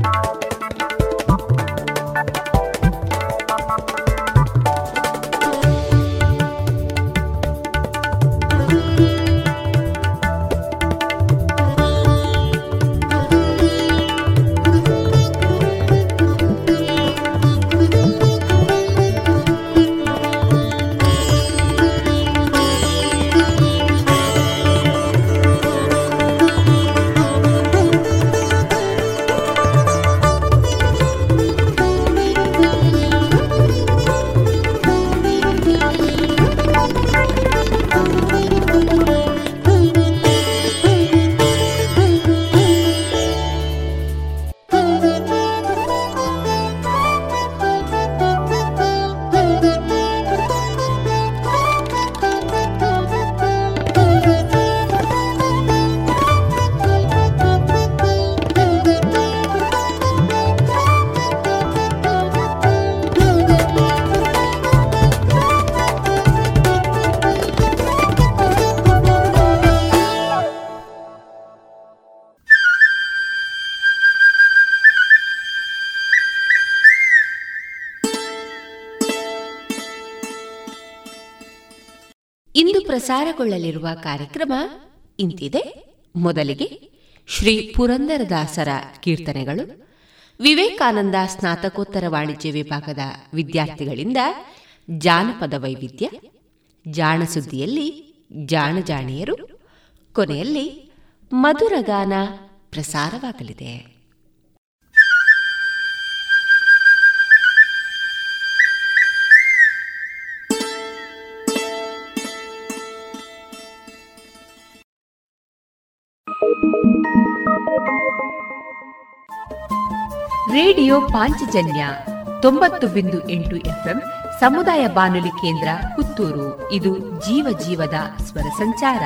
ಇಂದು ಪ್ರಸಾರಗೊಳ್ಳಲಿರುವ ಕಾರ್ಯಕ್ರಮ ಇಂತಿದೆ. ಮೊದಲಿಗೆ ಶ್ರೀ ಪುರಂದರದಾಸರ ಕೀರ್ತನೆಗಳು. ವಿವೇಕಾನಂದ ಸ್ನಾತಕೋತ್ತರ ವಾಣಿಜ್ಯ ವಿಭಾಗದ ವಿದ್ಯಾರ್ಥಿಗಳಿಂದ ಜಾನಪದ ವೈವಿಧ್ಯ ಜಾಣಸುದ್ದಿಯಲ್ಲಿ ಜಾಣಜಾಣಿಯರು ಕೊನೆಯಲ್ಲಿ ಮಧುರಗಾನ ಪ್ರಸಾರವಾಗಲಿದೆ. ರೇಡಿಯೋ ಪಾಂಚಜನ್ಯ ತೊಂಬತ್ತು ಬಿಂದು ಎಂಟು ಎಫ್ಎಂ ಸಮುದಾಯ ಬಾನುಲಿ ಕೇಂದ್ರ ಪುತ್ತೂರು. ಇದು ಜೀವ ಜೀವದ ಸ್ವರ ಸಂಚಾರ.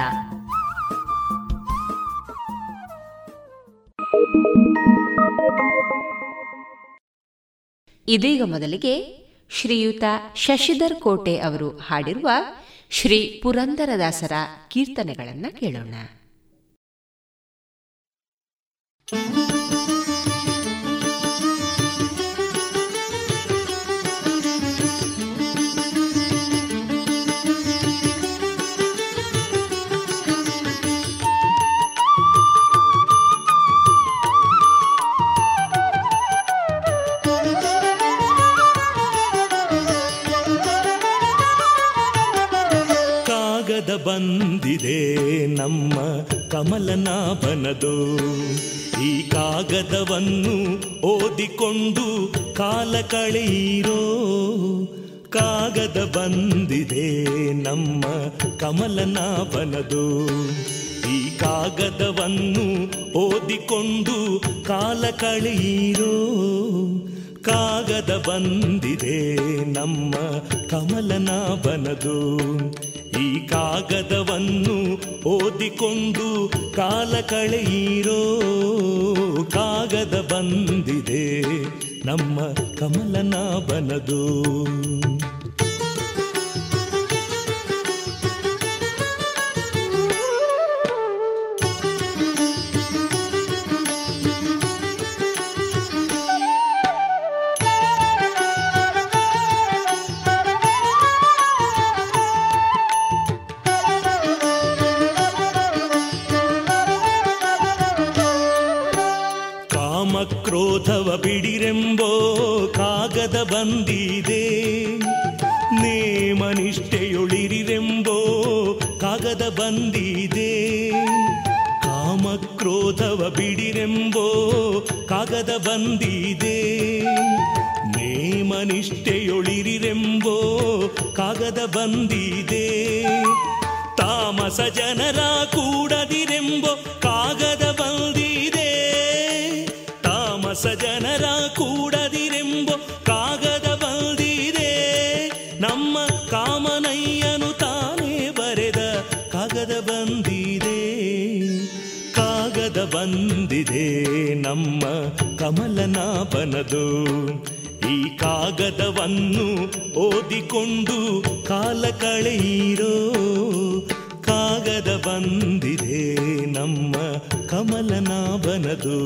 ಇದೀಗ ಮೊದಲಿಗೆ ಶ್ರೀಯುತ ಶಶಿಧರ್ ಕೋಟೆ ಅವರು ಹಾಡಿರುವ ಶ್ರೀ ಪುರಂದರದಾಸರ ಕೀರ್ತನೆಗಳನ್ನು ಕೇಳೋಣ. ಈ ಕಾಗದವನ್ನು ಓದಿಕೊಂಡು ಕಾಲ ಕಳೆಯಿರೋ. ಕಾಗದ ಬಂದಿದೆ ನಮ್ಮ ಕಮಲನಾಭನದು. ಈ ಕಾಗದವನ್ನು ಓದಿಕೊಂಡು ಕಾಲ ಕಳೆಯಿರೋ. ಕಾಗದ ಬಂದಿದೆ ನಮ್ಮ ಕಮಲನಾಭನದು. ಕಾಗದವನ್ನು ಓದಿಕೊಂಡು ಕಾಲ ಕಳೆಯಿರೋ ಕಾಗದ ಬಂದಿದೆ ನಮ್ಮ ಕಮಲನಾಭನದು. ಬಂದಿದೆ. ನೇಮನಿಷ್ಠೆಯೊಳಿರಿರೆಂಬೋ ಕಾಗದ ಬಂದಿದೆ. ತಾಮಸ ಜನರ ಕೂಡದಿರೆಂಬೋ ಕಾಗದ ಬಂದಿದೆ. ತಾಮಸ ಜನರ ಕೂಡದಿರೆಂಬೋ ಕಾಗದ ಬಂದಿದೆ. ನಮ್ಮ ಕಾಮನಯ್ಯನು ತಾನೇ ಬರೆದ ಕಾಗದ ಬಂದಿದೆ. ಕಾಗದ ಬಂದಿದೆ ನಮ್ಮ ಕಮಲನಾಭನದು ಈ ಕಾಗದವನ್ನು ಓದಿಕೊಂಡು ಕಾಲ ಕಳೆಯಿರೋ ಕಾಗದ ಬಂದಿದೆ ನಮ್ಮ ಕಮಲನಾಭನದು.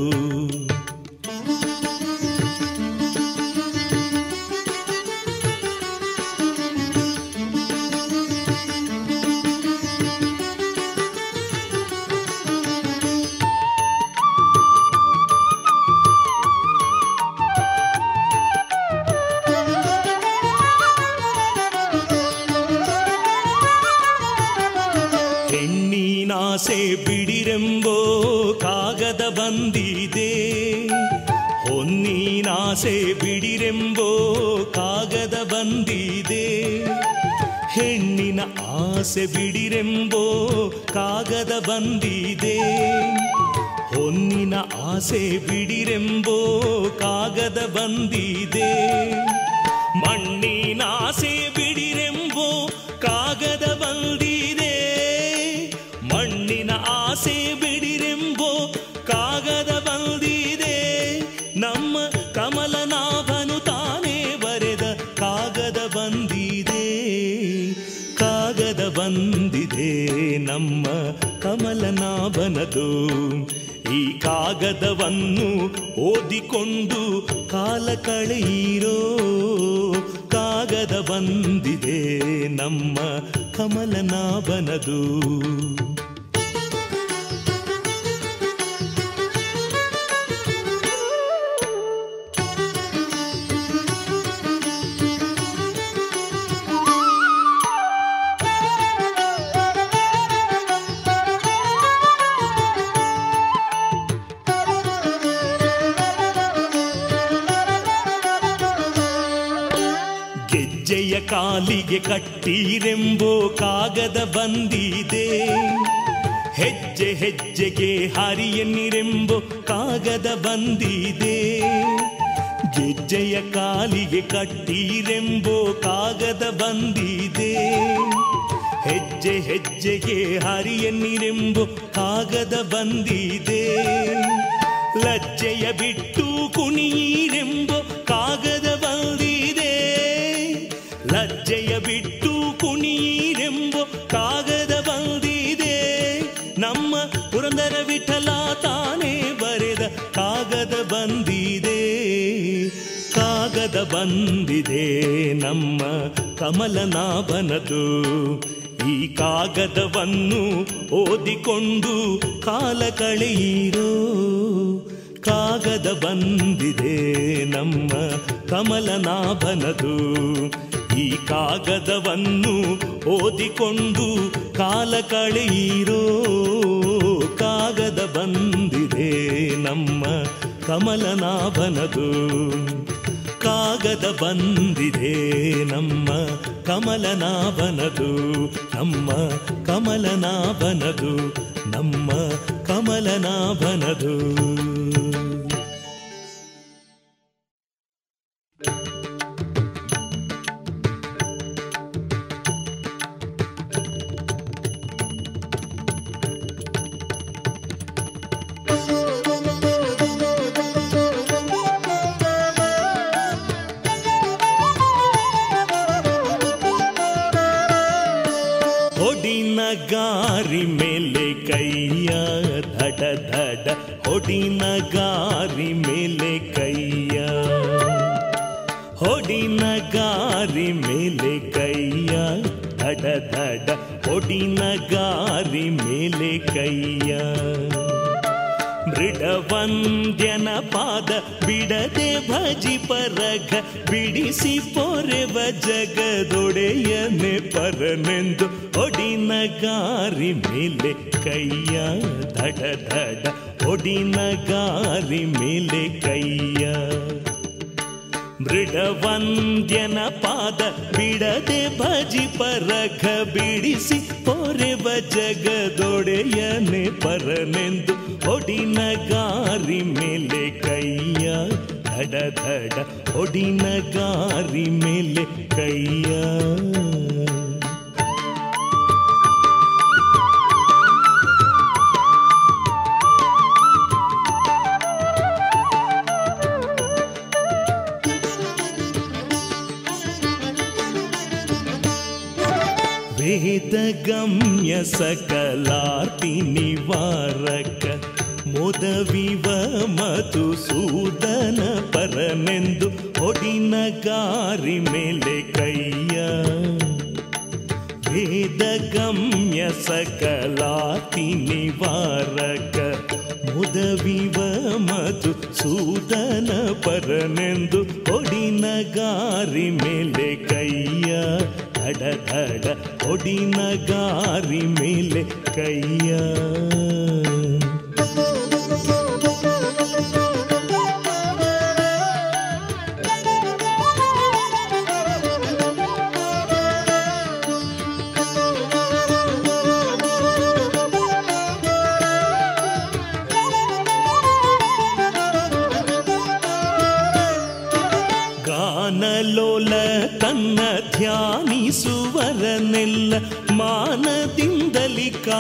ಆಸೆ ಬಿಡಿರೆಂಬೋ ಕಾಗದ ಬಂದಿದೆ. ಹೊನ್ನಿನ ಆಸೆ ಬಿಡಿರೆಂಬೋ ಕಾಗದ ಬಂದಿದೆ. ಈ ಕಾಗದವನ್ನು ಓದಿಕೊಂಡು ಕಾಲ ಕಳೆಯಿರೋ ಕಾಗದ ಬಂದಿದೆ ನಮ್ಮ ಕಮಲನಾಭನದು. ಕಾಲಿಗೆ ಕಟ್ಟೀರೆಂಬೋ ಕಾಗದ ಬಂದಿದೆ. ಹೆಜ್ಜೆ ಹೆಜ್ಜೆಗೆ ಹರಿಯನ್ನಿರೆಂಬೋ ಕಾಗದ ಬಂದಿದೆ. ಗೆಜ್ಜೆಯ ಕಾಲಿಗೆ ಕಟ್ಟೀರೆಂಬೋ ಕಾಗದ ಬಂದಿದೆ. ಹೆಜ್ಜೆ ಹೆಜ್ಜೆಗೆ ಹರಿಯನ್ನಿರೆಂಬೋ ಕಾಗದ ಬಂದಿದೆ. ಲಜ್ಜೆಯ ಬಿಟ್ಟು ಕುಣಿಯಿರೆಂಬೋ ಕಾಗದ ಬಂದಿದೆ ನಮ್ಮ ಕಮಲನಾಭನದು. ಈ ಕಾಗದವನ್ನು ಓದಿಕೊಂಡು ಕಾಲ ಕಳೆಯಿರೋ. ಕಾಗದ ಬಂದಿದೆ ನಮ್ಮ ಕಮಲನಾಭನದು. ಈ ಕಾಗದವನ್ನು ಓದಿಕೊಂಡು ಕಾಲ ಕಳೆಯಿರೋ. ಕಾಗದ ಬಂದಿದೆ ನಮ್ಮ ಕಮಲನಾಭನದು. ಕಾಗದ ಬಂದಿದೆ ನಮ್ಮ ಕಮಲನಾಭನದು ನಮ್ಮ ಕಮಲನಾಭನದು ನಮ್ಮ ಕಮಲನಾಭನದು. ಹೊಡಿನ ಗಾರಿ ಮೇಲೆ ಕೈಯ. ಮೃಡವಂದ್ಯನ ಪಾದ ಬಿಡದೆ ಭಜಿ ಪರಗ ಬಿಡಿಸಿ ಪೊರೆವ ಜಗದೊಡೆಯನೆ ಪರನೆಂದು ಒಡಿನ ಗಾರಿ ಮೇಲೆ ಕೈಯ. ದಡ ದಡ ಒಡಿನ ಗಾರಿ ಮೇಲೆ ಕೈಯ. ಮೃಡವಂದ್ಯನ ಪಾದ ಬಿಡದೆ ಭಜಿ ಪರಖ ಬಿಡಿಸಿ ಪೊರೆವ ಜಗದೊಡೆಯನೆ ಪರನೆಂದು ಒಡಿನ ಗಾರಿ ಮೇಲೆ ಕೈಯ ಧಡ ಧಡ ಒಡಿನ ಗಾರಿ ಮೇಲೆ ಕೈಯ ಗಮ್ಯ ಸಕಲಾರ್ತಿ ನಿವಾರಕ ಮೊದವಿವ ಮಧುಸೂದನ ಪರನೆಂದು ಒಡಿನ ಗಾರಿ ಮೇಲೆ ಕೈಯ. ವೇದ ಗಮ್ಯ ಸಕಲಾತಿ ನಿವಾರಕ ಮುದವಿವ ಮಧು ಸೂದನ ಪರನೆಂದು ಒಡಿನ ಗಾರಿ ಮೇಲೆ ಕೈಯ. डि नगारि मिल कया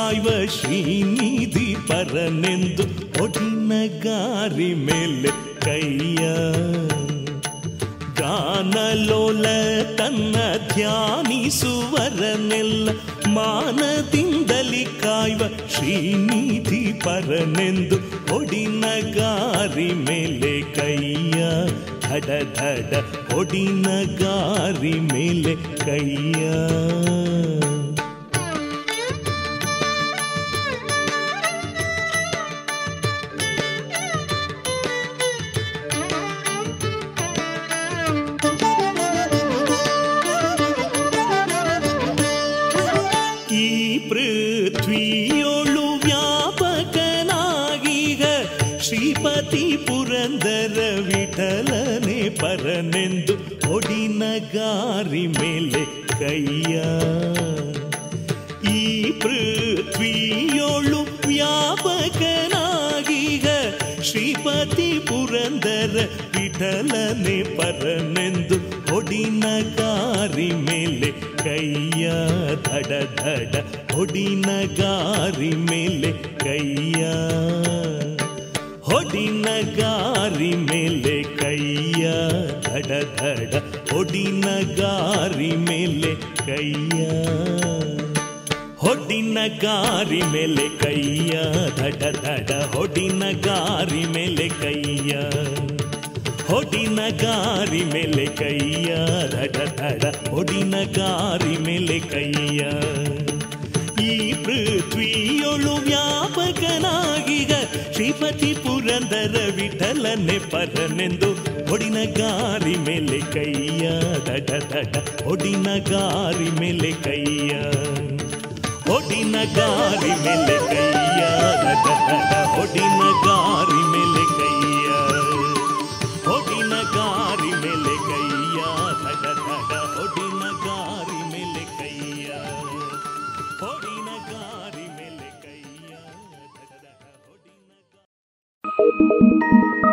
ಕಾಯುವ ಶ್ರೀನಿಧಿ ಪರನೆಂದು ಒಡಿನ ಗಾರಿ ಮೇಲೆ ಕೈಯ. ಗಾನಲೋಲ ತನ್ನ ಧ್ಯಾನಿಸುವರನೆಲ್ಲ ಮಾನದಿಂದಲಿ ಕಾಯುವ ಶ್ರೀನಿಧಿ ಪರನೆಂದು ಒಡಿನ ಗಾರಿ ಮೇಲೆ ಕೈಯ. ಧಡ ಧಡ ಒಡಿನ ಗಾರಿ ಮೇಲೆ ಕೈಯ. ಮೇಲೆ ಕೈಯ ಈ ಪೃಥ್ವಿಯೊಳು ವ್ಯಾಪಕನಾಗೀಗ ಶ್ರೀಪತಿ ಪುರಂದರ ವಿಠಲನೆ ಪರನೆಂದು ಒಡಿನ ಗಾರಿ ಮೇಲೆ ಕೈಯ ಧಡ ಧಡ ಹೊಡಿನ ಗಾರಿ ಮೇಲೆ ಕೈಯ ಹೊಡಿನ ಗಾರಿ ಮೇಲೆ ಕೈಯ ಧಡ ಧಡ ಹೊಡಿನ ಗಾರಿ ಮೇಲೆ ಕೈಯ ಹೊಡಿನ ಗಾರಿ ಮೇಲೆ ಕೈಯ ಧಡ ಧಡ ಹೊಡಿನ ಗಾರಿ ಮೇಲೆ ಕೈಯ ಹೊಡಿನ ಗಾರಿ ಮೇಲೆ ಕೈಯ ಧಡ ಧಡ ಹೊಡಿನ ಗಾರಿ ಮೇಲೆ ಕೈಯ ಈ ಪೃಥ್ವಿಯೊಳು ವ್ಯಾಪಕನಾಗಿಗ ಶ್ರೀಪತಿ ಪುರಂದರ ವಿಠಲನೆ ಪರನೆಂದು ಒಡಿನ ಗಾರಿ ಮೇಲೆ ಕೈಯ ದಡ ದಡ, ಹೊಡಿನ ಗಾರಿ ಮೇಲೆ ಕೈಯ ಒಡಿನ ಗಾರಿ ಮೇಲೆ ಕೈಯ ದಡ ದಡ, ಹೊಡಿನ ಗಾರಿ ಮೇಲೆ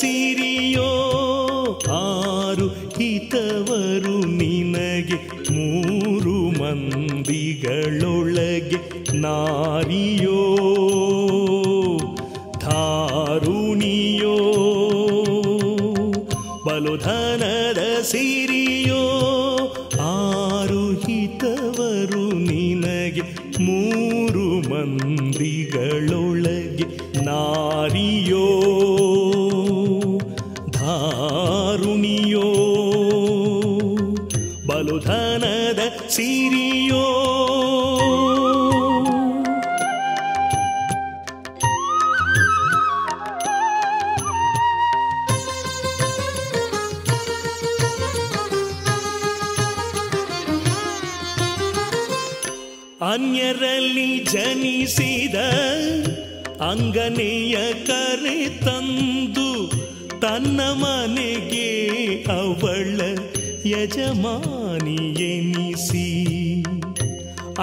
ಸಿರಿಯೋ, ಆರು ಹಿತವರು ನಿನಗೆ, ಮೂರು ಮಂದಿಗಳೊಳಗೆ ನಾರಿಯೋ, ಧಾರುಣಿಯೋ ಬಲುಧನದ ಸಿರಿಯೋ, ಆರು ಹಿತವರು ನಿನಗೆ, ಮೂರು ಮಂದಿಗಳೊಳಗೆ ನಾರಿಯೋ. ಅಂಗನೆಯ ಕರೆ ತಂದು ತನ್ನ ಮನೆಗೆ ಅವಳ ಯಜಮಾನಿಯೆನಿಸಿ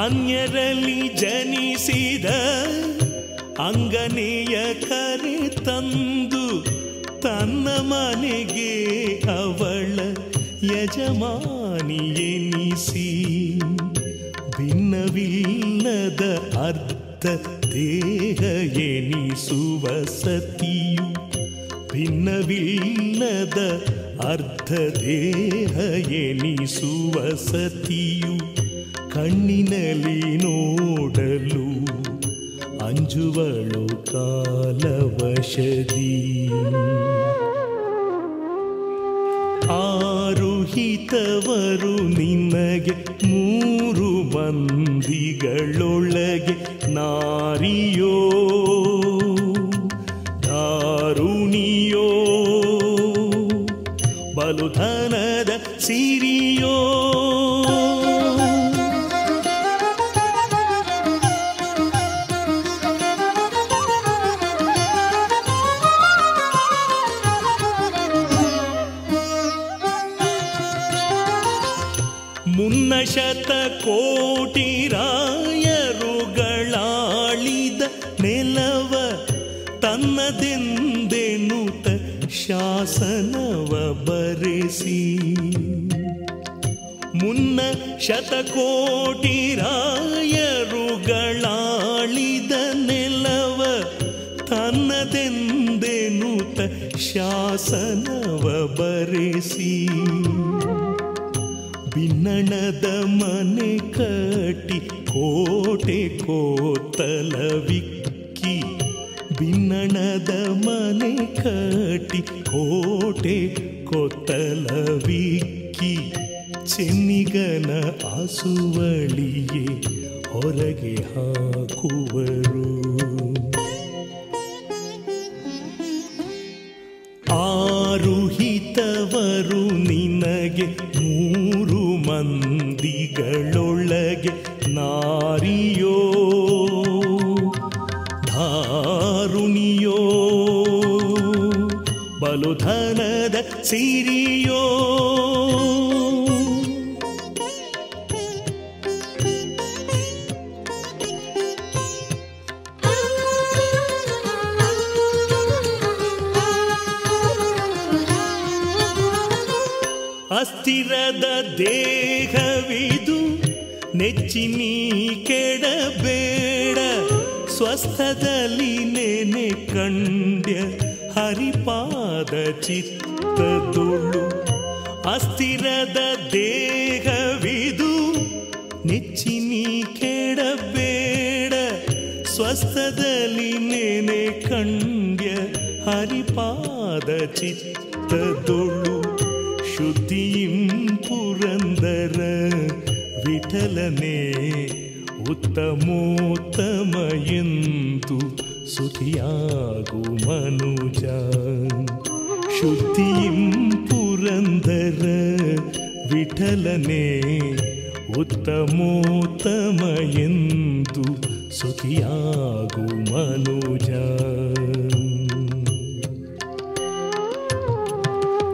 ಅನ್ಯರಲ್ಲಿ ಜನಿಸಿದ ಅಂಗನೆಯ ಕರೆ ತಂದು ತನ್ನ ಮನೆಗೆ ಅವಳ ಯಜಮಾನಿಯೆನಿಸಿ ಭಿನ್ನವಿಲ್ಲದ ಅರ್ಧ ದೇಹ ಎನಿಸುವ ಸತಿಯು ಭಿನ್ನವಿಲ್ಲದ ಅರ್ಧ ದೇಹ ಎನಿಸುವ ಸತಿಯು ಕಣ್ಣಿನಲ್ಲಿ ನೋಡಲು ಅಂಜುವಳು ಕಾಲವಶದಿ. ಅಸ್ಥಿರದ ದೇಹವಿದು ನೆಚ್ಚಿನಿ ಕೆಡಬೇಡ, ಸ್ವಸ್ಥದಲ್ಲಿ ನೆನೆ ಕಂಡ್ಯ ಹರಿಪಾದ ಚಿತ್ತದೊಳು ಶುದ್ಧಿಯಿಂ ಪುರಂದರ ವಿಠಲನೇ ಉತ್ತಮೋತ್ತಮ ಎಂದು ಸುತಿಯಾಗು ಮನುಜ. ಶುದ್ಧಿಯಿಂ ಪುರಂದರ ವಿಠಲನೆ ಉತ್ತಮೋತ್ತಮ ಎಂದು ಸುಖಿಯಾಗು ಮನೋಜ.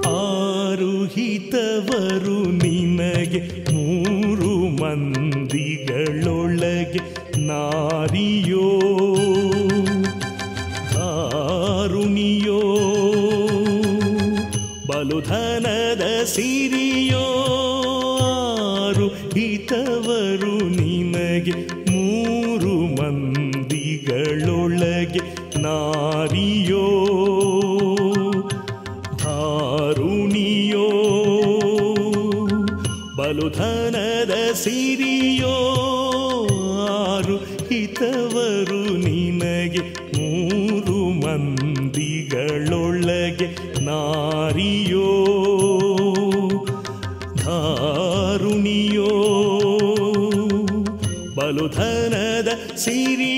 ಆರುಹಿತವರು ನಿನಗೆ ಮೂರು ಮಂದಿಗಳೊಳಗೆ ನಾರಿಯೋ ु धनसि ಬಲುಧನದ ಸಿರಿಯೋ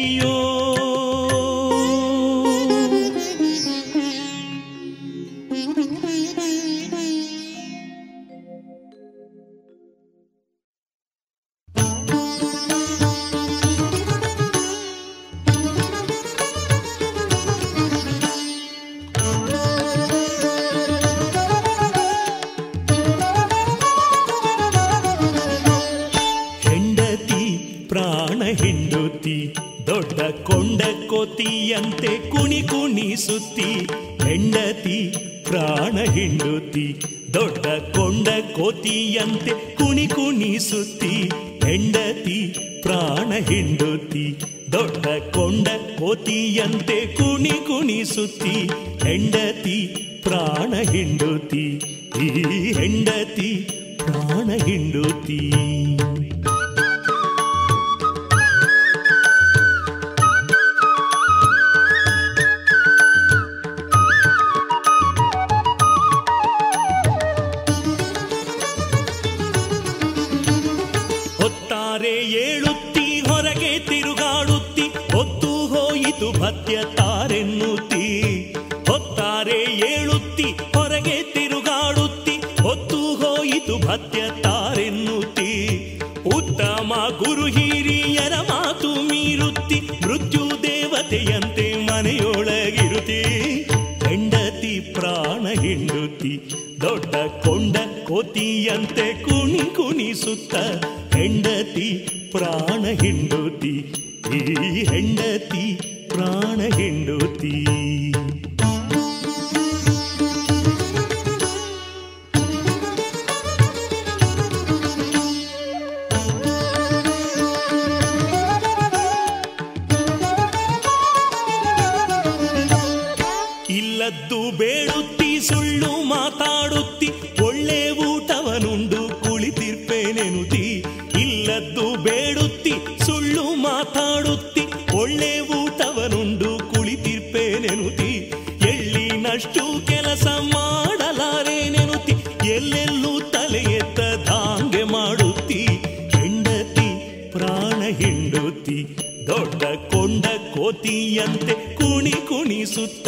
ಮನನುಂಡು ಕುಳಿತಿರ್ಪೇನೆನುತಿ, ಎಳ್ಳಿನಷ್ಟು ಕೆಲಸ ಮಾಡಲಾರೇನೆನುತಿ, ಎಲ್ಲೆಲ್ಲೂ ತಲೆ ಎತ್ತ ದಾಂಗೆ ಮಾಡುತ್ತಿ, ಹೆಂಡತಿ ಪ್ರಾಣ ಹಿಂಡುತ್ತಿ, ದೊಡ್ಡ ಕೊಂಡ ಕೋತಿಯಂತೆ ಕುಣಿ ಕುಣಿಸುತ್ತ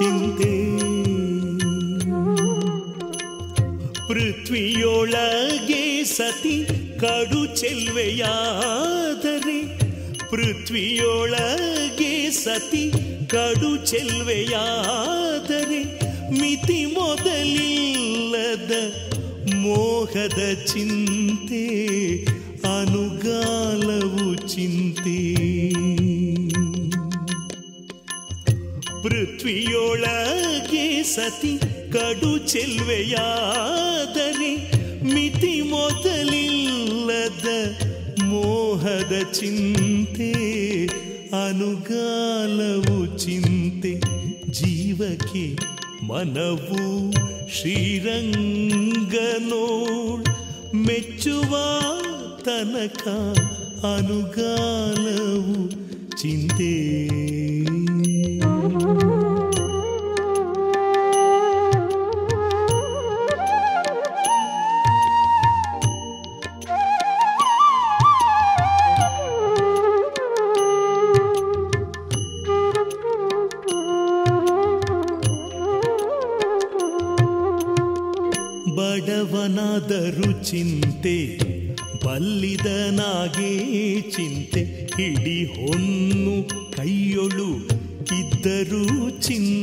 ಚಿಂತೆ ಪೃಥ್ವಿಯೊಳಗೆ ಸತಿ ಕಡು ಚೆಲ್ವೆಯಾದರೆ, ಪೃಥ್ವಿಯೊಳಗೆ ಸತಿ ಕಡು ಚೆಲ್ವೆಯಾದರೆ, ಮಿತಿ ಮೊದಲಿಲ್ಲದ ಮೋಹದ ಚಿಂತೆ, ಅನುಗಾಲವು ಚಿಂತೆ. ಪೃಥ್ವಿಯೊಳಗೆ ಸತಿ ಕಡು ಚೆಲ್ವೆಯಾದರೆ ಮಿತಿ ಮೊದಲಿಲ್ಲದ ಮೋಹದ ಚಿಂತೆ, ಅನುಗಾಲವು ಚಿಂತೆ, ಜೀವಕ್ಕೆ ಮನವು ಶ್ರೀರಂಗನೋಳ್, ಮೆಚ್ಚುವ ತನಕ ಅನುಗಾಲವು ಚಿಂತೆ. ಚಿಂತೆ ಹಿಡಿ ಹೊನ್ನು ಕೈಯೊಳು ಇದ್ದರೂ ಚಿಂತೆ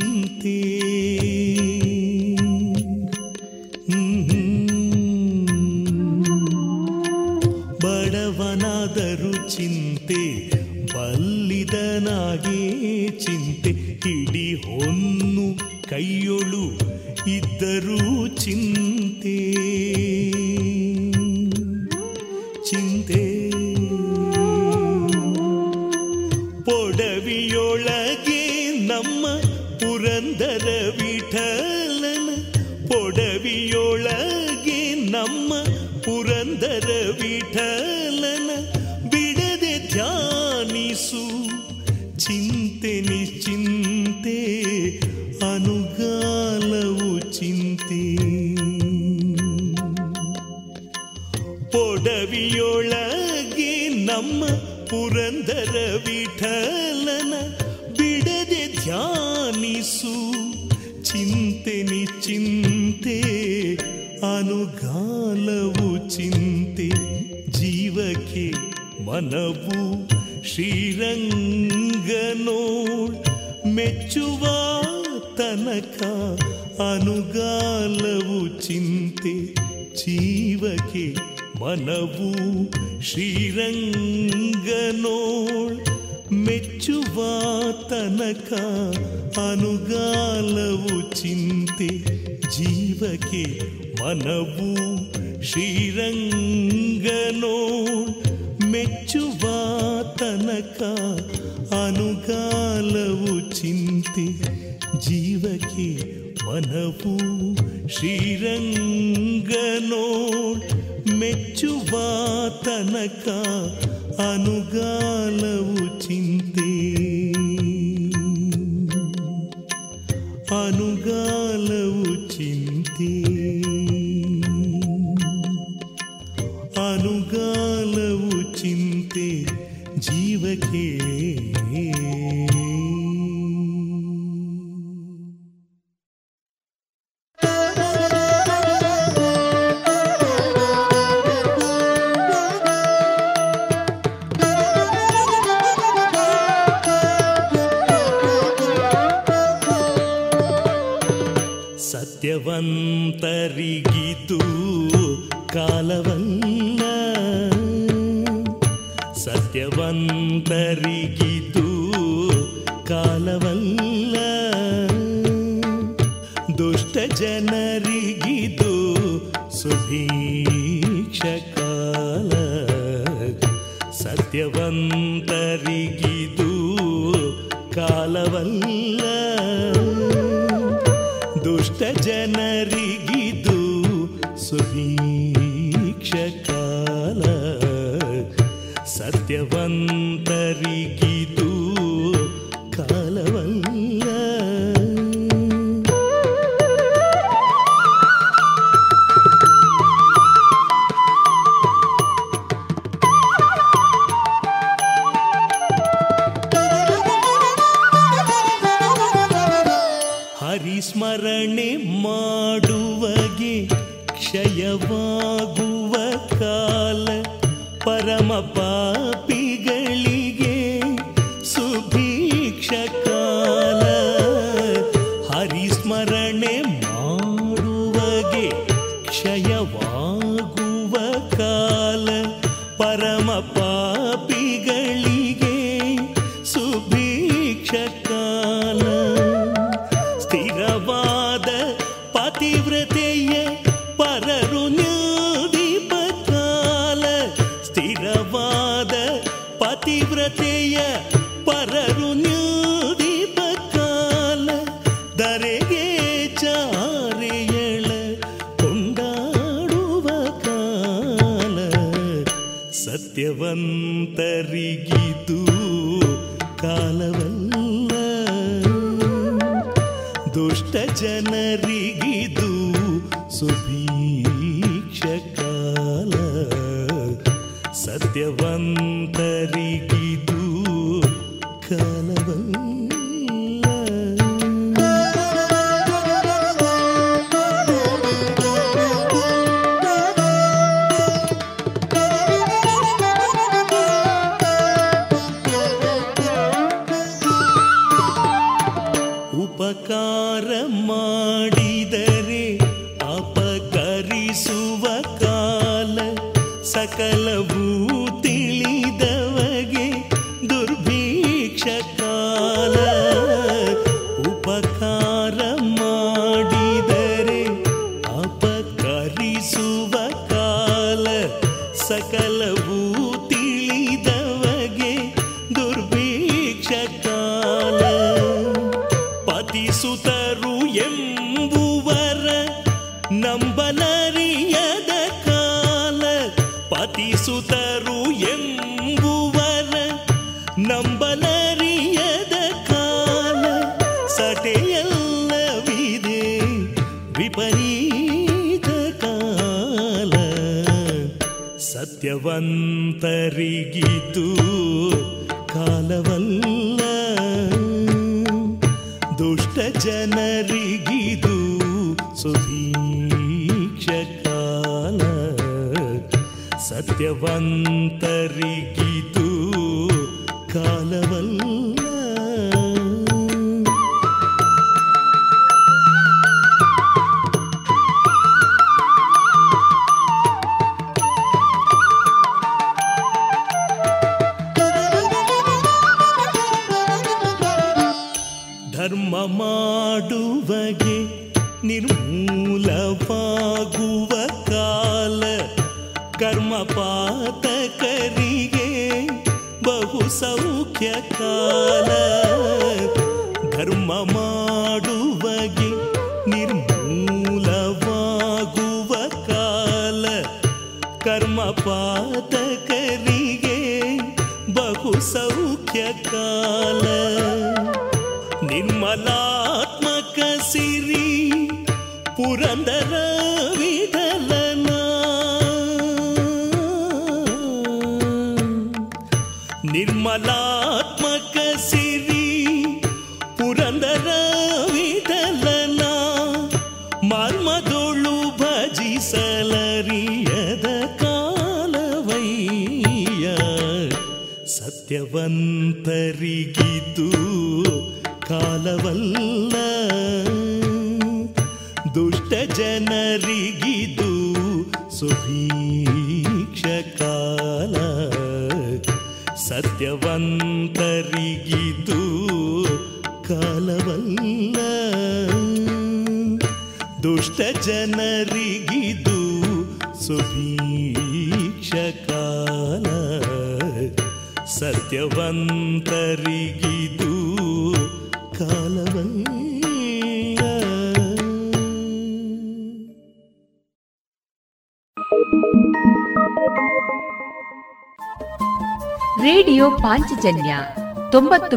ಜಯವಂತರಿಗೆ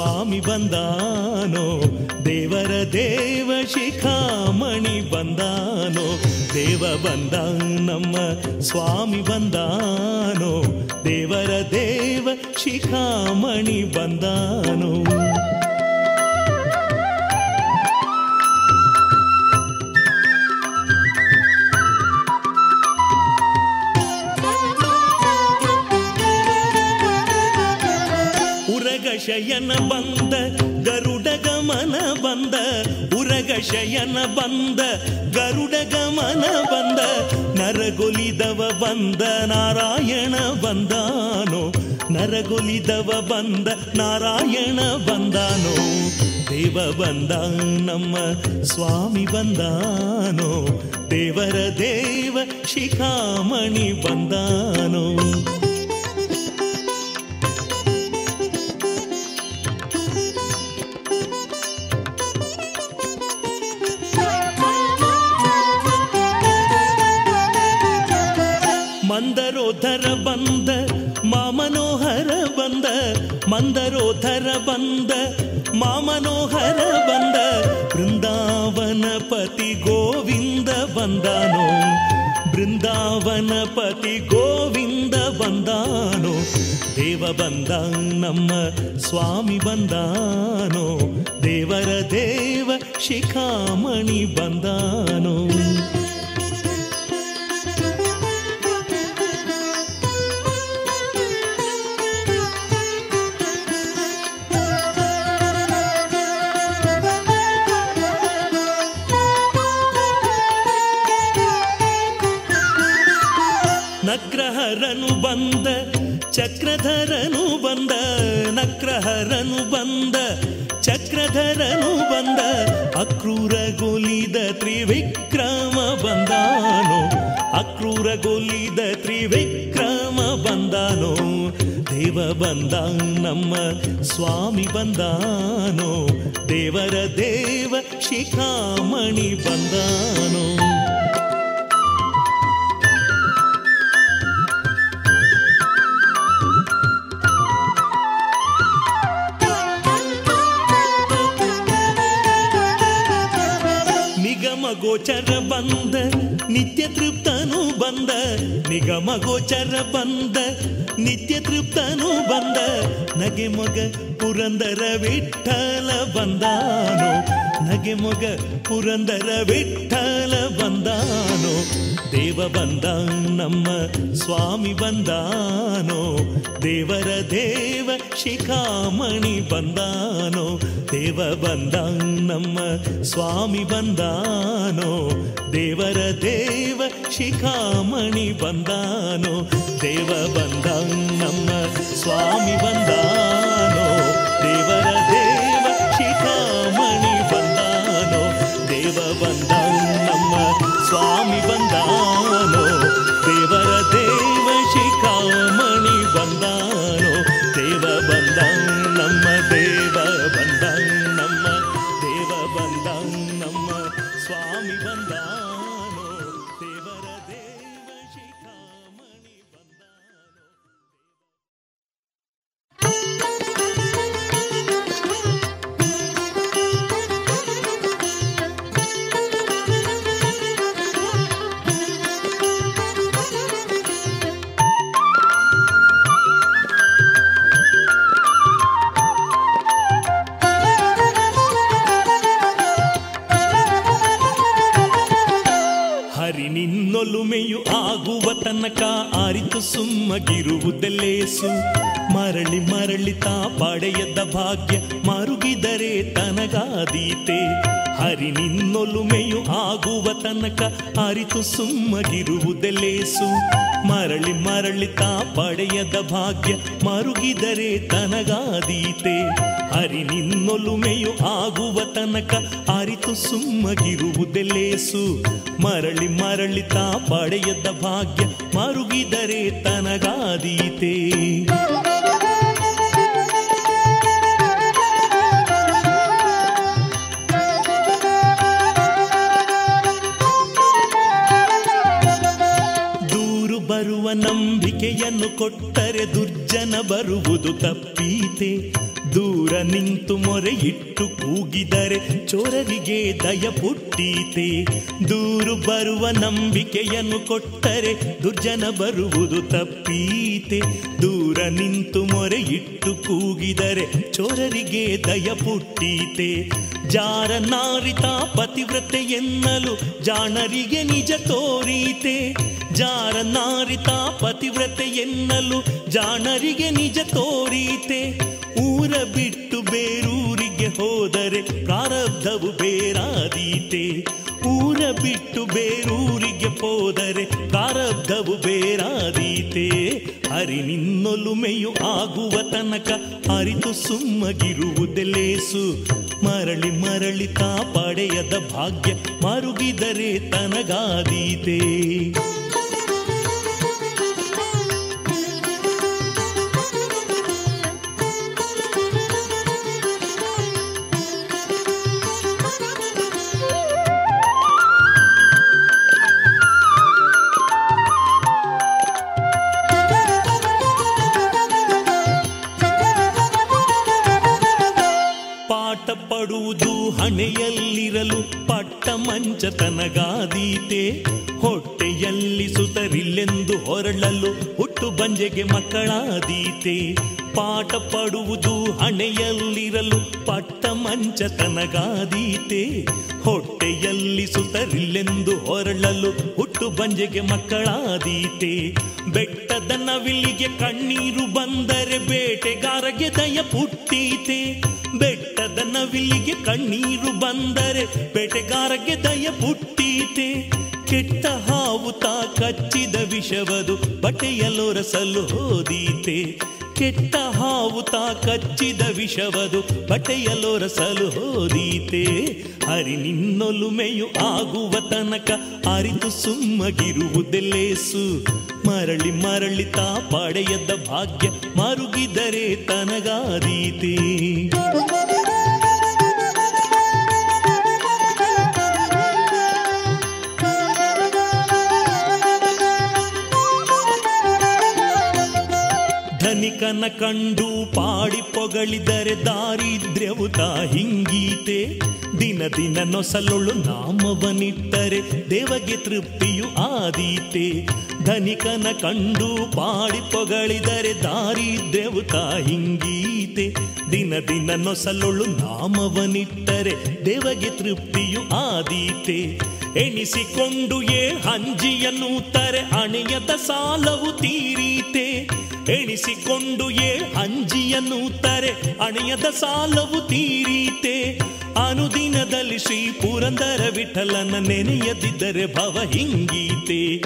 ಸ್ವಾಮಿ ನರಗೊಲಿದವ ಬಂದ ನಾರಾಯಣ ಬಂದಾನೋ ದೇವ ಬಂದ ನಮ್ಮ ಸ್ವಾಮಿ ಬಂದಾನೋ ದೇವರ ದೇವ ಶಿಖಾಮಣಿ ಬಂದಾನೋ. ಬಂದ ನಮ್ಮ ಸ್ವಾಮಿ ಬಂದಾನೋ ದೇವರ ದೇವ ಶಿಖಾಮಣಿ ಬಂದಾನೋ. ಚಕ್ರಧರನು ಬಂದ ಅಕ್ರೂರಗೊಲಿದ ತ್ರಿವಿಕ್ರಮ ಬಂದಾನೋ? ಅಕ್ರೂರಗೊಲಿದ ತ್ರಿವಿಕ್ರಮ ಬಂದಾನೋ? ದೇವ ಬಂದ ನಮ್ಮ ಸ್ವಾಮಿ ಬಂದಾನೋ? ದೇವರ ದೇವ ಶಿಖಾಮಣಿ ಬಂದಾನೋ? ನಿಗಮ ಗೋಚರ ಬಂದ, ನಿತ್ಯ ತೃಪ್ತನು ಬಂದ, ನಗೆ ಮಗ ಪುರಂದರ ವಿಠಲ ಬಂದಾನೋ. ನಗೆ ಮೊಗ ಪುರಂದರ ವಿಠಲ ಬಂದಾನೋ. ದೇವ ಬಂದ, ನಮ್ಮ ಸ್ವಾಮಿ ಬಂದಾನೋ. ದೇವರ ದೇವ ಶಿಖಾಮಣಿ ಬಂದಾನೋ. ದೇವ ಬಂದ, ನಮ್ಮ ಸ್ವಾಮಿ ಬಂದಾನೋ. ದೇವರ ದೇವ ಶಿಖಾಮಣಿ ಬಂದಾನೋ ದೇವ ಬಂದ ನಮ್ಮ ಸ್ವಾಮಿ ಬಂದಾನೋ ಮರಳಿ ಮರಳಿ ತಾ ಪಡೆಯದ ಭಾಗ್ಯ ಮರುಗಿದರೆ ತನಗಾದೀತೆ. ದೂರು ಬರುವ ನಂಬಿಕೆಯನ್ನು ಕೊಟ್ಟರೆ ದುರ್ಜನ ಬರುವುದು ತಪ್ಪೀತೆ ದೂರ ನಿಂತು ಮೊರೆ ಇಟ್ಟು ಕೂಗಿದರೆ ಚೋರರಿಗೆ ದಯ ಪುಟ್ಟೀತೆ. ದೂರು ಬರುವ ನಂಬಿಕೆಯನ್ನು ಕೊಟ್ಟರೆ ದುರ್ಜನ ಬರುವುದು ತಪ್ಪೀತೆ. ದೂರ ನಿಂತು ಮೊರೆ ಇಟ್ಟು ಕೂಗಿದರೆ ಚೋರರಿಗೆ ದಯ ಪುಟ್ಟೀತೆ. ಜಾರ ನಾರಿತ ಪತಿವ್ರತೆ ಎನ್ನಲು ಜಾಣರಿಗೆ ನಿಜ ತೋರೀತೆ. ಜಾರ ನಾರಿತ ಪತಿವ್ರತೆ ಎನ್ನಲು ಜಾಣರಿಗೆ ನಿಜ ತೋರೀತೆ ಊರ ಬಿಟ್ಟು ಬೇರೂರಿಗೆ ಹೋದರೆ ಪ್ರಾರಬ್ಧವು ಬೇರಾದೀತೆ. ಊರ ಬಿಟ್ಟು ಬೇರೂರಿಗೆ ಹೋದರೆ ಪ್ರಾರಬ್ಧವು ಬೇರಾದೀತೆ. ಹರಿ ನಿನ್ನೊಲುಮೆಯು ಆಗುವ ತನಕ ಅರಿತು ಸುಮ್ಮಗಿರುವುದೆಲ್ಲೇಸು ಮರಳಿ ಮರಳಿ ತಾ ಪಡೆಯದ ಭಾಗ್ಯ ಮರುಗಿದರೆ ತನಗಾದೀತೆ. ತನಗಾದೀತೆ ಹೊಟ್ಟೆಯಲ್ಲಿ ಸುತರಿಲ್ಲೆಂದು ಹೊರಳಲು ಹುಟ್ಟು ಬಂಜೆಗೆ ಮಕ್ಕಳಾದೀತೆ. ಪಾಠ ಪಡುವುದು ಹಣೆಯಲ್ಲಿರಲು ಪಟ್ಟ ಮಂಚ ತನಗಾದೀತೆ ಹೊಟ್ಟೆಯಲ್ಲಿ ಸುತರಿಲ್ಲೆಂದು ಹೊರಳಲು ಹುಟ್ಟು ಬಂಜೆಗೆ ಮಕ್ಕಳಾದೀತೆ. ಬೆಟ್ಟದ ನವಿಲಿಗೆ ಕಣ್ಣೀರು ಬಂದರೆ ಬೇಟೆಗಾರಗೆ ದಯ ಪುಟ್ಟೀತೆ. ಬೆಟ್ಟದ ನವಿಲಿಗೆ ಕಣ್ಣೀರು ಬಂದರೆ ಬೇಟೆಗಾರಗೆ ದಯ ಪುಟ್ಟೀತೆ. ಕೆಟ್ಟ ಹಾವು ತಾ ಕಚ್ಚಿದ ವಿಷವದು ಬಟೆಯಲೊರಸಲು ಹೋದೀತೆ. ಕೆಟ್ಟ ಹಾವು ತಾ ಕಚ್ಚಿದ ವಿಷವದು ಬಟೆಯಲೊರಸಲು ಹೋದೀತೆ. ಹರಿ ನಿನ್ನೊಲುಮೆಯು ಆಗುವ ತನಕ ಅರಿತು ಸುಮ್ಮಗಿರುವುದೆಲ್ಲೇಸು. ಮರಳಿ ಮರಳಿ ತಾ ಪಡೆಯದ ಭಾಗ್ಯ ಮರುಗಿದರೆ ತನಗಾದೀತೆ. ಧನಿಕನ ಕಂಡು ಪಾಡಿ ಪೊಗಳಿದರೆ ದಾರಿದ್ರ್ಯವು ತಾ ಹಿಂಗೀತೆ. ದಿನ ದಿನ ನೊಸಲೊಳು ನಾಮವನಿಟ್ಟರೆ ದೇವಗೆ ತೃಪ್ತಿಯು ಆದೀತೆ. ಧನಿಕನ ಕಂಡು ಪಾಡಿ ಪೊಗಳಿದರೆ ದಾರಿದ್ರ್ಯವು ತಾ ಹಿಂಗೀತೆ. ದಿನ ದಿನ ನೊಸಲೊಳು ನಾಮವನಿಟ್ಟರೆ ದೇವಗೆ ತೃಪ್ತಿಯು ಆದೀತೆ. ಎಣಿಸಿಕೊಂಡು ಏ ಹಂಜಿಯನ್ನು ತರೆ ಅಣೆಯದ ಸಾಲವು ತೀರೀತೆ. ಎಣಿಸಿಕೊಂಡು ಏ ಅಂಜಿಯನ್ನು ತರೆ, ಅಣೆಯದ ಸಾಲವು ತೀರೀತೆ. ಅನುದಿನದಲ್ಲಿ ಶ್ರೀ ಪುರಂದರ ವಿಠಲನ ನೆನೆಯದಿದ್ದರೆ ಭವ ಹಿಂಗೀತೆ.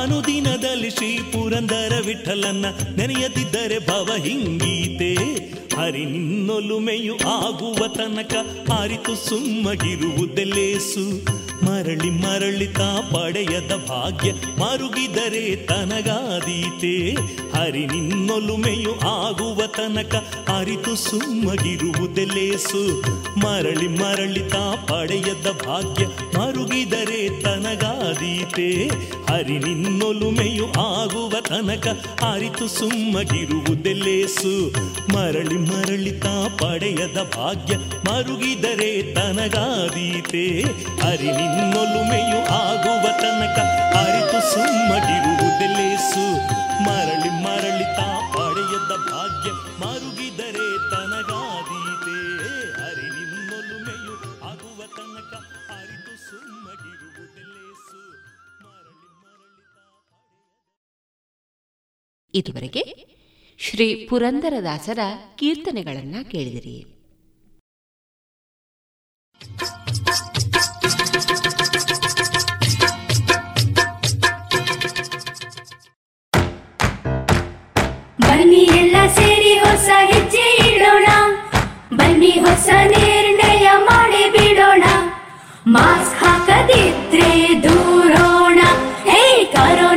ಅನುದಿನದಲ್ಲಿ ಶ್ರೀ ಪುರಂದರ ವಿಠಲನ ನೆನೆಯದಿದ್ದರೆ ಭವ ಹಿಂಗೀತೆ. ಹರಿ ನಿನ್ನೊಲುಮೆಯು ಆಗುವ ತನಕ ಅರಿತು ಸುಮ್ಮಗಿರುವುದೆಲ್ಲೇಸು. ಮರಳಿ ಮರಳಿ ಪಡೆಯದ ಭಾಗ್ಯ ಮರುಗಿದರೆ ತನಗಾದೀತೆ. ಹರಿ ನಿನ್ನೊಲುಮೆಯು ಆಗುವ ತನಕ ಅರಿತು ಸುಮ್ಮಗಿರುವುದೆಲ್ಲೇಸು. ಮರಳಿ ಮರಳಿ ತಾ ಪಡೆಯದ ಭಾಗ್ಯ ಮರುಗಿದರೆ ತನಗಾದೀತೆ. ಹರಿ ನಿನ್ನೊಲುಮೆಯು ಆಗುವ ತನಕ ಅರಿತು ಸುಮ್ಮಗಿರುವುದೆಲ್ಲೇಸು. ಮರಳಿ ಮರಳಿ ತಾ ಪಡೆಯದ ಭಾಗ್ಯ ಮರುಗಿದರೆ ತನಗಾದೀತೆ. ಹರಿ ನಿನ್ನೊಲುಮೆಯು ಆಗುವ ತನಕ ಅರಿತು ಸುಮ್ಮಗಿರುವುದೆಲ್ಲೇಸು ಮರಳಿ ಮರಳಿ ತಾ ಪಡೆಯದ ಭಾಗ್ಯ ಮರುಗಿದರೆ ತನಗಾದೀತೆ. ಹರಿ ನಿನ್ನೊಲುಮೆಯು ಆಗುವ ತನಕ ಅರಿತು ಸುಮ್ಮಗಿರುವುದೆಲ್ಲೇಸು ಮರಳಿ ಮರಳಿ ಇದುವರೆಗೆ ಶ್ರೀ ಪುರಂದರದಾಸರ ಕೀರ್ತನೆಗಳನ್ನ ಕೇಳಿದಿರಿ. ಸೇರಿ ಹೊಸ ಹೆಜ್ಜೆ ಇಡೋಣ ಬನ್ನಿ ಹೊಸ ನಿರ್ಣಯ ಮಾಡಿ ಬಿಡೋಣ ಮಾಸ್ಕ್ ಹಾಕದಿದ್ರೆ ದೂರೋಣ ಹೇ ಕರೋನಾವನ್ನು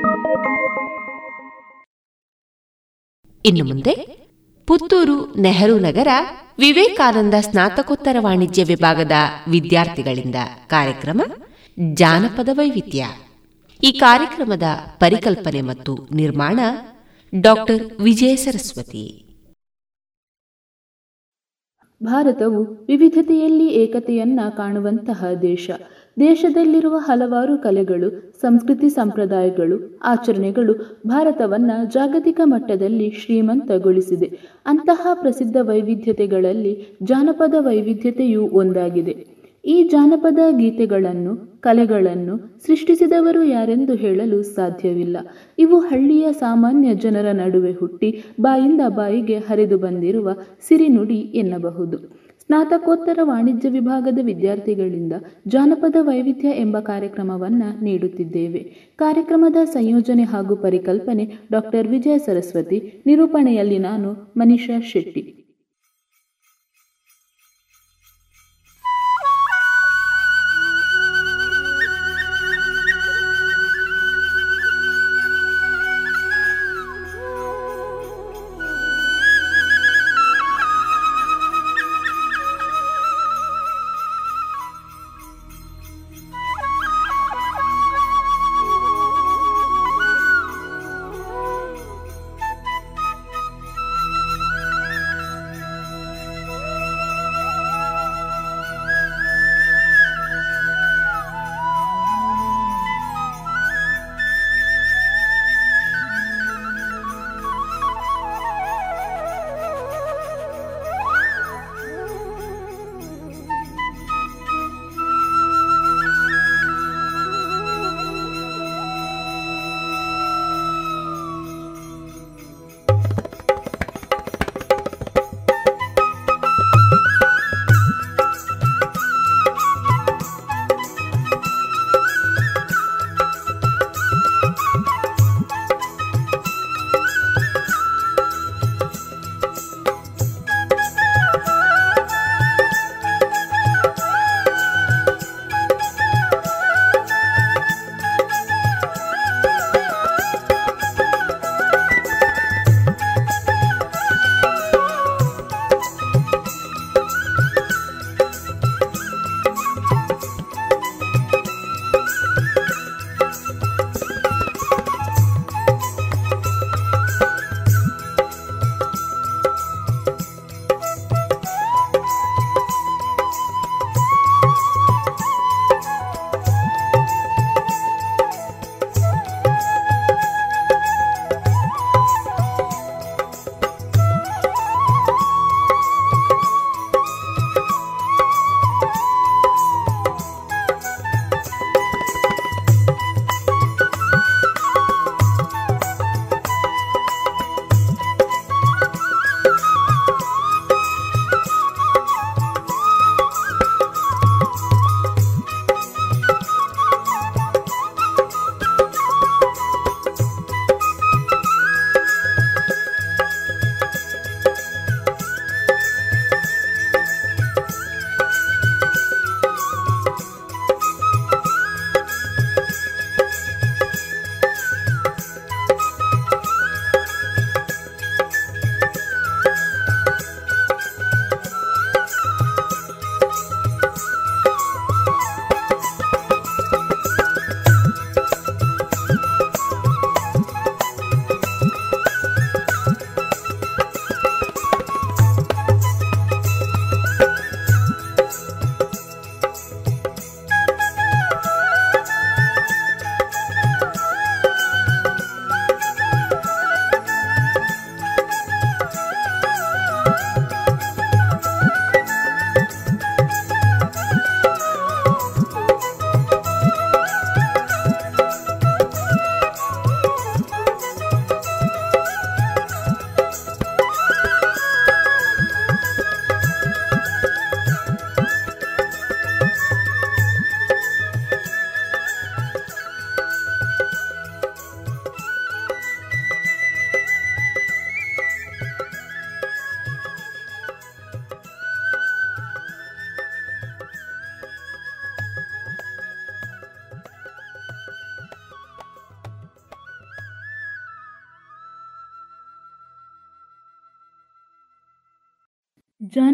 ಇನ್ನು ಮುಂದೆ ಪುತ್ತೂರು ನೆಹರು ನಗರ ವಿವೇಕಾನಂದ ಸ್ನಾತಕೋತ್ತರ ವಾಣಿಜ್ಯ ವಿಭಾಗದ ವಿದ್ಯಾರ್ಥಿಗಳಿಂದ ಕಾರ್ಯಕ್ರಮ ಜಾನಪದ ವೈವಿಧ್ಯ. ಈ ಕಾರ್ಯಕ್ರಮದ ಪರಿಕಲ್ಪನೆ ಮತ್ತು ನಿರ್ಮಾಣ ಡಾಕ್ಟರ್ ವಿಜಯ ಸರಸ್ವತಿ. ಭಾರತವು ವಿವಿಧತೆಯಲ್ಲಿ ಏಕತೆಯನ್ನ ಕಾಣುವಂತಹ ದೇಶ. ದೇಶದಲ್ಲಿರುವ ಹಲವಾರು ಕಲೆಗಳು, ಸಂಸ್ಕೃತಿ ಸಂಪ್ರದಾಯಗಳು, ಆಚರಣೆಗಳು ಭಾರತವನ್ನ ಜಾಗತಿಕ ಮಟ್ಟದಲ್ಲಿ ಶ್ರೀಮಂತಗೊಳಿಸಿದೆ. ಅಂತಹ ಪ್ರಸಿದ್ಧ ವೈವಿಧ್ಯತೆಗಳಲ್ಲಿ ಜಾನಪದ ವೈವಿಧ್ಯತೆಯೂ ಒಂದಾಗಿದೆ. ಈ ಜಾನಪದ ಗೀತೆಗಳನ್ನು, ಕಲೆಗಳನ್ನು ಸೃಷ್ಟಿಸಿದವರು ಯಾರೆಂದು ಹೇಳಲು ಸಾಧ್ಯವಿಲ್ಲ. ಇವು ಹಳ್ಳಿಯ ಸಾಮಾನ್ಯ ಜನರ ನಡುವೆ ಹುಟ್ಟಿ, ಬಾಯಿಂದ ಬಾಯಿಗೆ ಹರಿದು ಬಂದಿರುವ ಸಿರಿನುಡಿ ಎನ್ನಬಹುದು. ಸ್ನಾತಕೋತ್ತರ ವಾಣಿಜ್ಯ ವಿಭಾಗದ ವಿದ್ಯಾರ್ಥಿಗಳಿಂದ ಜಾನಪದ ವೈವಿಧ್ಯ ಎಂಬ ಕಾರ್ಯಕ್ರಮವನ್ನ ನೀಡುತ್ತಿದ್ದೇವೆ. ಕಾರ್ಯಕ್ರಮದ ಸಂಯೋಜನೆ ಹಾಗೂ ಪರಿಕಲ್ಪನೆ ಡಾಕ್ಟರ್ ವಿಜಯ ಸರಸ್ವತಿ, ನಿರೂಪಣೆಯಲ್ಲಿ ನಾನು ಮನೀಷಾ ಶೆಟ್ಟಿ.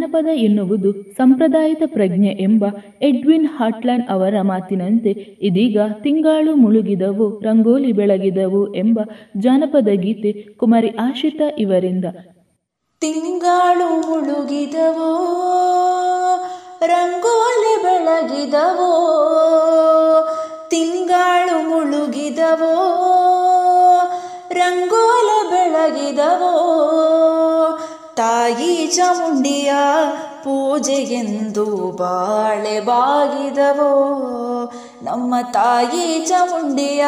ಜಾನಪದ ಎನ್ನುವುದು ಸಂಪ್ರದಾಯದ ಪ್ರಜ್ಞೆ ಎಂಬ ಎಡ್ವಿನ್ ಹಾಟ್ಲ್ಯಾಂಡ್ ಅವರ ಮಾತಿನಂತೆ ಇದೀಗ ತಿಂಗಾಳು ಮುಳುಗಿದವು, ರಂಗೋಲಿ ಬೆಳಗಿದವು ಎಂಬ ಜಾನಪದ ಗೀತೆ ಕುಮಾರಿ ಆಶಿತಾ ಇವರಿಂದ. ತಿಂಗಾಳು ಮುಳುಗಿದವೋ, ರಂಗೋಲಿ ಬೆಳಗಿದವೋ, ತಿಂಗಾಳು ಮುಳುಗಿದವೋ, ರಂಗೋಲಿ ಬೆಳಗಿದವೋ. ತಾಯಿ ಚಾಮುಂಡಿಯ ಪೂಜೆಗೆಂದು ಬಾಳೆ ಬಾಗಿದವೋ? ನಮ್ಮ ತಾಯಿ ಚಾಮುಂಡಿಯ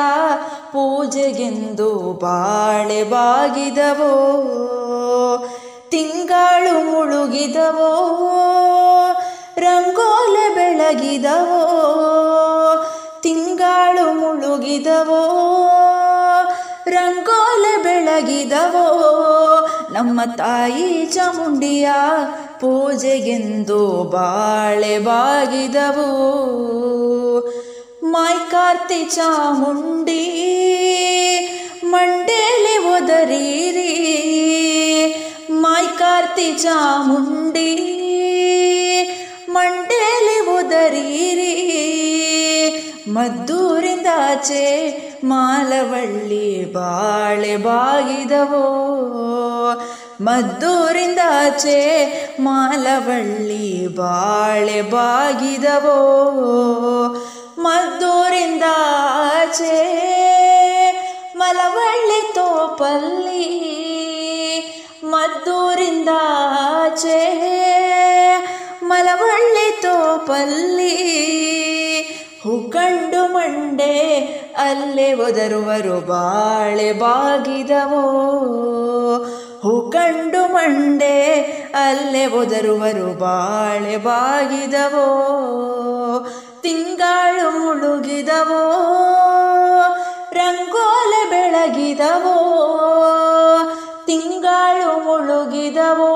ಪೂಜೆಗೆಂದು ಬಾಳೆ ಬಾಗಿದವೋ? ತಿಂಗಳು ಮುಳುಗಿದವೋ? ರಂಗೋಲೆ ಬೆಳಗಿದವೋ? ತಿಂಗಳು ಮುಳುಗಿದವೋ? ರಂಗೋಲೆ ಬೆಳಗಿದವೋ ನಮ್ಮ ತಾಯಿ ಚಾಮುಂಡಿಯ ಪೂಜೆಗೆಂದು ಬಾಳೆ ಬಾಗಿದವು ಮಾಯ್ಕಾರ್ತಿ ಚಾಮುಂಡಿ, ಮಂಡೇಲಿ ಒದರೀರಿ ಮಾಯ್ಕಾರ್ತಿ ಚಾಮುಂಡಿ, ಮಂಡೇಲಿ ಒದರೀರಿ ಮದ್ದೂರಿಂದಾಚೆ ಮಾಲವಳ್ಳಿ ಬಾಳೆ ಬಾಗಿದವೋ? ಮದ್ದೂರಿಂದಾಚೆ ಮಾಲವಳ್ಳಿ ಬಾಳೆ ಬಾಗಿದವೋ? ಮದ್ದೂರಿಂದಾಚೆ ಮಲವಳ್ಳಿ ತೋಪಲ್ಲಿ ಮದ್ದೂರಿಂದಾಚೆ ಮಲವಳ್ಳಿ ತೋಪಲ್ಲಿ ಹುಕಂಡು ಮಂಡೆ ಅಲ್ಲೇ ಒದರುವರು ಬಾಳೆ ಬಾಗಿದವೋ? ಹುಕಂಡು ಮಂಡೆ ಅಲ್ಲೇ ಒದರುವರು ಬಾಳೆ ಬಾಗಿದವೋ? ತಿಂಗಾಳು ಮುಳುಗಿದವೋ? ರಂಗೋಲೆ ಬೆಳಗಿದವೋ? ತಿಂಗಾಳು ಮುಳುಗಿದವೋ?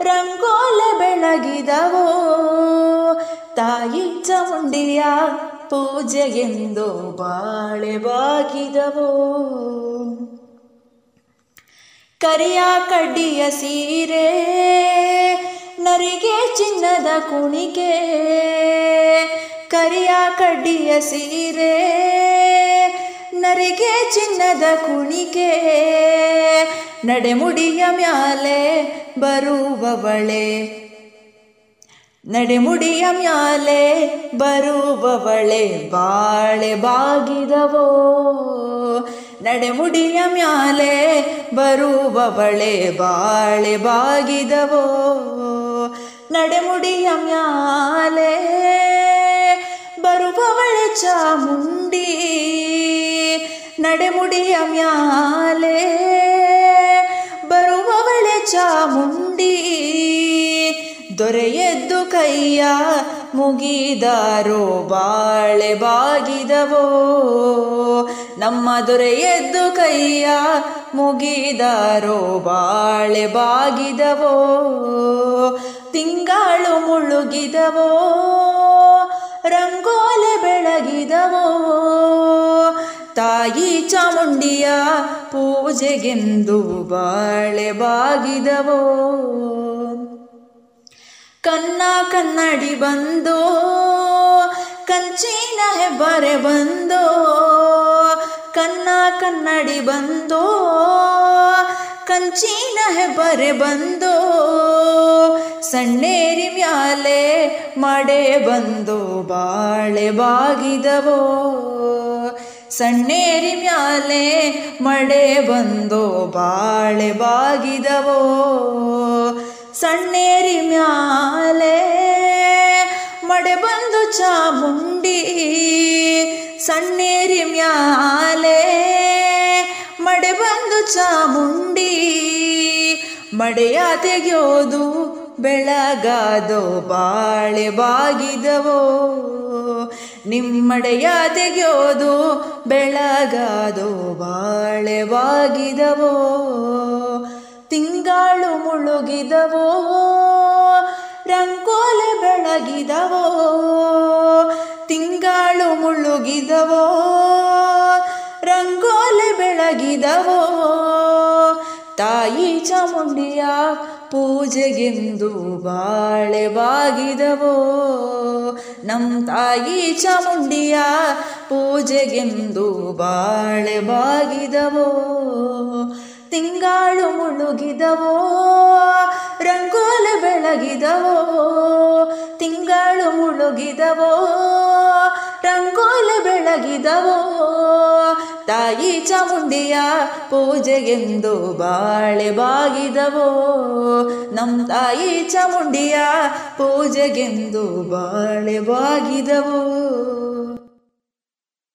ರಂಗೋಲೆ ಬೆಳಗಿದವೋ? ತಾಯಿ ಚಾಮುಂಡಿಯ ಪೂಜೆಗೆಂದು ಬಾಳೆ ಬಾಗಿದವೋ ಕರಿಯ ಕಡ್ಡಿಯ ಸೀರೆ, ನರಿಗೆ ಚಿನ್ನದ ಕುಣಿಕೆ ಕರಿಯ ಕಡ್ಡಿಯ ಸೀರೆ, ನರಿಗೆ ಚಿನ್ನದ ಕುಣಿಕೆ ನಡೆಮುಡಿಯ ಮ್ಯಾಲೆ ಬರುವವಳೆ ನಡೆಮುಡಿಯ ಮ್ಯಾಲೆ ಬರುವವಳೆ ಬಾಳೆ ಬಾಗಿದವೋ? ನಡೆಮುಡಿಯ ಮ್ಯಾಲೆ ಬರುವವಳೆ ಬಾಳೆ ಬಾಗಿದವೋ? ನಡೆಮುಡಿಯ ಮ್ಯಾಲೆ ಬರುವವಳೆ ಚಾಮುಂಡಿ? ನಡೆಮುಡಿಯ ಮ್ಯಾಲೆ ಬರುವವಳೆ ಚಾಮುಂಡಿ? ದೊರೆಯದ್ದು ಕೈಯ ಮುಗಿದಾರೋ ಬಾಳೆ ಬಾಗಿದವೋ? ನಮ್ಮ ದೊರೆಯದ್ದು ಕೈಯ ಮುಗಿದಾರೋ ಬಾಳೆ ಬಾಗಿದವೋ? ತಿಂಗಾಳು ಮುಳುಗಿದವೋ? ರಂಗೋಲೆ ಬೆಳಗಿದವೋ? ತಾಯಿ ಚಾಮುಂಡಿಯ ಪೂಜೆಗೆಂದು ಬಾಳೆ ಬಾಗಿದವೋ? ಕನ್ನ ಕನ್ನಡಿ ಬಂದೋ, ಕಂಚಿನ ಹೆಬ್ಬರೆ ಬಂದೋ ಕನ್ನ ಕನ್ನಡಿ ಬಂದೋ, ಕಂಚಿನ ಹೆಬ್ಬರೆ ಬಂದೋ, ಸಣ್ಣೇರಿ ಮ್ಯಾಲೆ ಮಡೆ ಬಂದೋ ಬಾಳೆ ಬಾಗಿದವೋ, ಸಣ್ಣೇರಿ ಮ್ಯಾಲೆ ಮಡೆ ಬಂದೋ ಬಾಳೆ ಬಾಗಿದವೋ ಸಣ್ಣೇರಿ ಮ್ಯಾಲೆ ಮಡೆ ಬಂದು ಚಾಮುಂಡಿ ಸಣ್ಣೇರಿ ಮ್ಯಾಲೆ ಮಡೆ ಬಂದು ಚಾಮುಂಡಿ ಮಡೆಯ ತೆಗೆಯೋದು ಬೆಳಗಾದೋ ಬಾಳೆ ಬಾಗಿದವೋ. ನಿಮ್ಮಡೆಯ ತೆಗೆಯೋದು ಬೆಳಗಾದೋ ಬಾಳೆ ಬಾಗಿದವೋ. ತಿಂಗಾಳು ಮುಳುಗಿದವೋ? ರಂಗೋಲೆ ಬೆಳಗಿದವೋ? ತಿಂಗಾಳು ಮುಳುಗಿದವೋ? ರಂಗೋಲೆ ಬೆಳಗಿದವೋ? ತಾಯಿ ಚಾಮುಂಡಿಯ ಪೂಜೆಗೆಂದು ಬಾಳೆ ಬಾಗಿದವೋ ನಮ್ಮ ತಾಯಿ ಚಾಮುಂಡಿಯ ಪೂಜೆಗೆಂದು ಬಾಳೆ ಬಾಗಿದವೋ ತಿಂಗಾಳು ಮುಳುಗಿದವೋ, ರಂಗೋಲೆ ಬೆಳಗಿದವೋ, ತಿಂಗಾಳು ಮುಳುಗಿದವೋ, ರಂಗೋಲೆ ಬೆಳಗಿದವೋ, ತಾಯಿ ಚಾಮುಂಡಿಯ ಪೂಜೆಗೆಂದು ಬಾಳೆ ಬಾಗಿದವೋ, ನಮ್ಮ ತಾಯಿ ಚಾಮುಂಡಿಯ ಪೂಜೆಗೆಂದು ಬಾಳೆ ಬಾಗಿದವೋ.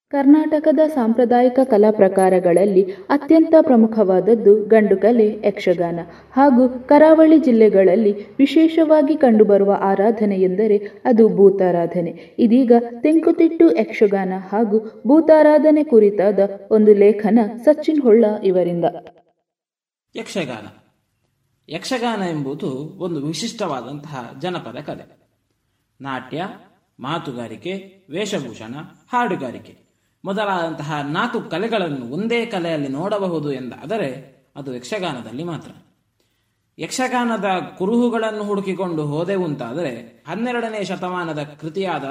ಕರ್ನಾಟಕದ ಸಾಂಪ್ರದಾಯಿಕ ಕಲಾ ಪ್ರಕಾರಗಳಲ್ಲಿ ಅತ್ಯಂತ ಪ್ರಮುಖವಾದದ್ದು ಗಂಡುಕಲೆ, ಯಕ್ಷಗಾನ. ಹಾಗೂ ಕರಾವಳಿ ಜಿಲ್ಲೆಗಳಲ್ಲಿ ವಿಶೇಷವಾಗಿ ಕಂಡುಬರುವ ಆರಾಧನೆ ಎಂದರೆ ಅದು ಭೂತಾರಾಧನೆ. ಇದೀಗ ತೆಂಕುತಿಟ್ಟು ಯಕ್ಷಗಾನ ಹಾಗೂ ಭೂತಾರಾಧನೆ ಕುರಿತಾದ ಒಂದು ಲೇಖನ ಸಚಿನ್ ಹೊಳ್ಳ ಇವರಿಂದ. ಯಕ್ಷಗಾನ. ಯಕ್ಷಗಾನ ಎಂಬುದು ಒಂದು ವಿಶಿಷ್ಟವಾದಂತಹ ಜನಪದ ಕಲೆ. ನಾಟ್ಯ, ಮಾತುಗಾರಿಕೆ, ವೇಷಭೂಷಣ, ಹಾಡುಗಾರಿಕೆ. ಮೊದಲಾದಂತಹ ನಾಲ್ಕು ಕಲೆಗಳನ್ನು ಒಂದೇ ಕಲೆಯಲ್ಲಿ ನೋಡಬಹುದು ಎಂದಾದರೆ ಅದು ಯಕ್ಷಗಾನದಲ್ಲಿ ಮಾತ್ರ. ಯಕ್ಷಗಾನದ ಕುರುಹುಗಳನ್ನು ಹುಡುಕಿಕೊಂಡು ಹೋದೆವುಂತಾದರೆ ಹನ್ನೆರಡನೇ ಶತಮಾನದ ಕೃತಿಯಾದ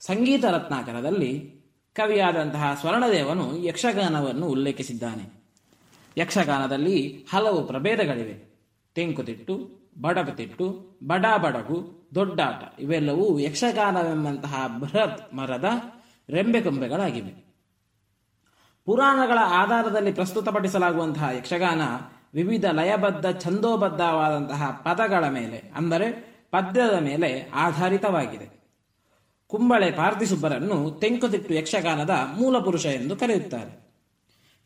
ಸಂಗೀತ ರತ್ನಾಕರದಲ್ಲಿ ಕವಿಯಾದಂತಹ ಸ್ವರ್ಣದೇವನು ಯಕ್ಷಗಾನವನ್ನು ಉಲ್ಲೇಖಿಸಿದ್ದಾನೆ. ಯಕ್ಷಗಾನದಲ್ಲಿ ಹಲವು ಪ್ರಭೇದಗಳಿವೆ. ತೆಂಕುತಿಟ್ಟು ಬಡಗುತಿಟ್ಟು ಬಡಾ ಬಡಗು, ದೊಡ್ಡಾಟ ಇವೆಲ್ಲವೂ ಯಕ್ಷಗಾನವೆಂಬಂತಹ ಬೃಹತ್ ಮರದ ರೆಂಬೆಕೊಂಬೆಗಳಾಗಿವೆ ಪುರಾಣಗಳ ಆಧಾರದಲ್ಲಿ ಪ್ರಸ್ತುತಪಡಿಸಲಾಗುವಂತಹ ಯಕ್ಷಗಾನ ವಿವಿಧ ಲಯಬದ್ಧ, ಛಂದೋಬದ್ಧವಾದಂತಹ ಪದಗಳ ಮೇಲೆ, ಅಂದರೆ ಪದ್ಯದ ಮೇಲೆ ಆಧಾರಿತವಾಗಿದೆ. ಕುಂಬಳೆ ಪಾರ್ಥಿಸುಬ್ಬರನ್ನು ತೆಂಕುತಿಟ್ಟು ಯಕ್ಷಗಾನದ ಮೂಲ ಪುರುಷ ಎಂದು ಕರೆಯುತ್ತಾರೆ.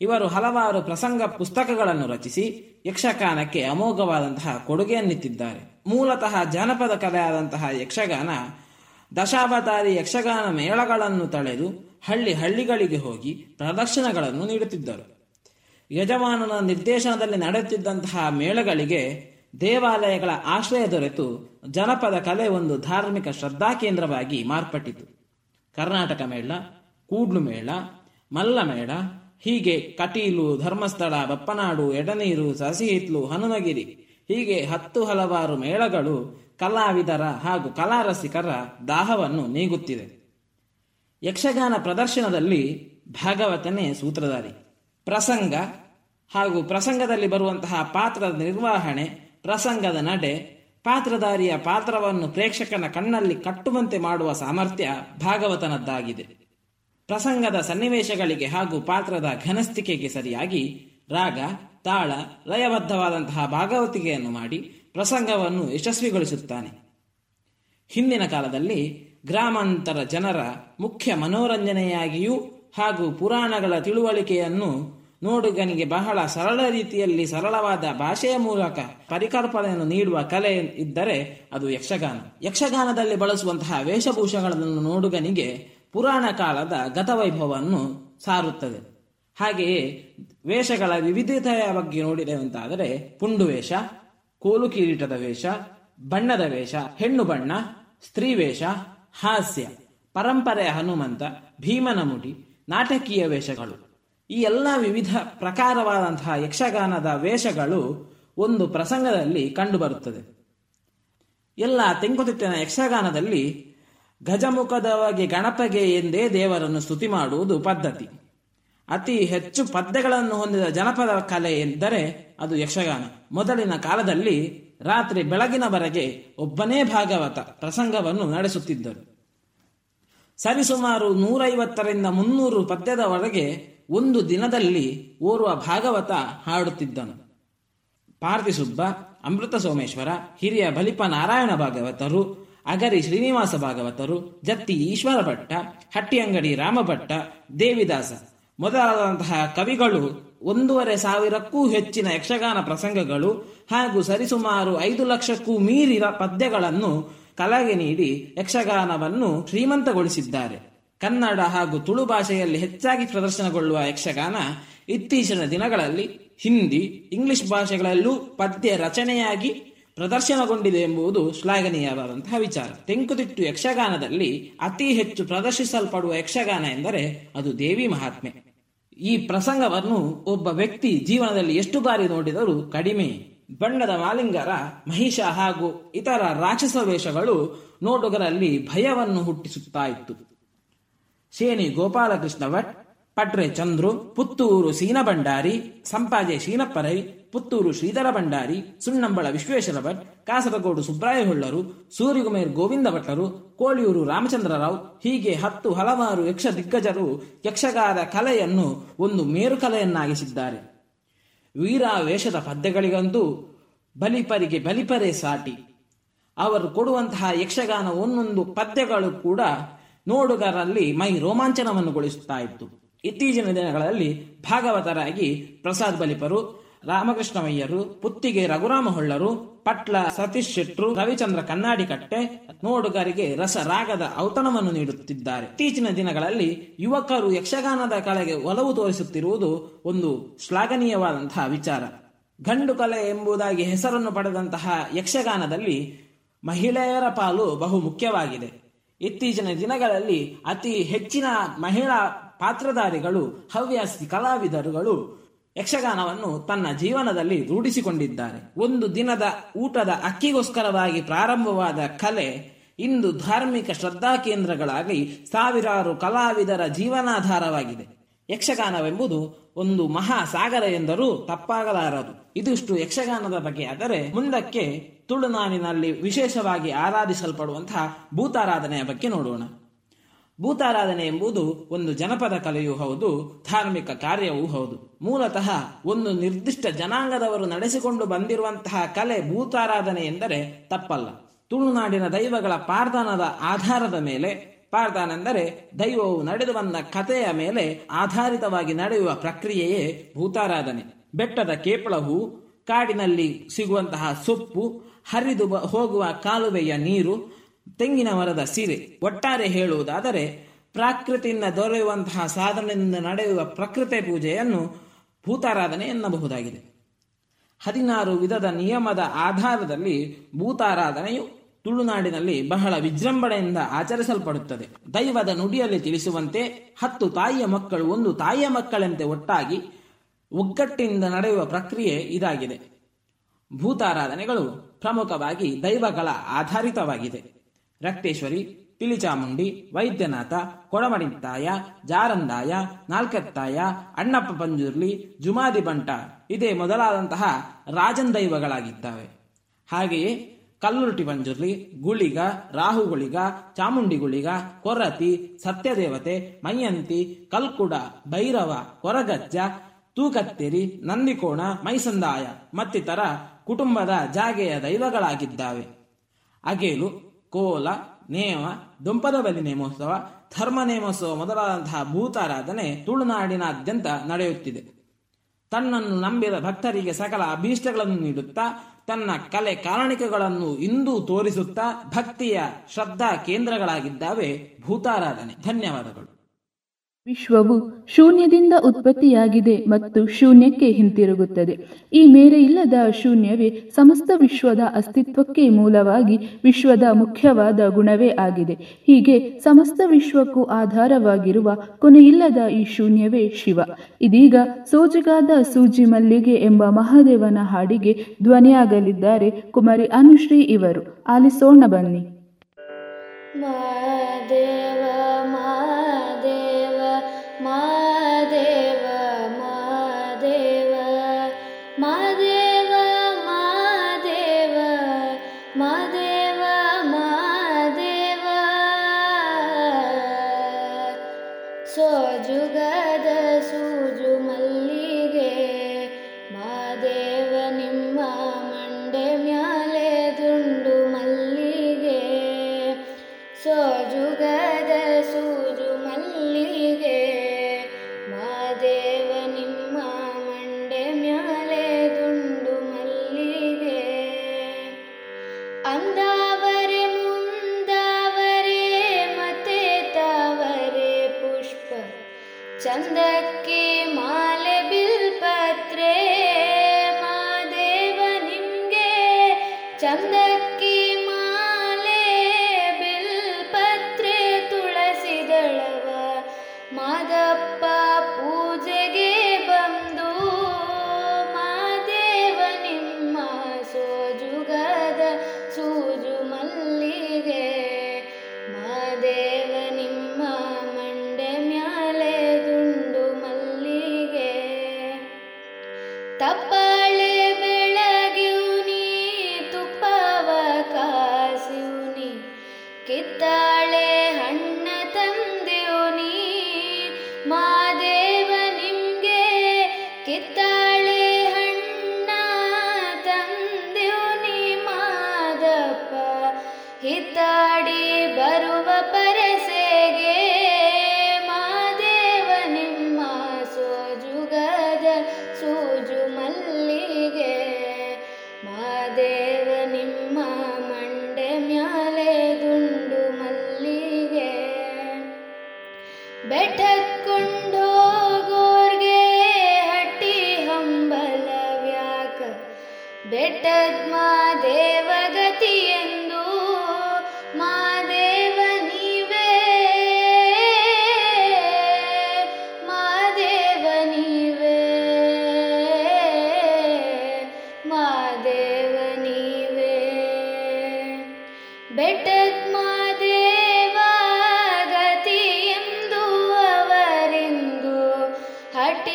ಇವರು ಹಲವಾರು ಪ್ರಸಂಗ ಪುಸ್ತಕಗಳನ್ನು ರಚಿಸಿ ಯಕ್ಷಗಾನಕ್ಕೆ ಅಮೋಘವಾದಂತಹ ಕೊಡುಗೆಯನ್ನಿತ್ತಿದ್ದಾರೆ ಮೂಲತಃ ಜಾನಪದ ಕಲೆಯಾದಂತಹ ಯಕ್ಷಗಾನ ದಶಾವತಾರಿ ಯಕ್ಷಗಾನ ಮೇಳಗಳನ್ನು ತಳೆದು ಹಳ್ಳಿ ಹಳ್ಳಿಗಳಿಗೆ ಹೋಗಿ ಪ್ರದರ್ಶನಗಳನ್ನು ನೀಡುತ್ತಿದ್ದರು. ಯಜಮಾನನ ನಿರ್ದೇಶನದಲ್ಲಿ ನಡೆಯುತ್ತಿದ್ದಂತಹ ಮೇಳಗಳಿಗೆ ದೇವಾಲಯಗಳ ಆಶ್ರಯ ದೊರೆತು ಜನಪದ ಕಲೆ ಒಂದು ಧಾರ್ಮಿಕ ಶ್ರದ್ಧಾ ಕೇಂದ್ರವಾಗಿ ಮಾರ್ಪಟ್ಟಿತು. ಕರ್ನಾಟಕ ಮೇಳ, ಕೂಡ್ಲು ಮೇಳ, ಮಲ್ಲ ಮೇಳ, ಹೀಗೆ ಕಟೀಲು, ಧರ್ಮಸ್ಥಳ, ಬಪ್ಪನಾಡು, ಎಡನೀರು, ಸಸಿಹಿತ್ಲು, ಹನುಮಗಿರಿ ಹೀಗೆ ಹತ್ತು ಹಲವಾರು ಮೇಳಗಳು ಕಲಾವಿದರ ಹಾಗೂ ಕಲಾರಸಿಕರ ದಾಹವನ್ನು ನೀಗುತ್ತಿದೆ. ಯಕ್ಷಗಾನ ಪ್ರದರ್ಶನದಲ್ಲಿ ಭಾಗವತನೇ ಸೂತ್ರಧಾರಿ. ಪ್ರಸಂಗ ಹಾಗೂ ಪ್ರಸಂಗದಲ್ಲಿ ಬರುವಂತಹ ಪಾತ್ರದ ನಿರ್ವಹಣೆ, ಪ್ರಸಂಗದ ನಡೆ, ಪಾತ್ರಧಾರಿಯ ಪಾತ್ರವನ್ನು ಪ್ರೇಕ್ಷಕನ ಕಣ್ಣಲ್ಲಿ ಕಟ್ಟುವಂತೆ ಮಾಡುವ ಸಾಮರ್ಥ್ಯ ಭಾಗವತನದ್ದಾಗಿದೆ. ಪ್ರಸಂಗದ ಸನ್ನಿವೇಶಗಳಿಗೆ ಹಾಗೂ ಪಾತ್ರದ ಘನಸ್ಥಿಕೆಗೆ ಸರಿಯಾಗಿ ರಾಗ, ತಾಳ, ಲಯಬದ್ಧವಾದಂತಹ ಭಾಗವತಿಕೆಯನ್ನು ಮಾಡಿ ಪ್ರಸಂಗವನ್ನು ಯಶಸ್ವಿಗೊಳಿಸುತ್ತಾನೆ. ಹಿಂದಿನ ಕಾಲದಲ್ಲಿ ಗ್ರಾಮಾಂತರ ಜನರ ಮುಖ್ಯ ಮನೋರಂಜನೆಯಾಗಿಯೂ ಹಾಗೂ ಪುರಾಣಗಳ ತಿಳುವಳಿಕೆಯನ್ನು ನೋಡುಗನಿಗೆ ಬಹಳ ಸರಳ ರೀತಿಯಲ್ಲಿ ಸರಳವಾದ ಭಾಷೆಯ ಮೂಲಕ ಪರಿಕಲ್ಪನೆಯನ್ನು ನೀಡುವ ಕಲೆ ಇದ್ದರೆ ಅದು ಯಕ್ಷಗಾನ. ಯಕ್ಷಗಾನದಲ್ಲಿ ಬಳಸುವಂತಹ ವೇಷಭೂಷಗಳನ್ನು ನೋಡುಗನಿಗೆ ಪುರಾಣ ಕಾಲದ ಗತವೈಭವವನ್ನು ಸಾರುತ್ತದೆ. ಹಾಗೆಯೇ ವೇಷಗಳ ವಿವಿಧತೆಯ ಬಗ್ಗೆ ನೋಡಿದೆವಂತಾದರೆ ಪುಂಡು ವೇಷ ಕೋಲು ಕಿರೀಟದ ವೇಷ, ಬಣ್ಣದ ವೇಷ, ಹೆಣ್ಣು ಬಣ್ಣ, ಸ್ತ್ರೀ ವೇಷ, ಹಾಸ್ಯ ಪರಂಪರೆಯ ಹನುಮಂತ, ಭೀಮನ ಮುಡಿ, ನಾಟಕೀಯ ವೇಷಗಳು. ಈ ಎಲ್ಲ ವಿವಿಧ ಪ್ರಕಾರವಾದಂತಹ ಯಕ್ಷಗಾನದ ವೇಷಗಳು ಒಂದು ಪ್ರಸಂಗದಲ್ಲಿ ಕಂಡುಬರುತ್ತದೆ. ಎಲ್ಲ ತೆಂಕುತಿಟ್ಟಿನ ಯಕ್ಷಗಾನದಲ್ಲಿ ಗಜಮುಖದವಾಗಿ ಗಣಪಗೆ ಎಂದೇ ದೇವರನ್ನು ಸ್ತುತಿ ಮಾಡುವುದು ಪದ್ಧತಿ. ಅತಿ ಹೆಚ್ಚು ಪದ್ಯಗಳನ್ನು ಹೊಂದಿದ ಜನಪದ ಕಲೆ ಎಂದರೆ ಅದು ಯಕ್ಷಗಾನ. ಮೊದಲಿನ ಕಾಲದಲ್ಲಿ ರಾತ್ರಿ ಬೆಳಗಿನವರೆಗೆ ಒಬ್ಬನೇ ಭಾಗವತ ಪ್ರಸಂಗವನ್ನು ನಡೆಸುತ್ತಿದ್ದರು. ಸರಿಸುಮಾರು ನೂರೈವತ್ತರಿಂದ ಮುನ್ನೂರು ಪದ್ಯದವರೆಗೆ ಒಂದು ದಿನದಲ್ಲಿ ಓರ್ವ ಭಾಗವತ ಹಾಡುತ್ತಿದ್ದನು. ಪಾರ್ಥಿಸುಬ್ಬ ಅಮೃತ ಸೋಮೇಶ್ವರ, ಹಿರಿಯ ಬಲಿಪ ನಾರಾಯಣ ಭಾಗವತರು, ಅಗರಿ ಶ್ರೀನಿವಾಸ ಭಾಗವತರು, ಜತ್ತಿ ಈಶ್ವರ ಭಟ್ಟ ಹಟ್ಟಿಯಂಗಡಿ ರಾಮಭಟ್ಟ, ದೇವಿದಾಸ ಮೊದಲಾದಂತಹ ಕವಿಗಳು ಒಂದೂವರೆ ಸಾವಿರಕ್ಕೂ ಹೆಚ್ಚಿನ ಯಕ್ಷಗಾನ ಪ್ರಸಂಗಗಳು ಹಾಗೂ ಸರಿಸುಮಾರು ಐದು ಲಕ್ಷಕ್ಕೂ ಮೀರಿದ ಪದ್ಯಗಳನ್ನು ಕಲೆಗೆ ನೀಡಿ ಯಕ್ಷಗಾನವನ್ನು ಶ್ರೀಮಂತಗೊಳಿಸಿದ್ದಾರೆ. ಕನ್ನಡ ಹಾಗೂ ತುಳು ಭಾಷೆಯಲ್ಲಿ ಹೆಚ್ಚಾಗಿ ಪ್ರದರ್ಶನಗೊಳ್ಳುವ ಯಕ್ಷಗಾನ ಇತ್ತೀಚಿನ ದಿನಗಳಲ್ಲಿ ಹಿಂದಿ, ಇಂಗ್ಲಿಷ್ ಭಾಷೆಗಳಲ್ಲೂ ಪದ್ಯ ರಚನೆಯಾಗಿ ಪ್ರದರ್ಶನಗೊಂಡಿದೆ ಎಂಬುದು ಶ್ಲಾಘನೀಯವಾದಂತಹ ವಿಚಾರ. ತೆಂಕುತಿಟ್ಟು ಯಕ್ಷಗಾನದಲ್ಲಿ ಅತಿ ಹೆಚ್ಚು ಪ್ರದರ್ಶಿಸಲ್ಪಡುವ ಯಕ್ಷಗಾನ ಎಂದರೆ ಅದು ದೇವಿ ಮಹಾತ್ಮೆ. ಈ ಪ್ರಸಂಗವನ್ನು ಒಬ್ಬ ವ್ಯಕ್ತಿ ಜೀವನದಲ್ಲಿ ಎಷ್ಟು ಬಾರಿ ನೋಡಿದರೂ ಕಡಿಮೆ. ಬಣ್ಣದ ಮಾಲಿಂಗರ, ಮಹಿಷ ಹಾಗೂ ಇತರ ರಾಕ್ಷಸ ವೇಷಗಳು ನೋಡುಗರಲ್ಲಿ ಭಯವನ್ನು ಹುಟ್ಟಿಸುತ್ತಾ ಇತ್ತು. ಸೇನಿ ಗೋಪಾಲಕೃಷ್ಣ ಭಟ್ ಪಟ್ರೆ ಚಂದ್ರು, ಪುತ್ತೂರು ಸೀನ ಭಂಡಾರಿ, ಸಂಪಾಜೆ ಶೀನಪ್ಪರೈ, ಪುತ್ತೂರು ಶ್ರೀಧರ ಭಂಡಾರಿ, ಸುಣ್ಣಂಬಳ ವಿಶ್ವೇಶ್ವರ ಭಟ್ ಕಾಸರಗೋಡು ಸುಬ್ರಾಯ ಹೊಳ್ಳರು ಗೋವಿಂದ ಭಟ್ಟರು, ಕೋಳಿಯೂರು ರಾಮಚಂದ್ರರಾವ್, ಹೀಗೆ ಹತ್ತು ಹಲವಾರು ಯಕ್ಷ ದಿಗ್ಗಜರು ಯಕ್ಷಗಾನ ಕಲೆಯನ್ನು ಒಂದು ಮೇರುಕಲೆಯನ್ನಾಗಿಸಿದ್ದಾರೆ. ವೀರ ವೇಷದ ಪದ್ಯಗಳಿಗಂತೂ ಬಲಿಪರಿಗೆ ಬಲಿಪರೇ ಸಾಟಿ. ಅವರು ಕೊಡುವಂತಹ ಯಕ್ಷಗಾನ ಒಂದೊಂದು ಪದ್ಯಗಳು ಕೂಡ ನೋಡುಗರಲ್ಲಿ ಮೈ ರೋಮಾಂಚನವನ್ನುಗೊಳಿಸುತ್ತಾ ಇತ್ತು. ಇತ್ತೀಚಿನ ದಿನಗಳಲ್ಲಿ ಭಾಗವತರಾಗಿ ಪ್ರಸಾದ್ ಬಲಿಪರು, ರಾಮಕೃಷ್ಣಮಯ್ಯರು, ಪುತ್ತಿಗೆ ರಘುರಾಮ ಹೊಳ್ಳರು ಪಟ್ಲ ಸತೀಶ್ ಶೆಟ್ರು, ರವಿಚಂದ್ರ ಕನ್ನಾಡಿ ಕಟ್ಟೆ ನೋಡುಗರಿಗೆ ರಸರಾಗದ ಔತಣವನ್ನು ನೀಡುತ್ತಿದ್ದಾರೆ. ಇತ್ತೀಚಿನ ದಿನಗಳಲ್ಲಿ ಯುವಕರು ಯಕ್ಷಗಾನದ ಕಲೆಗೆ ಒಲವು ತೋರಿಸುತ್ತಿರುವುದು ಒಂದು ಶ್ಲಾಘನೀಯವಾದಂತಹ ವಿಚಾರ. ಗಂಡು ಕಲೆ ಎಂಬುದಾಗಿ ಹೆಸರನ್ನು ಪಡೆದಂತಹ ಯಕ್ಷಗಾನದಲ್ಲಿ ಮಹಿಳೆಯರ ಪಾಲು ಬಹು ಮುಖ್ಯವಾಗಿದೆ. ಇತ್ತೀಚಿನ ದಿನಗಳಲ್ಲಿ ಅತಿ ಹೆಚ್ಚಿನ ಮಹಿಳಾ ಪಾತ್ರಧಾರಿಗಳು, ಹವ್ಯಾಸಿ ಕಲಾವಿದರುಗಳು ಯಕ್ಷಗಾನವನ್ನು ತನ್ನ ಜೀವನದಲ್ಲಿ ರೂಢಿಸಿಕೊಂಡಿದ್ದಾರೆ. ಒಂದು ದಿನದ ಊಟದ ಅಕ್ಕಿಗೋಸ್ಕರವಾಗಿ ಪ್ರಾರಂಭವಾದ ಕಲೆ ಇಂದು ಧಾರ್ಮಿಕ ಶ್ರದ್ಧಾ ಕೇಂದ್ರಗಳಾಗಿ ಸಾವಿರಾರು ಕಲಾವಿದರ ಜೀವನಾಧಾರವಾಗಿದೆ. ಯಕ್ಷಗಾನವೆಂಬುದು ಒಂದು ಮಹಾಸಾಗರ ಎಂದರೂ ತಪ್ಪಾಗಲಾರದು. ಇದಿಷ್ಟು ಯಕ್ಷಗಾನದ ಬಗ್ಗೆ ಆದರೆ ಮುಂದಕ್ಕೆ ತುಳುನಾಡಿನಲ್ಲಿ ವಿಶೇಷವಾಗಿ ಆರಾಧಿಸಲ್ಪಡುವಂತಹ ಭೂತಾರಾಧನೆಯ ಬಗ್ಗೆ ನೋಡೋಣ. ಭೂತಾರಾಧನೆ ಎಂಬುದು ಒಂದು ಜನಪದ ಕಲೆಯೂ ಹೌದು, ಧಾರ್ಮಿಕ ಕಾರ್ಯವೂ ಹೌದು. ಮೂಲತಃ ಒಂದು ನಿರ್ದಿಷ್ಟ ಜನಾಂಗದವರು ನಡೆಸಿಕೊಂಡು ಬಂದಿರುವಂತಹ ಕಲೆ ಭೂತಾರಾಧನೆ ಎಂದರೆ ತಪ್ಪಲ್ಲ. ತುಳುನಾಡಿನ ದೈವಗಳ ಪಾರ್ದಾನದ ಆಧಾರದ ಮೇಲೆ ಪಾರ್ದಾನ ಎಂದರೆ ದೈವವು ನಡೆದು ಬಂದ ಕಥೆಯ ಮೇಲೆ ಆಧಾರಿತವಾಗಿ ನಡೆಯುವ ಪ್ರಕ್ರಿಯೆಯೇ ಭೂತಾರಾಧನೆ. ಬೆಟ್ಟದ ಕೇಪಳವು ಕಾಡಿನಲ್ಲಿ ಸಿಗುವಂತಹ ಸೊಪ್ಪು, ಹರಿದು ಹೋಗುವ ಕಾಲುವೆಯ ನೀರು ತೆಂಗಿನ ಮರದ ಸೀರೆ. ಒಟ್ಟಾರೆ ಹೇಳುವುದಾದರೆ, ಪ್ರಾಕೃತಿಯಿಂದ ದೊರೆಯುವಂತಹ ಸಾಧನದಿಂದ ನಡೆಯುವ ಪ್ರಕೃತಿ ಪೂಜೆಯನ್ನು ಭೂತಾರಾಧನೆ ಎನ್ನಬಹುದಾಗಿದೆ. ಹದಿನಾರು ವಿಧದ ನಿಯಮದ ಆಧಾರದಲ್ಲಿ ಭೂತಾರಾಧನೆಯು ತುಳುನಾಡಿನಲ್ಲಿ ಬಹಳ ವಿಜೃಂಭಣೆಯಿಂದ ಆಚರಿಸಲ್ಪಡುತ್ತದೆ. ದೈವದ ನುಡಿಯಲ್ಲಿ ತಿಳಿಸುವಂತೆ ಹತ್ತು ತಾಯಿಯ ಮಕ್ಕಳು ಒಂದು ತಾಯಿಯ ಮಕ್ಕಳಂತೆ ಒಟ್ಟಾಗಿ ಒಗ್ಗಟ್ಟಿನಿಂದ ನಡೆಯುವ ಪ್ರಕ್ರಿಯೆ ಇದಾಗಿದೆ. ಭೂತಾರಾಧನೆಗಳು ಪ್ರಮುಖವಾಗಿ ದೈವಗಳ ಆಧಾರಿತವಾಗಿದೆ. ರಕ್ತೇಶ್ವರಿ, ಪಿಲಿಚಾಮುಂಡಿ, ವೈದ್ಯನಾಥ ಕೊಡಮಡಿತ್ತಾಯ ಜಾರಂದಾಯ, ನಾಲ್ಕತ್ತಾಯ, ಅಣ್ಣಪ್ಪ ಪಂಜುರ್ಲಿ, ಜುಮಾದಿ ಬಂಟ ಇದೇ ಮೊದಲಾದಂತಹ ರಾಜನ್ ದೈವಗಳಾಗಿದ್ದಾವೆ. ಹಾಗೆಯೇ ಕಲ್ಲುರುಟಿ ಪಂಜುರ್ಲಿ, ಗುಳಿಗ, ರಾಹುಗುಳಿಗ ಚಾಮುಂಡಿ ಗುಳಿಗ ಕೊರತಿ, ಸತ್ಯದೇವತೆ, ಮೈಯಂತಿ, ಕಲ್ಕುಡ, ಭೈರವ, ಕೊರಗಜ್ಜ, ತೂಕತ್ತೇರಿ, ನಂದಿಕೋಣ, ಮೈಸಂದಾಯ ಮತ್ತಿತರ ಕುಟುಂಬದ ಜಾಗೆಯ ದೈವಗಳಾಗಿದ್ದಾವೆ. ಅಗೇಲು ಕೋಲ, ನೇಮ, ದೊಂಪದ ಬಲಿ ನೇಮೋತ್ಸವ, ಧರ್ಮ ನೇಮೋತ್ಸವ ಮೊದಲಾದಂತಹ ಭೂತಾರಾಧನೆ ತುಳುನಾಡಿನಾದ್ಯಂತ ನಡೆಯುತ್ತಿದೆ. ತನ್ನನ್ನು ನಂಬಿದ ಭಕ್ತರಿಗೆ ಸಕಲ ಅಭೀಷ್ಟಗಳನ್ನು ನೀಡುತ್ತಾ, ತನ್ನ ಕಲೆ ಕಾರಣಿಕಗಳನ್ನು ಇಂದು ತೋರಿಸುತ್ತಾ ಭಕ್ತಿಯ ಶ್ರದ್ಧಾ ಕೇಂದ್ರಗಳಾಗಿದ್ದಾವೆ ಭೂತಾರಾಧನೆ. ಧನ್ಯವಾದಗಳು. ವಿಶ್ವವು ಶೂನ್ಯದಿಂದ ಉತ್ಪತ್ತಿಯಾಗಿದೆ ಮತ್ತು ಶೂನ್ಯಕ್ಕೆ ಹಿಂತಿರುಗುತ್ತದೆ. ಈ ಮೇರೆ ಇಲ್ಲದ ಶೂನ್ಯವೇ ಸಮಸ್ತ ವಿಶ್ವದ ಅಸ್ತಿತ್ವಕ್ಕೆ ಮೂಲವಾಗಿ ವಿಶ್ವದ ಮುಖ್ಯವಾದ ಗುಣವೇ ಆಗಿದೆ. ಹೀಗೆ ಸಮಸ್ತ ವಿಶ್ವಕ್ಕೂ ಆಧಾರವಾಗಿರುವ ಕೊನೆಯಿಲ್ಲದ ಈ ಶೂನ್ಯವೇ ಶಿವ. ಇದೀಗ ಸೋಜಿಗಾದ ಸೂಜಿ ಮಲ್ಲಿಗೆ ಎಂಬ ಮಹಾದೇವನ ಹಾಡಿಗೆ ಧ್ವನಿಯಾಗಲಿದ್ದಾರೆ ಕುಮಾರಿ ಅನುಶ್ರೀ ಇವರು. ಆಲಿಸೋಣ ಬನ್ನಿ.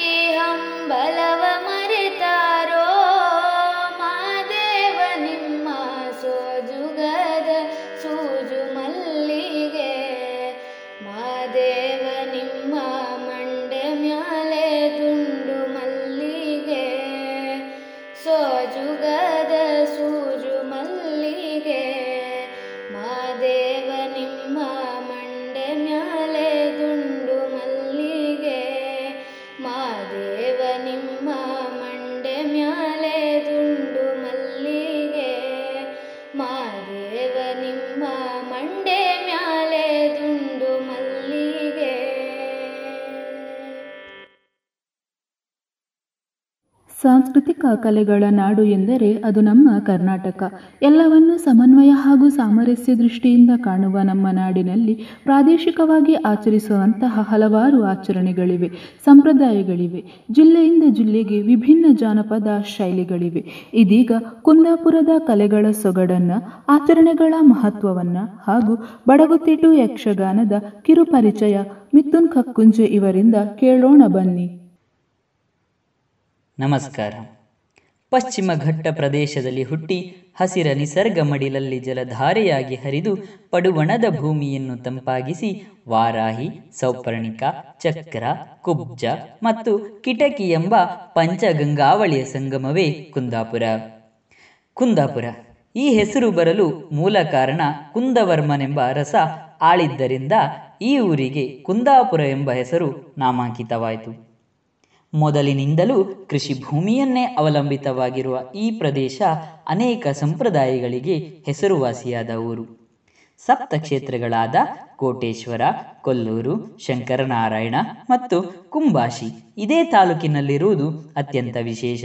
देहं लवम् ಸಾಂಸ್ಕೃತಿಕ ಕಲೆಗಳ ನಾಡು ಎಂದರೆ ಅದು ನಮ್ಮ ಕರ್ನಾಟಕ. ಎಲ್ಲವನ್ನೂ ಸಮನ್ವಯ ಹಾಗೂ ಸಾಮರಸ್ಯ ದೃಷ್ಟಿಯಿಂದ ಕಾಣುವ ನಮ್ಮ ನಾಡಿನಲ್ಲಿ ಪ್ರಾದೇಶಿಕವಾಗಿ ಆಚರಿಸುವಂತಹ ಹಲವಾರು ಆಚರಣೆಗಳಿವೆ, ಸಂಪ್ರದಾಯಗಳಿವೆ. ಜಿಲ್ಲೆಯಿಂದ ಜಿಲ್ಲೆಗೆ ವಿಭಿನ್ನ ಜಾನಪದ ಶೈಲಿಗಳಿವೆ. ಇದೀಗ ಕುಂದಾಪುರದ ಕಲೆಗಳ ಸೊಗಡನ್ನ, ಆಚರಣೆಗಳ ಮಹತ್ವವನ್ನ ಹಾಗೂ ಬಡಗುತಿಟ್ಟು ಯಕ್ಷಗಾನದ ಕಿರುಪರಿಚಯ ಮಿಥುನ್ ಕಕ್ಕುಂಜೆ ಇವರಿಂದ ಕೇಳೋಣ ಬನ್ನಿ. ನಮಸ್ಕಾರ. ಪಶ್ಚಿಮ ಘಟ್ಟ ಪ್ರದೇಶದಲ್ಲಿ ಹುಟ್ಟಿ ಹಸಿರ ನಿಸರ್ಗ ಮಡಿಲಲ್ಲಿ ಜಲಧಾರೆಯಾಗಿ ಹರಿದು ಪಡುವಣದ ಭೂಮಿಯನ್ನು ತಂಪಾಗಿಸಿ ವಾರಾಹಿ, ಸೌಪರ್ಣಿಕ, ಚಕ್ರ, ಕುಬ್ಜ ಮತ್ತು ಕಿಟಕಿ ಎಂಬ ಪಂಚಗಂಗಾವಳಿಯ ಸಂಗಮವೇ ಕುಂದಾಪುರ. ಕುಂದಾಪುರ. ಈ ಹೆಸರು ಬರಲು ಮೂಲ ಕಾರಣ ಕುಂದವರ್ಮನೆಂಬ ರಸ ಆಳಿದ್ದರಿಂದ ಈ ಊರಿಗೆ ಕುಂದಾಪುರ ಎಂಬ ಹೆಸರು ನಾಮಾಂಕಿತವಾಯಿತು. ಮೊದಲಿನಿಂದಲೂ ಕೃಷಿ ಭೂಮಿಯನ್ನೇ ಅವಲಂಬಿತವಾಗಿರುವ ಈ ಪ್ರದೇಶ ಅನೇಕ ಸಂಪ್ರದಾಯಗಳಿಗೆ ಹೆಸರುವಾಸಿಯಾದ ಊರು ಸಪ್ತ ಕ್ಷೇತ್ರಗಳಾದ ಕೋಟೇಶ್ವರ, ಕೊಲ್ಲೂರು, ಶಂಕರನಾರಾಯಣ ಮತ್ತು ಕುಂಬಾಶಿ ಇದೇ ತಾಲೂಕಿನಲ್ಲಿರುವುದು ಅತ್ಯಂತ ವಿಶೇಷ.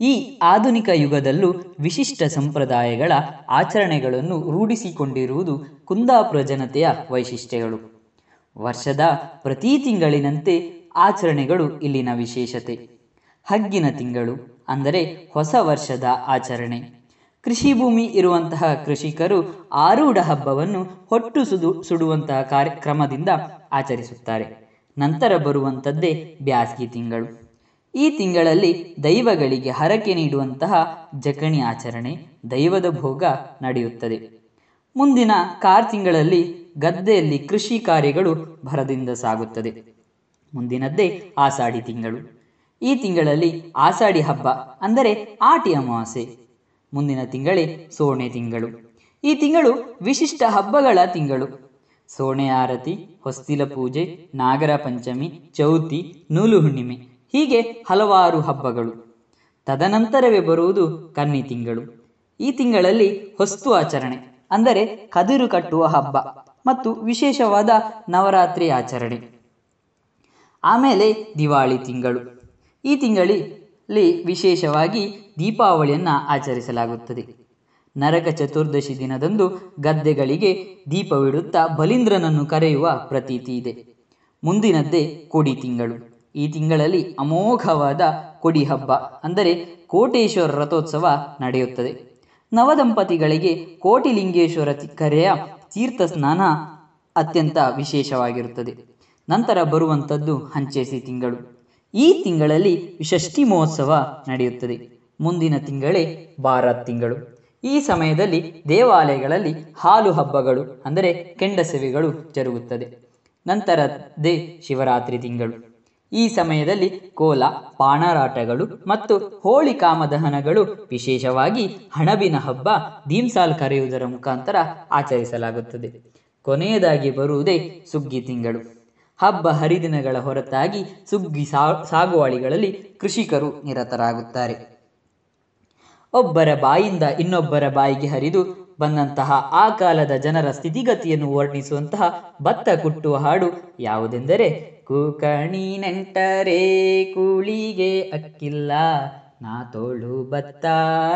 ಈ ಆಧುನಿಕ ಯುಗದಲ್ಲೂ ವಿಶಿಷ್ಟ ಸಂಪ್ರದಾಯಗಳ ಆಚರಣೆಗಳನ್ನು ರೂಢಿಸಿಕೊಂಡಿರುವುದು ಕುಂದಾಪುರ ಜನತೆಯ ವೈಶಿಷ್ಟ್ಯಗಳು. ವರ್ಷದ ಪ್ರತಿ ತಿಂಗಳಿನಂತೆ ಆಚರಣೆಗಳು ಇಲ್ಲಿನ ವಿಶೇಷತೆ. ಹಗ್ಗಿನ ತಿಂಗಳು ಅಂದರೆ ಹೊಸ ವರ್ಷದ ಆಚರಣೆ. ಕೃಷಿ ಭೂಮಿ ಇರುವಂತಹ ಕೃಷಿಕರು ಆರೂಢ ಹಬ್ಬವನ್ನು ಹೊಟ್ಟು ಸುದು, ಸುಡುವಂತಹ ಕಾರ್ಯಕ್ರಮದಿಂದ ಆಚರಿಸುತ್ತಾರೆ. ನಂತರ ಬರುವಂಥದ್ದೇ ಬ್ಯಾಸಗಿ ತಿಂಗಳು. ಈ ತಿಂಗಳಲ್ಲಿ ದೈವಗಳಿಗೆ ಹರಕೆ ನೀಡುವಂತಹ ಜಕಣಿ ಆಚರಣೆ, ದೈವದ ಭೋಗ ನಡೆಯುತ್ತದೆ. ಮುಂದಿನ ಕಾರ್ ತಿಂಗಳಲ್ಲಿ ಗದ್ದೆಯಲ್ಲಿ ಕೃಷಿ ಕಾರ್ಯಗಳು ಭರದಿಂದ ಸಾಗುತ್ತದೆ. ಮುಂದಿನದ್ದೇ ಆಸಾಡಿ ತಿಂಗಳು. ಈ ತಿಂಗಳಲ್ಲಿ ಆಸಾಡಿ ಹಬ್ಬ ಅಂದರೆ ಆಟಿ ಅಮಾವಾಸ್ಯೆ. ಮುಂದಿನ ತಿಂಗಳೇ ಸೋಣೆ ತಿಂಗಳು. ಈ ತಿಂಗಳು ವಿಶಿಷ್ಟ ಹಬ್ಬಗಳ ತಿಂಗಳು. ಸೋಣೆ ಆರತಿ, ಹೊಸ್ತಿಲ ಪೂಜೆ, ನಾಗರ ಪಂಚಮಿ, ಚೌತಿ, ನೂಲು ಹುಣ್ಣಿಮೆ ಹೀಗೆ ಹಲವಾರು ಹಬ್ಬಗಳು. ತದನಂತರವೇ ಬರುವುದು ಕನ್ನಿ ತಿಂಗಳು. ಈ ತಿಂಗಳಲ್ಲಿ ಹೊಸ್ತು ಆಚರಣೆ ಅಂದರೆ ಕದಿರು ಕಟ್ಟುವ ಹಬ್ಬ ಮತ್ತು ವಿಶೇಷವಾದ ನವರಾತ್ರಿ ಆಚರಣೆ. ಆಮೇಲೆ ದಿವಾಳಿ ತಿಂಗಳು. ಈ ತಿಂಗಳಲ್ಲಿ ವಿಶೇಷವಾಗಿ ದೀಪಾವಳಿಯನ್ನು ಆಚರಿಸಲಾಗುತ್ತದೆ. ನರಕ ಚತುರ್ದಶಿ ದಿನದಂದು ಗದ್ದೆಗಳಿಗೆ ದೀಪವಿಡುತ್ತಾ ಬಲೀಂದ್ರನನ್ನು ಕರೆಯುವ ಪ್ರತೀತಿ ಇದೆ. ಮುಂದಿನದ್ದೇ ಕೊಡಿ ತಿಂಗಳು. ಈ ತಿಂಗಳಲ್ಲಿ ಅಮೋಘವಾದ ಕೊಡಿ ಹಬ್ಬ ಅಂದರೆ ಕೋಟೇಶ್ವರ ರಥೋತ್ಸವ ನಡೆಯುತ್ತದೆ. ನವದಂಪತಿಗಳಿಗೆ ಕೋಟಿಲಿಂಗೇಶ್ವರ ಕರೆಯ ತೀರ್ಥ ಸ್ನಾನ ಅತ್ಯಂತ ವಿಶೇಷವಾಗಿರುತ್ತದೆ. ನಂತರ ಬರುವಂಥದ್ದು ಹಂಚೇಸಿ ತಿಂಗಳು. ಈ ತಿಂಗಳಲ್ಲಿ ಷಷ್ಠಿ ಮಹೋತ್ಸವ ನಡೆಯುತ್ತದೆ. ಮುಂದಿನ ತಿಂಗಳೇ ಭಾರತ್ ತಿಂಗಳು. ಈ ಸಮಯದಲ್ಲಿ ದೇವಾಲಯಗಳಲ್ಲಿ ಹಾಲು ಹಬ್ಬಗಳು, ಅಂದರೆ ಕೆಂಡಸೆವೆಗಳು ಜರುಗುತ್ತದೆ. ನಂತರದೇ ಶಿವರಾತ್ರಿ ತಿಂಗಳು. ಈ ಸಮಯದಲ್ಲಿ ಕೋಲ, ಪಾಣರಾಟಗಳು ಮತ್ತು ಹೋಳಿ ಕಾಮದಹನಗಳು ವಿಶೇಷವಾಗಿ ಹಣಬಿನ ಹಬ್ಬ ದೀಮ್ಸಾಲ್ ಕರೆಯುವುದರ ಮುಖಾಂತರ ಆಚರಿಸಲಾಗುತ್ತದೆ. ಕೊನೆಯದಾಗಿ ಬರುವುದೇ ಸುಗ್ಗಿ ತಿಂಗಳು. ಹಬ್ಬ ಹರಿದಿನಗಳ ಹೊರತಾಗಿ ಸುಗ್ಗಿ ಸಾಗುವಳಿಗಳಲ್ಲಿ ಕೃಷಿಕರು ನಿರತರಾಗುತ್ತಾರೆ. ಒಬ್ಬರ ಬಾಯಿಂದ ಇನ್ನೊಬ್ಬರ ಬಾಯಿಗೆ ಹರಿದು ಬಂದಂತಹ ಆ ಕಾಲದ ಜನರ ಸ್ಥಿತಿಗತಿಯನ್ನು ವರ್ಣಿಸುವಂತಹ ಭತ್ತ ಕುಟ್ಟುವ ಹಾಡು ಯಾವುದೆಂದರೆ, ಕುಕಣಿ ನೆಂಟರೇ, ಕೂಳಿಗೆ ಅಕ್ಕಿಲ್ಲ, ನಾ ತೋಳು ಭತ್ತ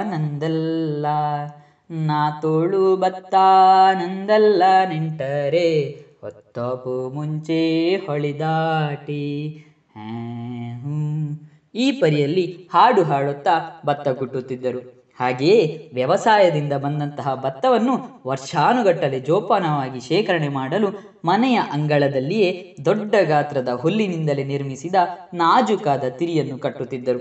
ನಂದಲ್ಲ, ನಾ ತೋಳು ಭತ್ತ ನಂದಲ್ಲ ನೆಂಟರೇ ಹೊತ್ತಪು ಮುಂಚೆ ಹೊಳಿದಾಟಿ. ಈ ಪರಿಯಲ್ಲಿ ಹಾಡು ಹಾಡುತ್ತಾ ಭತ್ತ ಕುಟ್ಟುತ್ತಿದ್ದರು ಹಾಗೆಯೇ ವ್ಯವಸಾಯದಿಂದ ಬಂದಂತಹ ಭತ್ತವನ್ನು ವರ್ಷಾನುಗಟ್ಟಲೆ ಜೋಪಾನವಾಗಿ ಶೇಖರಣೆ ಮಾಡಲು ಮನೆಯ ಅಂಗಳದಲ್ಲಿಯೇ ದೊಡ್ಡ ಗಾತ್ರದ ಹುಲ್ಲಿನಿಂದಲೇ ನಿರ್ಮಿಸಿದ ನಾಜುಕಾದ ತಿರಿಯನ್ನು ಕಟ್ಟುತ್ತಿದ್ದರು.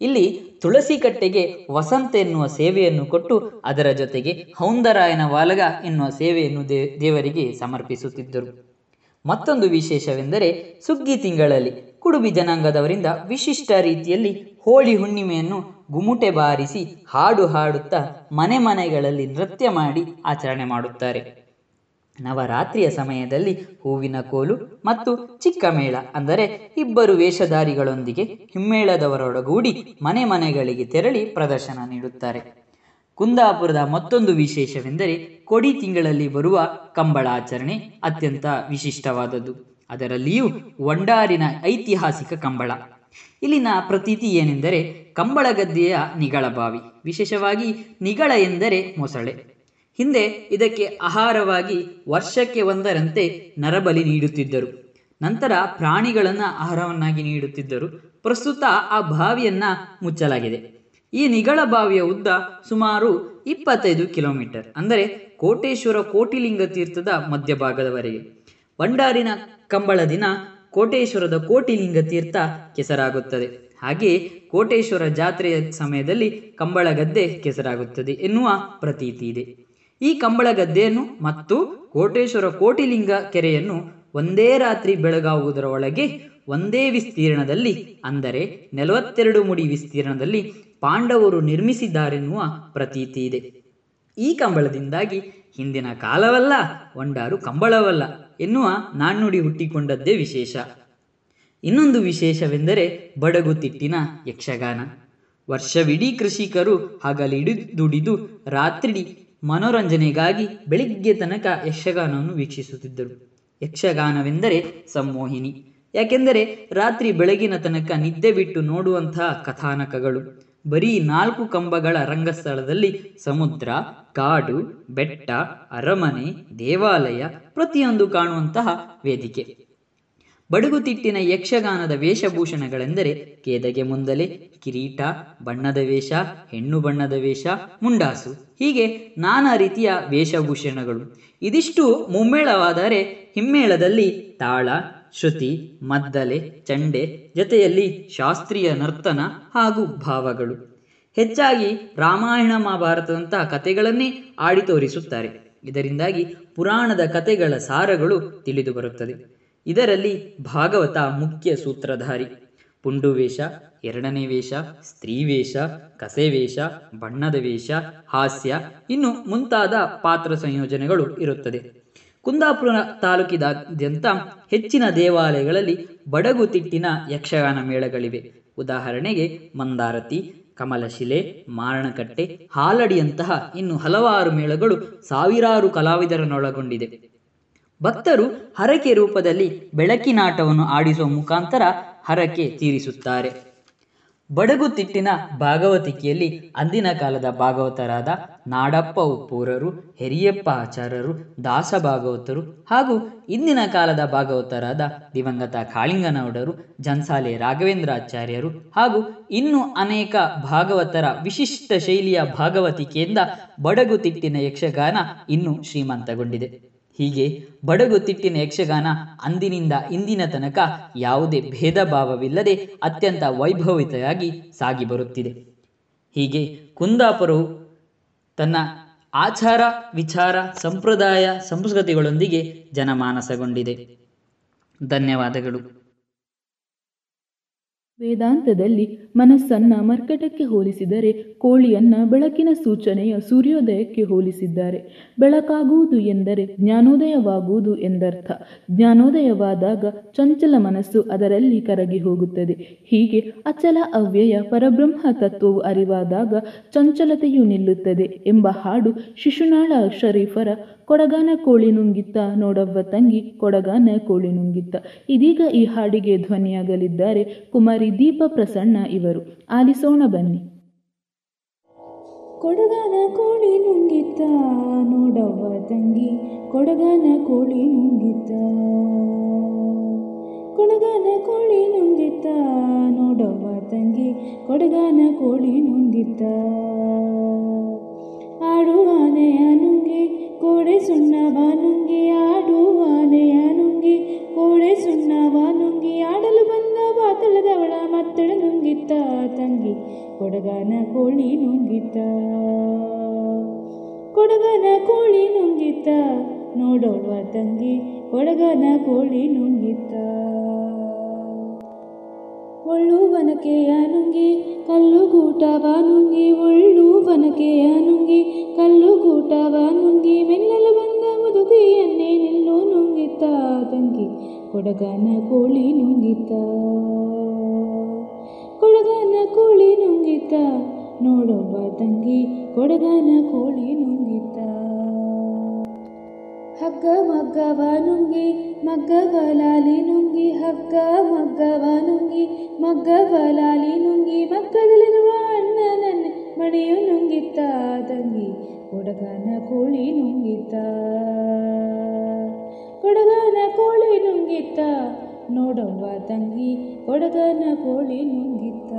ಇಲ್ಲಿ ತುಳಸಿ ಕಟ್ಟೆಗೆ ವಸಂತ ಎನ್ನುವ ಸೇವೆಯನ್ನು ಕೊಟ್ಟು ಅದರ ಜೊತೆಗೆ ಹೌಂದರಾಯನ ವಾಲಗ ಎನ್ನುವ ಸೇವೆಯನ್ನು ದೇ, ದೇವರಿಗೆ ಸಮರ್ಪಿಸುತ್ತಿದ್ದರು. ಮತ್ತೊಂದು ವಿಶೇಷವೆಂದರೆ ಸುಗ್ಗಿ ತಿಂಗಳಲ್ಲಿ ಕುಡುಬಿ ಜನಾಂಗದವರಿಂದ ವಿಶಿಷ್ಟ ರೀತಿಯಲ್ಲಿ ಹೋಳಿ ಹುಣ್ಣಿಮೆಯನ್ನು ಗುಮುಟೆ ಬಾರಿಸಿ ಹಾಡು ಹಾಡುತ್ತಾ ಮನೆ ಮನೆಗಳಲ್ಲಿ ನೃತ್ಯ ಮಾಡಿ ಆಚರಣೆ ಮಾಡುತ್ತಾರೆ. ನವರಾತ್ರಿಯ ಸಮಯದಲ್ಲಿ ಹೂವಿನ ಕೋಲು ಮತ್ತು ಚಿಕ್ಕ ಮೇಳ ಅಂದರೆ ಇಬ್ಬರು ವೇಷಧಾರಿಗಳೊಂದಿಗೆ ಹಿಮ್ಮೇಳದವರೊಡಗೂಡಿ ಮನೆ ಮನೆಗಳಿಗೆ ತೆರಳಿ ಪ್ರದರ್ಶನ ನೀಡುತ್ತಾರೆ. ಕುಂದಾಪುರದ ಮತ್ತೊಂದು ವಿಶೇಷವೆಂದರೆ ಕೊಡಿ ತಿಂಗಳಲ್ಲಿ ಬರುವ ಕಂಬಳ ಆಚರಣೆ ಅತ್ಯಂತ ವಿಶಿಷ್ಟವಾದದ್ದು. ಅದರಲ್ಲಿಯೂ ಒಂಡಾರಿನ ಐತಿಹಾಸಿಕ ಕಂಬಳ. ಇಲ್ಲಿನ ಪ್ರತೀತಿ ಏನೆಂದರೆ ಕಂಬಳ ಗದ್ದೆಯ ನಿಗಳ ಬಾವಿ, ವಿಶೇಷವಾಗಿ ನಿಗಳ ಎಂದರೆ ಮೊಸಳೆ. ಹಿಂದೆ ಇದಕ್ಕೆ ಆಹಾರವಾಗಿ ವರ್ಷಕ್ಕೆ ಒಂದರಂತೆ ನರಬಲಿ ನೀಡುತ್ತಿದ್ದರು. ನಂತರ ಪ್ರಾಣಿಗಳನ್ನು ಆಹಾರವನ್ನಾಗಿ ನೀಡುತ್ತಿದ್ದರು. ಪ್ರಸ್ತುತ ಆ ಬಾವಿಯನ್ನ ಮುಚ್ಚಲಾಗಿದೆ. ಈ ನಿಗಳ ಬಾವಿಯ ಉದ್ದ ಸುಮಾರು ಇಪ್ಪತ್ತೈದು ಕಿಲೋಮೀಟರ್, ಅಂದರೆ ಕೋಟೇಶ್ವರ ಕೋಟಿಲಿಂಗ ತೀರ್ಥದ ಮಧ್ಯಭಾಗದವರೆಗೆ. ಬಂಡಾರಿನ ಕಂಬಳ ದಿನ ಕೋಟೇಶ್ವರದ ಕೋಟಿಲಿಂಗ ತೀರ್ಥ ಕೆಸರಾಗುತ್ತದೆ. ಹಾಗೆಯೇ ಕೋಟೇಶ್ವರ ಜಾತ್ರೆಯ ಸಮಯದಲ್ಲಿ ಕಂಬಳ ಗದ್ದೆ ಕೆಸರಾಗುತ್ತದೆ ಎನ್ನುವ ಪ್ರತೀತಿ ಇದೆ. ಈ ಕಂಬಳ ಗದ್ದೆಯನ್ನು ಮತ್ತು ಕೋಟೇಶ್ವರ ಕೋಟಿಲಿಂಗ ಕೆರೆಯನ್ನು ಒಂದೇ ರಾತ್ರಿ ಬೆಳಗಾಗುವುದರ ಒಳಗೆ ಒಂದೇ ವಿಸ್ತೀರ್ಣದಲ್ಲಿ, ಅಂದರೆ ನಲವತ್ತೆರಡು ಮುಡಿ ವಿಸ್ತೀರ್ಣದಲ್ಲಿ ಪಾಂಡವರು ನಿರ್ಮಿಸಿದ್ದಾರೆನ್ನುವ ಪ್ರತೀತಿ ಇದೆ. ಈ ಕಂಬಳದಿಂದಾಗಿ ಹಿಂದಿನ ಕಾಲವಲ್ಲ, ಒಂಡಾರು ಕಂಬಳವಲ್ಲ ಎನ್ನುವ ನಾಣ್ಣುಡಿ ಹುಟ್ಟಿಕೊಂಡದ್ದೇ ವಿಶೇಷ. ಇನ್ನೊಂದು ವಿಶೇಷವೆಂದರೆ ಬಡಗುತಿಟ್ಟಿನ ಯಕ್ಷಗಾನ. ವರ್ಷವಿಡೀ ಕೃಷಿಕರು ಹಗಲಿಡಿ ದುಡಿದು ರಾತ್ರಿ ಮನೋರಂಜನೆಗಾಗಿ ಬೆಳಿಗ್ಗೆ ತನಕ ಯಕ್ಷಗಾನವನ್ನು ವೀಕ್ಷಿಸುತ್ತಿದ್ದರು. ಯಕ್ಷಗಾನವೆಂದರೆ ಸಂಮೋಹಿನಿ. ಯಾಕೆಂದರೆ ರಾತ್ರಿ ಬೆಳಗಿನ ತನಕ ನಿದ್ದೆ ಬಿಟ್ಟು ನೋಡುವಂತಹ ಕಥಾನಕಗಳು. ಬರೀ ನಾಲ್ಕು ಕಂಬಗಳ ರಂಗಸ್ಥಳದಲ್ಲಿ ಸಮುದ್ರ, ಕಾಡು, ಬೆಟ್ಟ, ಅರಮನೆ, ದೇವಾಲಯ ಪ್ರತಿಯೊಂದು ಕಾಣುವಂತಹ ವೇದಿಕೆ. ಬಡಗುತಿಟ್ಟಿನ ಯಕ್ಷಗಾನದ ವೇಷಭೂಷಣಗಳೆಂದರೆ ಕೇದಗೆ ಮುಂದಲೆ ಕಿರೀಟ, ಬಣ್ಣದ ವೇಷ, ಹೆಣ್ಣು ಬಣ್ಣದ ವೇಷ, ಮುಂಡಾಸು. ಹೀಗೆ ನಾನಾ ರೀತಿಯ ವೇಷಭೂಷಣಗಳು. ಇದಿಷ್ಟು ಮುಮ್ಮೇಳವಾದರೆ ಹಿಮ್ಮೇಳದಲ್ಲಿ ತಾಳ, ಶ್ರುತಿ, ಮದ್ದಲೆ, ಚಂಡೆ ಜೊತೆಯಲ್ಲಿ ಶಾಸ್ತ್ರೀಯ ನರ್ತನ ಹಾಗೂ ಭಾವಗಳು. ಹೆಚ್ಚಾಗಿ ರಾಮಾಯಣ ಮಹಾಭಾರತದಂತಹ ಕಥೆಗಳನ್ನೇ ಆಡಿ ತೋರಿಸುತ್ತಾರೆ ಇದರಿಂದಾಗಿ ಪುರಾಣದ ಕಥೆಗಳ ಸಾರಗಳು ತಿಳಿದು ಬರುತ್ತದೆ ಇದರಲ್ಲಿ ಭಾಗವತ ಮುಖ್ಯ ಸೂತ್ರಧಾರಿ ಪುಂಡು ವೇಷ, ಎರಡನೇ ವೇಷ, ಸ್ತ್ರೀ ವೇಷ, ಕಸೆ ವೇಷ, ಬಣ್ಣದ ವೇಷ, ಹಾಸ್ಯ, ಇನ್ನು ಮುಂತಾದ ಪಾತ್ರ ಸಂಯೋಜನೆಗಳು ಇರುತ್ತದೆ. ಕುಂದಾಪುರ ತಾಲೂಕಿನಾದ್ಯಂತ ಹೆಚ್ಚಿನ ದೇವಾಲಯಗಳಲ್ಲಿ ಬಡಗುತಿಟ್ಟಿನ ಯಕ್ಷಗಾನ ಮೇಳಗಳಿವೆ. ಉದಾಹರಣೆಗೆ ಮಂದಾರತಿ, ಕಮಲಶಿಲೆ, ಮಾರಣಕಟ್ಟೆ, ಹಾಲಡಿಯಂತಹ ಇನ್ನು ಹಲವಾರು ಮೇಳಗಳು ಸಾವಿರಾರು ಕಲಾವಿದರನ್ನೊಳಗೊಂಡಿದೆ. ಭಕ್ತರು ಹರಕೆ ರೂಪದಲ್ಲಿ ಬೆಳಕಿನಾಟವನ್ನು ಆಡಿಸುವ ಮುಖಾಂತರ ಹರಕೆ ತೀರಿಸುತ್ತಾರೆ. ಬಡಗುತಿಟ್ಟಿನ ಭಾಗವತಿಕೆಯಲ್ಲಿ ಅಂದಿನ ಕಾಲದ ಭಾಗವತರಾದ ನಾಡಪ್ಪ ಉಪ್ಪೂರರು, ಹೆರಿಯಪ್ಪ ಆಚಾರ್ಯರು, ದಾಸ ಭಾಗವತರು ಹಾಗೂ ಇಂದಿನ ಕಾಲದ ಭಾಗವತರಾದ ದಿವಂಗತ ಕಾಳಿಂಗನೌಡರು, ಜನ್ಸಾಲೆ ರಾಘವೇಂದ್ರಾಚಾರ್ಯರು ಹಾಗೂ ಇನ್ನು ಅನೇಕ ಭಾಗವತರ ವಿಶಿಷ್ಟ ಶೈಲಿಯ ಭಾಗವತಿಕೆಯಿಂದ ಬಡಗುತಿಟ್ಟಿನ ಯಕ್ಷಗಾನ ಇನ್ನೂ ಶ್ರೀಮಂತಗೊಂಡಿದೆ. ಹೀಗೆ ಬಡಗುತಿಟ್ಟಿನ ಯಕ್ಷಗಾನ ಅಂದಿನಿಂದ ಇಂದಿನ ತನಕ ಯಾವುದೇ ಭೇದ ಭಾವವಿಲ್ಲದೆ ಅತ್ಯಂತ ವೈಭವಿತವಾಗಿ ಸಾಗಿ ಬರುತ್ತಿದೆ. ಹೀಗೆ ಕುಂದಾಪುರವು ತನ್ನ ಆಚಾರ, ವಿಚಾರ, ಸಂಪ್ರದಾಯ, ಸಂಸ್ಕೃತಿಗಳೊಂದಿಗೆ ಜನಮಾನಸಗೊಂಡಿದೆ. ಧನ್ಯವಾದಗಳು. ವೇದಾಂತದಲ್ಲಿ ಮನಸ್ಸನ್ನ ಮರ್ಕಟಕ್ಕೆ ಹೋಲಿಸಿದರೆ ಕೋಳಿಯನ್ನ ಬೆಳಕಿನ ಸೂಚನೆಯ ಸೂರ್ಯೋದಯಕ್ಕೆ ಹೋಲಿಸಿದ್ದಾರೆ. ಬೆಳಕಾಗುವುದು ಎಂದರೆ ಜ್ಞಾನೋದಯವಾಗುವುದು ಎಂದರ್ಥ. ಜ್ಞಾನೋದಯವಾದಾಗ ಚಂಚಲ ಮನಸ್ಸು ಅದರಲ್ಲಿ ಕರಗಿ ಹೋಗುತ್ತದೆ. ಹೀಗೆ ಅಚಲ ಅವ್ಯಯ ಪರಬ್ರಹ್ಮ ತತ್ವವು ಅರಿವಾದಾಗ ಚಂಚಲತೆಯು ನಿಲ್ಲುತ್ತದೆ ಎಂಬ ಹಾಡು ಶಿಶುನಾಳ ಶರೀಫರ ಕೊಡಗಾನ ಕೋಳಿ ನುಂಗಿತ್ತ ನೋಡವ್ವ ತಂಗಿ ಕೊಡಗಾನ ಕೋಳಿ ನುಂಗಿತ್ತ. ಇದೀಗ ಈ ಹಾಡಿಗೆ ಧ್ವನಿಯಾಗಲಿದ್ದಾರೆ ಕುಮಾರಿ ದೀಪ ಪ್ರಸನ್ನ ಇವರು. ಆಲಿಸೋಣ ಬನ್ನಿ. ಕೊಡಗನ ಕೋಳಿ ನುಂಗಿತ್ತ ನೋಡವ್ವ ತಂಗಿ. ಕೊಡಗನ ಕೋಳಿ ನುಂಗಿತ್ತ. ಕೊಡಗನ ಕೋಳಿ ನುಂಗಿತ್ತ ನೋಡವ್ವ ತಂಗಿ. ಕೊಡಗನ ಕೋಳಿ ನುಂಗಿತ್ತ. ಆಡುವಾನೆಯನುಂಗೆ ಕೋಡೆ ಆನುಂಗಿ ಆಡುವಾನೆಯನುಂಗಿ ಕೋಡೆ ಸುಣ್ಣವಾನುಂಗಿ, ಆಡಲು ಬಂದ ಬಾತಳದವಳ ಮತ್ತಳು ನುಂಗಿತ್ತ, ತಂಗಿ ಕೊಡಗನ ಕೋಳಿ ನುಂಗಿತ ಕೊಡಗನ ಕೋಳಿ ನುಂಗಿತ ನೋಡೋಳ್ವ ತಂಗಿ ಕೊಡಗನ ಕೋಳಿ ನುಂಗಿತ ಒಳ್ಳುವನಕೆಯ ನುಂಗಿ, ಕಲ್ಲುಗೂಟವ ನುಂಗಿ, ಒಳ್ಳುವನಕೆಯ ನುಂಗಿ, ಕಲ್ಲುಗೂಟವ ನುಂಗಿ, ಮೆಲ್ಲಲು ಬಂದ ಮುದುಕಿಯನ್ನೇ ನಿಲ್ಲು ನುಂಗಿತ್ತ, ತಂಗಿ ಕೊಡಗನ ಕೋಳಿ ನುಂಗಿತ ಕೊಡಗನ ಕೋಳಿ ನುಂಗಿತ ನೋಡೋವ ತಂಗಿ ಕೊಡಗನ ಕೋಳಿ ನುಂಗಿ ಹಗ್ಗ ಮಗ್ಗವ ನುಂಗಿ ಮಗ್ಗವಲಾಲಿ ನುಂಗಿ, ಹಗ್ಗ ಮಗ್ಗವ ನುಂಗಿ ಮಗ್ಗವಲಾಲಿ ನುಂಗಿ, ಮಗ್ಗದಲ್ಲಿರುವ ಅಣ್ಣನನ್ನೇ ಮಣಿಯು ನುಂಗಿತ್ತ, ತಂಗಿ ಕೊಡಗನ ಕೋಳಿ ನುಂಗಿತ್ತ. ಕೊಡಗನ ಕೋಳಿ ನುಂಗಿತ್ತ, ನೋಡವ್ವ ತಂಗಿ ಕೊಡಗನ ಕೋಳಿ ನುಂಗಿತ್ತ.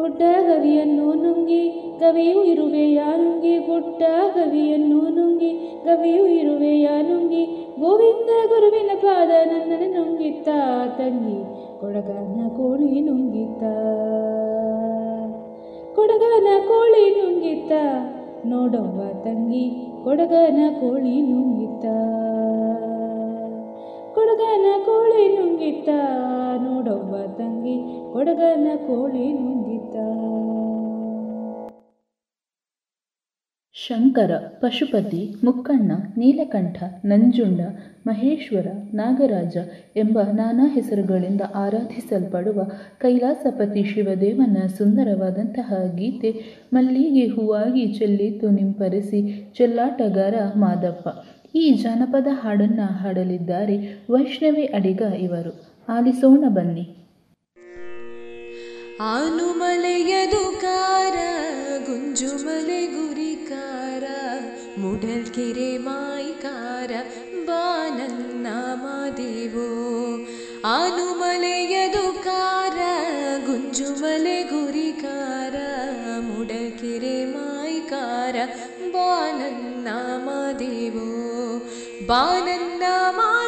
ಗುಡ್ಡ ಗವಿಯನ್ನು ನುಂಗಿ, ಗವಿಯು ಇರುವೆಯ ನುಂಗಿ ಗುಡ್ಡ ಗವಿಯನ್ನು ನುಂಗಿ, ಗವಿಯು ಇರುವೆಯ ನುಂಗಿ ಗೋವಿಂದ ಗುರುವಿನ ಪಾದ ನನ್ನನ್ನು ನುಂಗಿತ್ತ, ತಂಗಿ ಕೊಡಗನ ಕೋಳಿ ನುಂಗಿತ್ತ. ಕೊಡಗನ ಕೋಳಿ ನುಂಗಿತ್ತ, ನೋಡವ್ವ ತಂಗಿ ಕೊಡಗನ ಕೋಳಿ ನುಂಗಿತ್ತ. ಕೊಡಗನ ಕೋಳಿ ನುಂಗಿತ್ತ, ನೋಡವ್ವ ತಂಗಿ, ಕೊಡಗನ ಕೋಳಿ ನುಂಗಿತ್ತ. ಶಂಕರ, ಪಶುಪತಿ, ಮುಕ್ಕಣ್ಣ, ನೀಲಕಂಠ, ನಂಜುಂಡ, ಮಹೇಶ್ವರ, ನಾಗರಾಜ ಎಂಬ ನಾನಾ ಹೆಸರುಗಳಿಂದ ಆರಾಧಿಸಲ್ಪಡುವ ಕೈಲಾಸಪತಿ ಶಿವದೇವನ ಸುಂದರವಾದಂತಹ ಗೀತೆ ಮಲ್ಲಿಗೆ ಹೂವಾಗಿ ಚೆಲ್ಲಿತು, ನಿಂಪರಿಸಿ ಚೆಲ್ಲಾಟಗಾರ ಮಾದಪ್ಪ. ಈ ಜಾನಪದ ಹಾಡನ್ನು ಹಾಡಲಿದ್ದಾರೆ ವೈಷ್ಣವಿ ಅಡಿಗ ಇವರು. ಆಲಿಸೋಣ ಬನ್ನಿ. ಆನುಮಲೆಯದುಕಾರ ಗುಂಜುಮಲೆ ಗುರಿಕಾರ, ಮುಡಲ್ಕೆರೆ ಮಾಯ್ಕಾರ, ಬಾನನ್ನ ಮಾದೇವೋ. ಆನುಮಲೆಯದುಕಾರ ಗುಂಜುಮಲೆ ಗುರಿಕಾರ, ಮುಡಲ್ಕೆರೆ ಮಾಯ್ಕಾರ, ಬಾನನ್ನ പാനന്നാമാ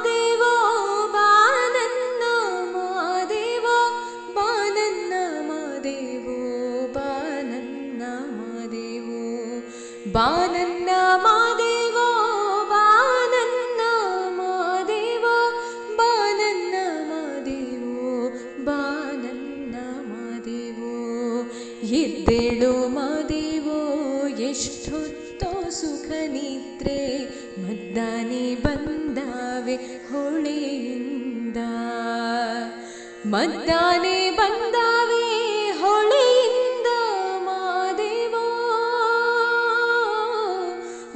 ಮದ್ದಾನೆ ಬಂದಾವೆ ಹೊಳೆಯಿಂದ. ಮದ್ದಾನೆ ಬಂದಾವೆ ಹೊಳೆಯಿಂದ ಮಾದೇವ.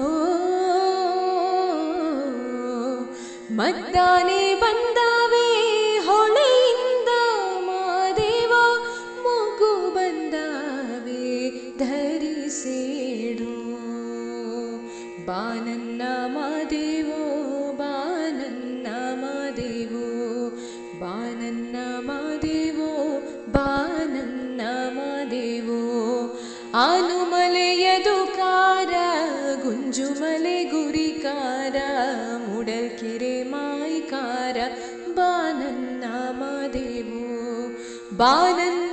ಓ ಮದ್ದಾನೆ बानन्द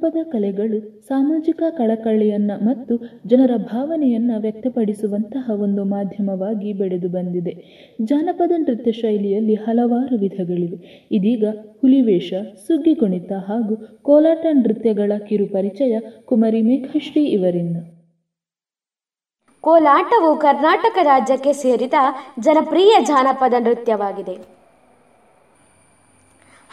ಜಾನಪದ ಕಲೆಗಳು ಸಾಮಾಜಿಕ ಕಳಕಳಿಯನ್ನ ಮತ್ತು ಜನರ ಭಾವನೆಯನ್ನ ವ್ಯಕ್ತಪಡಿಸುವಂತಹ ಒಂದು ಮಾಧ್ಯಮವಾಗಿ ಬೆಳೆದು ಬಂದಿದೆ. ಜಾನಪದ ನೃತ್ಯ ಶೈಲಿಯಲ್ಲಿ ಹಲವಾರು ವಿಧಗಳಿವೆ. ಇದೀಗ ಹುಲಿವೇಷ, ಸುಗ್ಗಿ ಕುಣಿತ ಹಾಗೂ ಕೋಲಾಟ ನೃತ್ಯಗಳ ಕಿರು ಪರಿಚಯ ಕುಮಾರಿ ಮೇಘಶ್ರೀ ಇವರಿಂದ. ಕೋಲಾಟವು ಕರ್ನಾಟಕ ರಾಜ್ಯಕ್ಕೆ ಸೇರಿದ ಜನಪ್ರಿಯ ಜಾನಪದ ನೃತ್ಯವಾಗಿದೆ.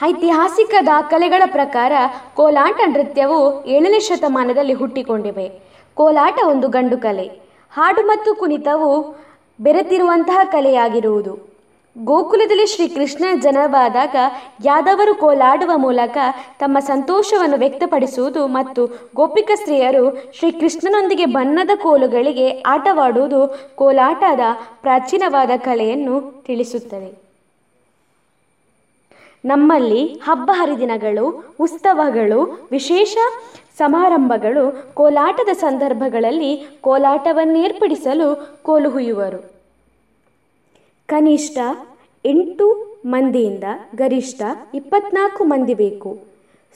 ಐತಿಹಾಸಿಕ ದಾಖಲೆಗಳ ಪ್ರಕಾರ ಕೋಲಾಟ ನೃತ್ಯವು ಏಳನೇ ಶತಮಾನದಲ್ಲಿ ಹುಟ್ಟಿಕೊಂಡಿವೆ. ಕೋಲಾಟ ಒಂದು ಗಂಡು ಕಲೆ. ಹಾಡು ಮತ್ತು ಕುಣಿತವು ಬೆರೆತಿರುವಂತಹ ಕಲೆಯಾಗಿರುವುದು. ಗೋಕುಲದಲ್ಲಿ ಶ್ರೀಕೃಷ್ಣ ಜನವಾದಾಗ ಯಾದವರು ಕೋಲಾಡುವ ಮೂಲಕ ತಮ್ಮ ಸಂತೋಷವನ್ನು ವ್ಯಕ್ತಪಡಿಸುವುದು ಮತ್ತು ಗೋಪಿಕ ಸ್ತ್ರೀಯರು ಶ್ರೀಕೃಷ್ಣನೊಂದಿಗೆ ಬಣ್ಣದ ಕೋಲುಗಳಿಗೆ ಆಟವಾಡುವುದು ಕೋಲಾಟದ ಪ್ರಾಚೀನವಾದ ಕಲೆಯನ್ನು ತಿಳಿಸುತ್ತದೆ. ನಮ್ಮಲ್ಲಿ ಹಬ್ಬ ಹರಿದಿನಗಳು ಉತ್ಸವಗಳು, ವಿಶೇಷ ಸಮಾರಂಭಗಳು, ಕೋಲಾಟದ ಸಂದರ್ಭಗಳಲ್ಲಿ ಕೋಲಾಟವನ್ನೇರ್ಪಡಿಸಲು ಕೋಲು ಹುಯ್ಯುವರು. ಕನಿಷ್ಠ ಎಂಟು ಮಂದಿಯಿಂದ ಗರಿಷ್ಠ ಇಪ್ಪತ್ನಾಲ್ಕು ಮಂದಿ ಬೇಕು.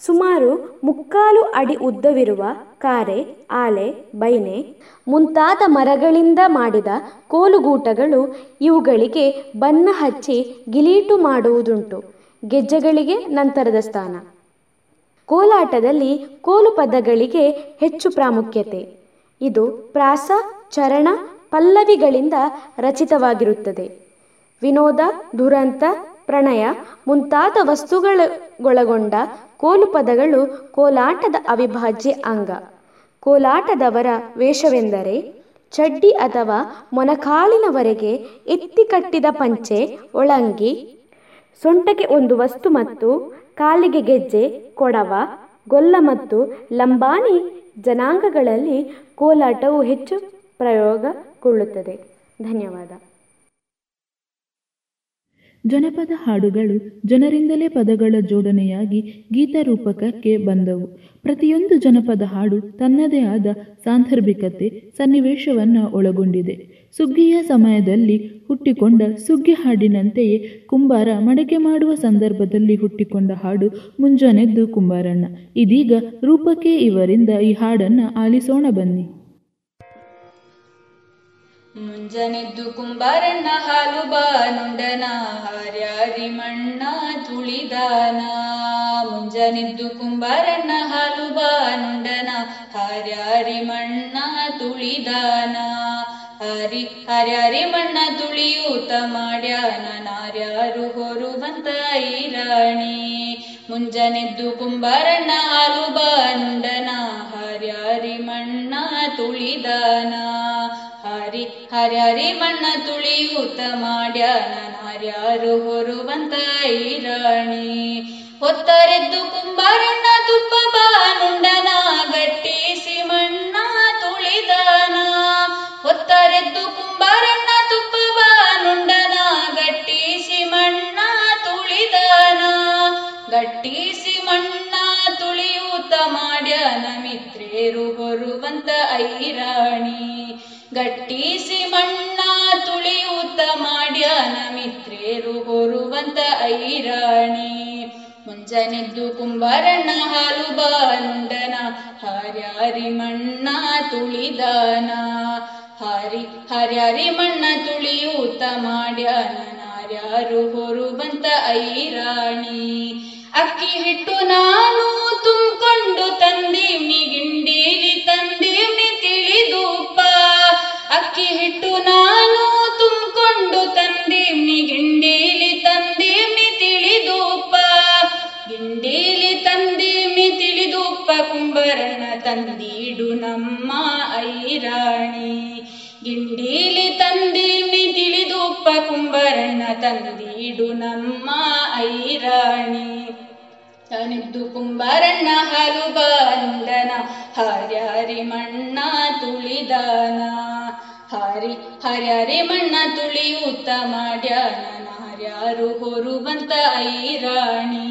ಸುಮಾರು ಮುಕ್ಕಾಲು ಅಡಿ ಉದ್ದವಿರುವ ಕಾರೆ, ಆಲೆ, ಬೈನೆ, ಮುಂತಾದ ಮರಗಳಿಂದ ಮಾಡಿದ ಕೋಲುಗೂಟಗಳು ಇವುಗಳಿಗೆ ಬಣ್ಣ ಹಚ್ಚಿ ಗಿಲೀಟು ಮಾಡುವುದುಂಟು. ಗೆಜ್ಜೆಗಳಿಗೆ ನಂತರದ ಸ್ಥಾನ. ಕೋಲಾಟದಲ್ಲಿ ಕೋಲು ಪದಗಳಿಗೆ ಹೆಚ್ಚು ಪ್ರಾಮುಖ್ಯತೆ. ಇದು ಪ್ರಾಸ, ಚರಣ, ಪಲ್ಲವಿಗಳಿಂದ ರಚಿತವಾಗಿರುತ್ತದೆ. ವಿನೋದ, ದುರಂತ, ಪ್ರಣಯ ಮುಂತಾದ ವಸ್ತುಗಳೊಳಗೊಂಡ ಕೋಲು ಪದಗಳು ಕೋಲಾಟದ ಅವಿಭಾಜ್ಯ ಅಂಗ. ಕೋಲಾಟದವರ ವೇಷವೆಂದರೆ ಚಡ್ಡಿ ಅಥವಾ ಮೊನಕಾಲಿನವರೆಗೆ ಎತ್ತಿ ಕಟ್ಟಿದ ಪಂಚೆ, ಒಳಂಗಿ ಸೊಂಟಕ್ಕೆ ಒಂದು ವಸ್ತು ಮತ್ತು ಕಾಲಿಗೆ ಗೆಜ್ಜೆ, ಕೊಡವ, ಗೊಲ್ಲ ಮತ್ತು ಲಂಬಾಣಿ ಜನಾಂಗಗಳಲ್ಲಿ ಕೋಲಾಟವು ಹೆಚ್ಚು ಪ್ರಯೋಗಗೊಳ್ಳುತ್ತದೆ. ಧನ್ಯವಾದ. ಜನಪದ ಹಾಡುಗಳು ಜನರಿಂದಲೇ ಪದಗಳ ಜೋಡಣೆಯಾಗಿ ಗೀತರೂಪಕಕ್ಕೆ ಬಂದವು. ಪ್ರತಿಯೊಂದು ಜನಪದ ಹಾಡು ತನ್ನದೇ ಆದ ಸಾಂದರ್ಭಿಕತೆ, ಸನ್ನಿವೇಶವನ್ನು ಒಳಗೊಂಡಿದೆ. ಸುಗ್ಗಿಯ ಸಮಯದಲ್ಲಿ ಹುಟ್ಟಿಕೊಂಡ ಸುಗ್ಗಿ ಹಾಡಿನಂತೆಯೇ ಕುಂಬಾರ ಮಡಕೆ ಮಾಡುವ ಸಂದರ್ಭದಲ್ಲಿ ಹುಟ್ಟಿಕೊಂಡ ಹಾಡು ಮುಂಜಾನೆದ್ದು ಕುಂಬಾರಣ್ಣ. ಇದೀಗ ರೂಪಕ್ಕೆ ಇವರಿಂದ ಈ ಹಾಡನ್ನು ಆಲಿಸೋಣ ಬನ್ನಿ. ಮುಂಜಾನೆದ್ದು ಕುಂಬಾರಣ್ಣ ಹಾಲು ಬಾನುಂಡನ ಹಾರ್ಯಾರಿ ಮಣ್ಣ ತುಳಿದಾನ. ಮುಂಜನೆದ್ದು ಕುಂಬಾರಣ್ಣ ಹಾಲು ಬಾನುಂಡನ ಹಾರ್ಯಾರಿ ಮಣ್ಣ ತುಳಿದಾನ. ಹರಿ, ಹರ್ಯಾರಿ ಮಣ್ಣ ತುಳಿಯೂತ ಮಾಡ್ಯಾನ, ನಾರ್ಯಾರು ಹೊರುವಂತ ಐರಾಣಿ ಮುಂಜನೆದ್ದು ಕುಂಬಾರಣ್ಣ ಹಾಲು ಬಾನುಂಡನ ಹಾರ್ಯಾರಿ ಮಣ್ಣ ತುಳಿದಾನ. ಹರಿ ಹರಿ ಮಣ್ಣ ತುಳಿಯೂತ ಮಾಡ್ಯಾನ ನಾರ್ಯಾರು ಹೊರುವಂತ ಐರಾಣಿ ಹೊತ್ತರೆದ್ದು ಕುಂಬಾರಣ್ಣ ತುಪ್ಪ ಬಾನುಂಡನ ಗಟ್ಟಿಸಿ ಮಣ್ಣ ತುಳಿದಾನ. ಹೊತ್ತರೆದ್ದು ಕುಂಬಾರಣ್ಣ ತುಪ್ಪ ಬಾನುಂಡನ ಗಟ್ಟಿಸಿ ಮಣ್ಣ ತುಳಿದಾನ. ಗಟ್ಟಿಸಿ ಮಣ್ಣ ತುಳಿಯೂತ ಮಾಡ್ಯಾನ ಮಿತ್ರೇರು ಹೊರುವಂತ ಐರಾಣಿ. ಗಟ್ಟಿಸಿ ಮಣ್ಣ ತುಳಿಯೂತ ಮಾಡ್ಯಾನ ಮಿತ್ರೇರು ಹೊರುವಂತ ಐರಾಣಿ. ಮುಂಜಾನೆದ್ದು ಕುಂಬಾರಣ್ಣ ಹಾಲು ಬಂದನ ಹಾರ್ಯಾರಿ ಮಣ್ಣ ತುಳಿದಾನ. ಹಾರಿ, ಹಾರ್ಯಾರಿ ಮಣ್ಣ ತುಳಿಯೂತ ಮಾಡ್ಯಾನ ನಾರ್ಯಾರು ಹೊರುವಂತ ಐರಾಣಿ. ಅಕ್ಕಿ ಹಿಟ್ಟು ನಾನು ತುಂಬಿಕೊಂಡು ತಂದೀವ್ನಿ ಗಿಂಡೀಲಿ ತಂದೀವ್ನಿ ತಿಳಿದೂಪ ಅಕ್ಕಿ ಹಿಟ್ಟು ನಾನು ತುಂಬಿಕೊಂಡು ತಂದೀವ್ನಿ ಗಿಂಡೀಲಿ ತಂದೀವ್ನಿ ತಿಳಿದೂಪ. ಗಿಂಡೀಲಿ ತಂದೀವ್ನಿ ತಿಳಿದೂಪ, ಕುಂಬರಣ್ಣ ತಂದೀಡು ನಮ್ಮ ಐರಾಣಿ. ಗಿಂಡೀಲಿ ತಂದೀವ್ನಿ ತಿಳಿದೂಪ, ಕುಂಬರಣ್ಣ ತಂದೀಡು ನಮ್ಮ ಐರಾಣಿ. ತನಿದ್ದು ಕುಂಬಾರಣ್ಣ ಹಾಲು ಹರಿ ಹರಿ ಮಣ್ಣ ತುಳಿದನ. ಹರಿ ಹರ್ಯಾರಿ ಮಣ್ಣ ತುಳಿಯುತ್ತ ಮಾಡ್ಯಾನ ನಾರ್ಯಾರು ಹೊರುವಂತ ಐರಾಣಿ.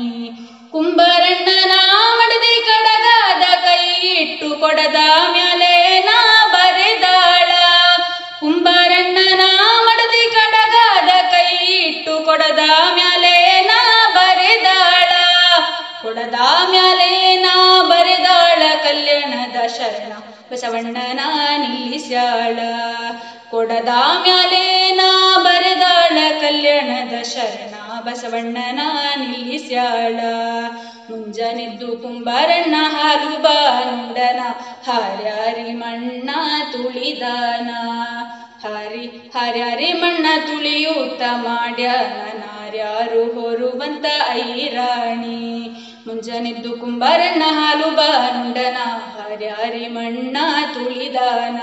ಕುಂಬರಣ್ಣನ ಮಡದಿ ಕಡದಾದ ಕೈ ಇಟ್ಟು ಕೊಡದ ಮ್ಯಾಲೆ ನಾ ಬರೆದಾಳ. ಕುಂಬರಣ್ಣನ ಮಡದಿ ಕಡಗಾದ ಕೈ ಇಟ್ಟು ಕೊಡದ ಮ್ಯಾಲೆ ಬರೆದಾಳ ಕಲ್ಯಾಣದ ಶರಣ ಬಸವಣ್ಣನ ನಿಲ್ಲಿಸ್ಯಾಳ. ಕೊಡದ ನಾ ಬರೆದಾಳ ಕಲ್ಯಾಣದ ಶರಣ ಬಸವಣ್ಣನ ನಿಲ್ಲಿಸ್ಯಾಳ. ಮುಂಜಾನಿದ್ದು ಕುಂಬಾರಣ್ಣ ಹಾಲು ಬಾನುಂಡನ, ಹಾರ್ಯಾರಿ ಮಣ್ಣ ತುಳಿದಾನ. ಹರಿ, ಹಾರ್ಯಾರಿ ಮಣ್ಣ ತುಳಿಯೂತ ಮಾಡ್ಯಾನ, ನಾರ್ಯಾರು ಹೊರುವಂತ ಐರಾಣಿ. ಮುಂಜಾನೆದ್ದು ಕುಂಬಾರಣ್ಣ ಹಾಲು ಬಾನುಂಡನ ಹರ್ಯಾರಿ ಮಣ್ಣ ತುಳಿದಾನ.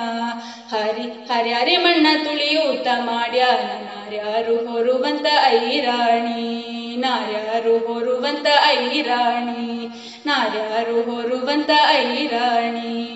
ಹರಿ ಹರ್ಯಾರಿ ಮಣ್ಣ ತುಳಿಯೂತ ಮಾಡ್ಯಾನ. ನಾರ್ಯಾರು ಹೊರುವಂತ ಐರಾಣಿ. ನಾರ್ಯಾರು ಹೊರುವಂತ ಐರಾಣಿ. ನಾರ್ಯಾರು ಹೊರುವಂತ ಐರಾಣಿ.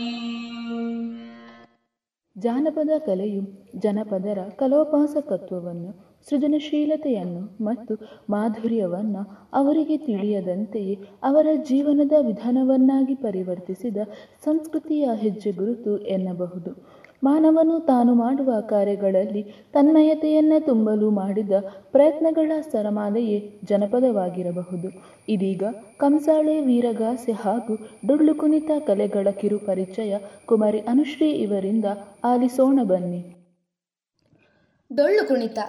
ಜಾನಪದ ಕಲೆಯು ಜನಪದರ ಕಲೋಪಾಸಕತ್ವವನ್ನು ಸೃಜನಶೀಲತೆಯನ್ನು ಮತ್ತು ಮಾಧುರ್ಯವನ್ನು ಅವರಿಗೆ ತಿಳಿಯದಂತೆಯೇ ಅವರ ಜೀವನದ ವಿಧಾನವನ್ನಾಗಿ ಪರಿವರ್ತಿಸಿದ ಸಂಸ್ಕೃತಿಯ ಹೆಜ್ಜೆ ಗುರುತು ಎನ್ನಬಹುದು. ಮಾನವನು ತಾನು ಮಾಡುವ ಕಾರ್ಯಗಳಲ್ಲಿ ತನ್ಮಯತೆಯನ್ನು ತುಂಬಲು ಮಾಡಿದ ಪ್ರಯತ್ನಗಳ ಸರಮಾಲೆಯೇ ಜನಪದವಾಗಿರಬಹುದು. ಇದೀಗ ಕಂಸಾಳೆ, ವೀರಗಾಸೆ ಹಾಗೂ ಡೊಳ್ಳು ಕುಣಿತ ಕಲೆಗಳ ಕಿರು ಪರಿಚಯ ಕುಮಾರಿ ಅನುಶ್ರೀ ಇವರಿಂದ ಆಲಿಸೋಣ ಬನ್ನಿ. ಡೊಳ್ಳು ಕುಣಿತ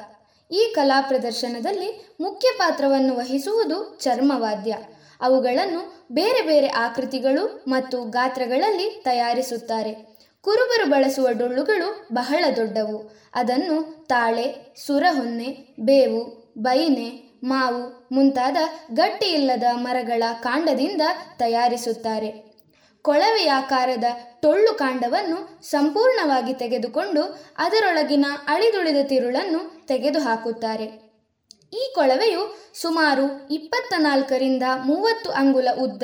ಈ ಕಲಾ ಪ್ರದರ್ಶನದಲ್ಲಿ ಮುಖ್ಯ ಪಾತ್ರವನ್ನು ವಹಿಸುವುದು ಚರ್ಮವಾದ್ಯ. ಅವುಗಳನ್ನು ಬೇರೆ ಬೇರೆ ಆಕೃತಿಗಳು ಮತ್ತು ಗಾತ್ರಗಳಲ್ಲಿ ತಯಾರಿಸುತ್ತಾರೆ. ಕುರುಬರು ಬಳಸುವ ಡೊಳ್ಳುಗಳು ಬಹಳ ದೊಡ್ಡವು. ಅದನ್ನು ತಾಳೆ, ಸುರಹೊನ್ನೆ, ಬೇವು, ಬೈನೆ, ಮಾವು ಮುಂತಾದ ಗಟ್ಟಿಯಿಲ್ಲದ ಮರಗಳ ಕಾಂಡದಿಂದ ತಯಾರಿಸುತ್ತಾರೆ. ಕೊಳವೆಯಾಕಾರದ ಟೊಳ್ಳು ಕಾಂಡವನ್ನು ಸಂಪೂರ್ಣವಾಗಿ ತೆಗೆದುಕೊಂಡು ಅದರೊಳಗಿನ ಅಳಿದುಳಿದ ತಿರುಳನ್ನು ತೆಗೆದುಹಾಕುತ್ತಾರೆ. ಈ ಕೊಳವೆಯು ಸುಮಾರು ಇಪ್ಪತ್ತ ನಾಲ್ಕರಿಂದ ಮೂವತ್ತು ಅಂಗುಲ ಉದ್ದ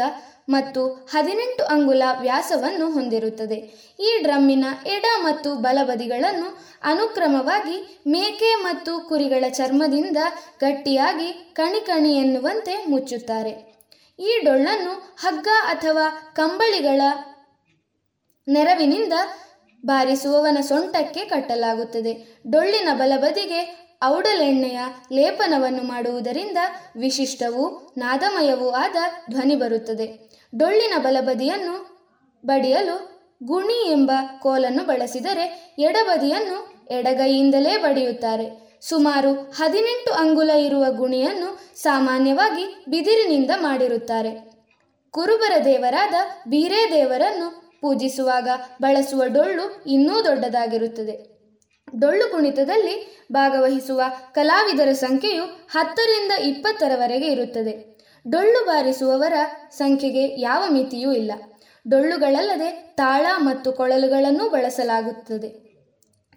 ಮತ್ತು ಹದಿನೆಂಟು ಅಂಗುಲ ವ್ಯಾಸವನ್ನು ಹೊಂದಿರುತ್ತದೆ. ಈ ಡ್ರಮ್ಮಿನ ಎಡ ಮತ್ತು ಬಲಬದಿಗಳನ್ನು ಅನುಕ್ರಮವಾಗಿ ಮೇಕೆ ಮತ್ತು ಕುರಿಗಳ ಚರ್ಮದಿಂದ ಗಟ್ಟಿಯಾಗಿ ಕಣಿಕಣಿ ಎನ್ನುವಂತೆ ಮುಚ್ಚುತ್ತಾರೆ. ಈ ಡೊಳ್ಳನ್ನು ಹಗ್ಗ ಅಥವಾ ಕಂಬಳಿಗಳ ನೆರವಿನಿಂದ ಬಾರಿಸುವವನ ಸೊಂಟಕ್ಕೆ ಕಟ್ಟಲಾಗುತ್ತದೆ. ಡೊಳ್ಳಿನ ಬಲಬದಿಗೆ ಔಡಲೆಣ್ಣೆಯ ಲೇಪನವನ್ನು ಮಾಡುವುದರಿಂದ ವಿಶಿಷ್ಟವೂ ನಾದಮಯವೂ ಆದ ಧ್ವನಿ ಬರುತ್ತದೆ. ಡೊಳ್ಳಿನ ಬಲಬದಿಯನ್ನು ಬಡಿಯಲು ಗುಣಿ ಎಂಬ ಕೋಲನ್ನು ಬಳಸಿದರೆ ಎಡಬದಿಯನ್ನು ಎಡಗೈಯಿಂದಲೇ ಬಡಿಯುತ್ತಾರೆ. ಸುಮಾರು ಹದಿನೆಂಟು ಅಂಗುಲ ಇರುವ ಗುಣಿಯನ್ನು ಸಾಮಾನ್ಯವಾಗಿ ಬಿದಿರಿನಿಂದ ಮಾಡಿರುತ್ತಾರೆ. ಕುರುಬರ ದೇವರಾದ ಬೀರೇ ದೇವರನ್ನು ಪೂಜಿಸುವಾಗ ಬಳಸುವ ಡೊಳ್ಳು ಇನ್ನೂ ದೊಡ್ಡದಾಗಿರುತ್ತದೆ. ಡೊಳ್ಳು ಕುಣಿತದಲ್ಲಿ ಭಾಗವಹಿಸುವ ಕಲಾವಿದರ ಸಂಖ್ಯೆಯು ಹತ್ತರಿಂದ ಇಪ್ಪತ್ತರವರೆಗೆ ಇರುತ್ತದೆ. ಡೊಳ್ಳು ಬಾರಿಸುವವರ ಸಂಖ್ಯೆಗೆ ಯಾವ ಮಿತಿಯೂ ಇಲ್ಲ. ಡೊಳ್ಳುಗಳಲ್ಲದೆ ತಾಳ ಮತ್ತು ಕೊಳಲುಗಳನ್ನು ಬಳಸಲಾಗುತ್ತದೆ.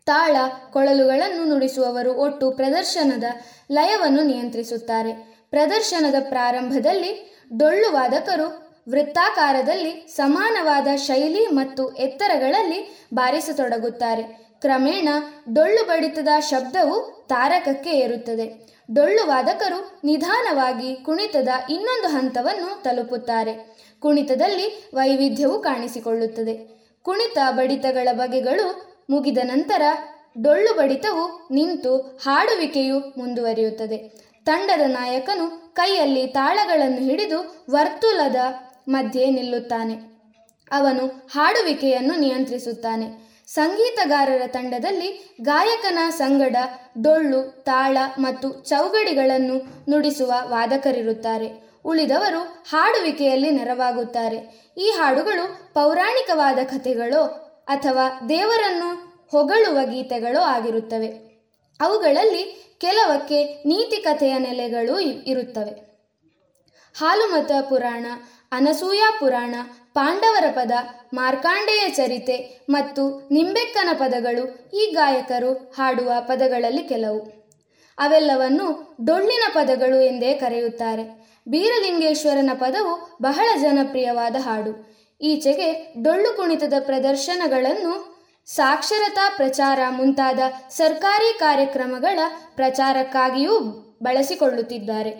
ತಾಳ ಕೊಳಲುಗಳನ್ನು ನುಡಿಸುವವರು ಒಟ್ಟು ಪ್ರದರ್ಶನದ ಲಯವನ್ನು ನಿಯಂತ್ರಿಸುತ್ತಾರೆ. ಪ್ರದರ್ಶನದ ಪ್ರಾರಂಭದಲ್ಲಿ ಡೊಳ್ಳು ವಾದಕರು ವೃತ್ತಾಕಾರದಲ್ಲಿ ಸಮಾನವಾದ ಶೈಲಿ ಮತ್ತು ಎತ್ತರಗಳಲ್ಲಿ ಬಾರಿಸತೊಡಗುತ್ತಾರೆ. ಕ್ರಮೇಣ ಡೊಳ್ಳು ಬಡಿತದ ಶಬ್ದವು ತಾರಕಕ್ಕೆ ಏರುತ್ತದೆ. ಡೊಳ್ಳು ವಾದಕರು ನಿಧಾನವಾಗಿ ಕುಣಿತದ ಇನ್ನೊಂದು ಹಂತವನ್ನು ತಲುಪುತ್ತಾರೆ. ಕುಣಿತದಲ್ಲಿ ವೈವಿಧ್ಯವು ಕಾಣಿಸಿಕೊಳ್ಳುತ್ತದೆ. ಕುಣಿತ ಬಡಿತಗಳ ಬಗೆಗಳು ಮುಗಿದ ನಂತರ ಡೊಳ್ಳು ಬಡಿತವು ನಿಂತು ಹಾಡುವಿಕೆಯು ಮುಂದುವರಿಯುತ್ತದೆ. ತಂಡದ ನಾಯಕನು ಕೈಯಲ್ಲಿ ತಾಳಗಳನ್ನು ಹಿಡಿದು ವರ್ತುಲದ ಮಧ್ಯೆ ನಿಲ್ಲುತ್ತಾನೆ. ಅವನು ಹಾಡುವಿಕೆಯನ್ನು ನಿಯಂತ್ರಿಸುತ್ತಾನೆ. ಸಂಗೀತಗಾರರ ತಂಡದಲ್ಲಿ ಗಾಯಕನ ಸಂಗಡ ಡೊಳ್ಳು, ತಾಳ ಮತ್ತು ಚೌಗಡಿಗಳನ್ನು ನುಡಿಸುವ ವಾದಕರಿರುತ್ತಾರೆ. ಉಳಿದವರು ಹಾಡುವಿಕೆಯಲ್ಲಿ ನೆರವಾಗುತ್ತಾರೆ. ಈ ಹಾಡುಗಳು ಪೌರಾಣಿಕವಾದ ಕಥೆಗಳೋ ಅಥವಾ ದೇವರನ್ನು ಹೊಗಳುವ ಗೀತೆಗಳು ಆಗಿರುತ್ತವೆ. ಅವುಗಳಲ್ಲಿ ಕೆಲವಕ್ಕೆ ನೀತಿ ಕಥೆಯ ನೆಲೆಗಳು ಇರುತ್ತವೆ. ಹಾಲುಮತ ಪುರಾಣ, ಅನಸೂಯ ಪುರಾಣ, ಪಾಂಡವರ ಪದ, ಮಾರ್ಕಾಂಡೇಯ ಚರಿತೆ ಮತ್ತು ನಿಂಬೆಕ್ಕನ ಪದಗಳು ಈ ಗಾಯಕರು ಹಾಡುವ ಪದಗಳಲ್ಲಿ ಕೆಲವು. ಅವೆಲ್ಲವನ್ನು ಡೊಳ್ಳಿನ ಪದಗಳು ಎಂದೇ ಕರೆಯುತ್ತಾರೆ. ಬೀರಲಿಂಗೇಶ್ವರನ ಪದವು ಬಹಳ ಜನಪ್ರಿಯವಾದ ಹಾಡು. ಈಚೆಗೆ ಡೊಳ್ಳು ಕುಣಿತದ ಪ್ರದರ್ಶನಗಳನ್ನು, ಸಾಕ್ಷರತಾ ಪ್ರಚಾರ ಮುಂತಾದ ಸರ್ಕಾರಿ ಕಾರ್ಯಕ್ರಮಗಳ ಪ್ರಚಾರಕ್ಕಾಗಿಯೂ ಬಳಸಿಕೊಳ್ಳುತ್ತಿದ್ದಾರೆ.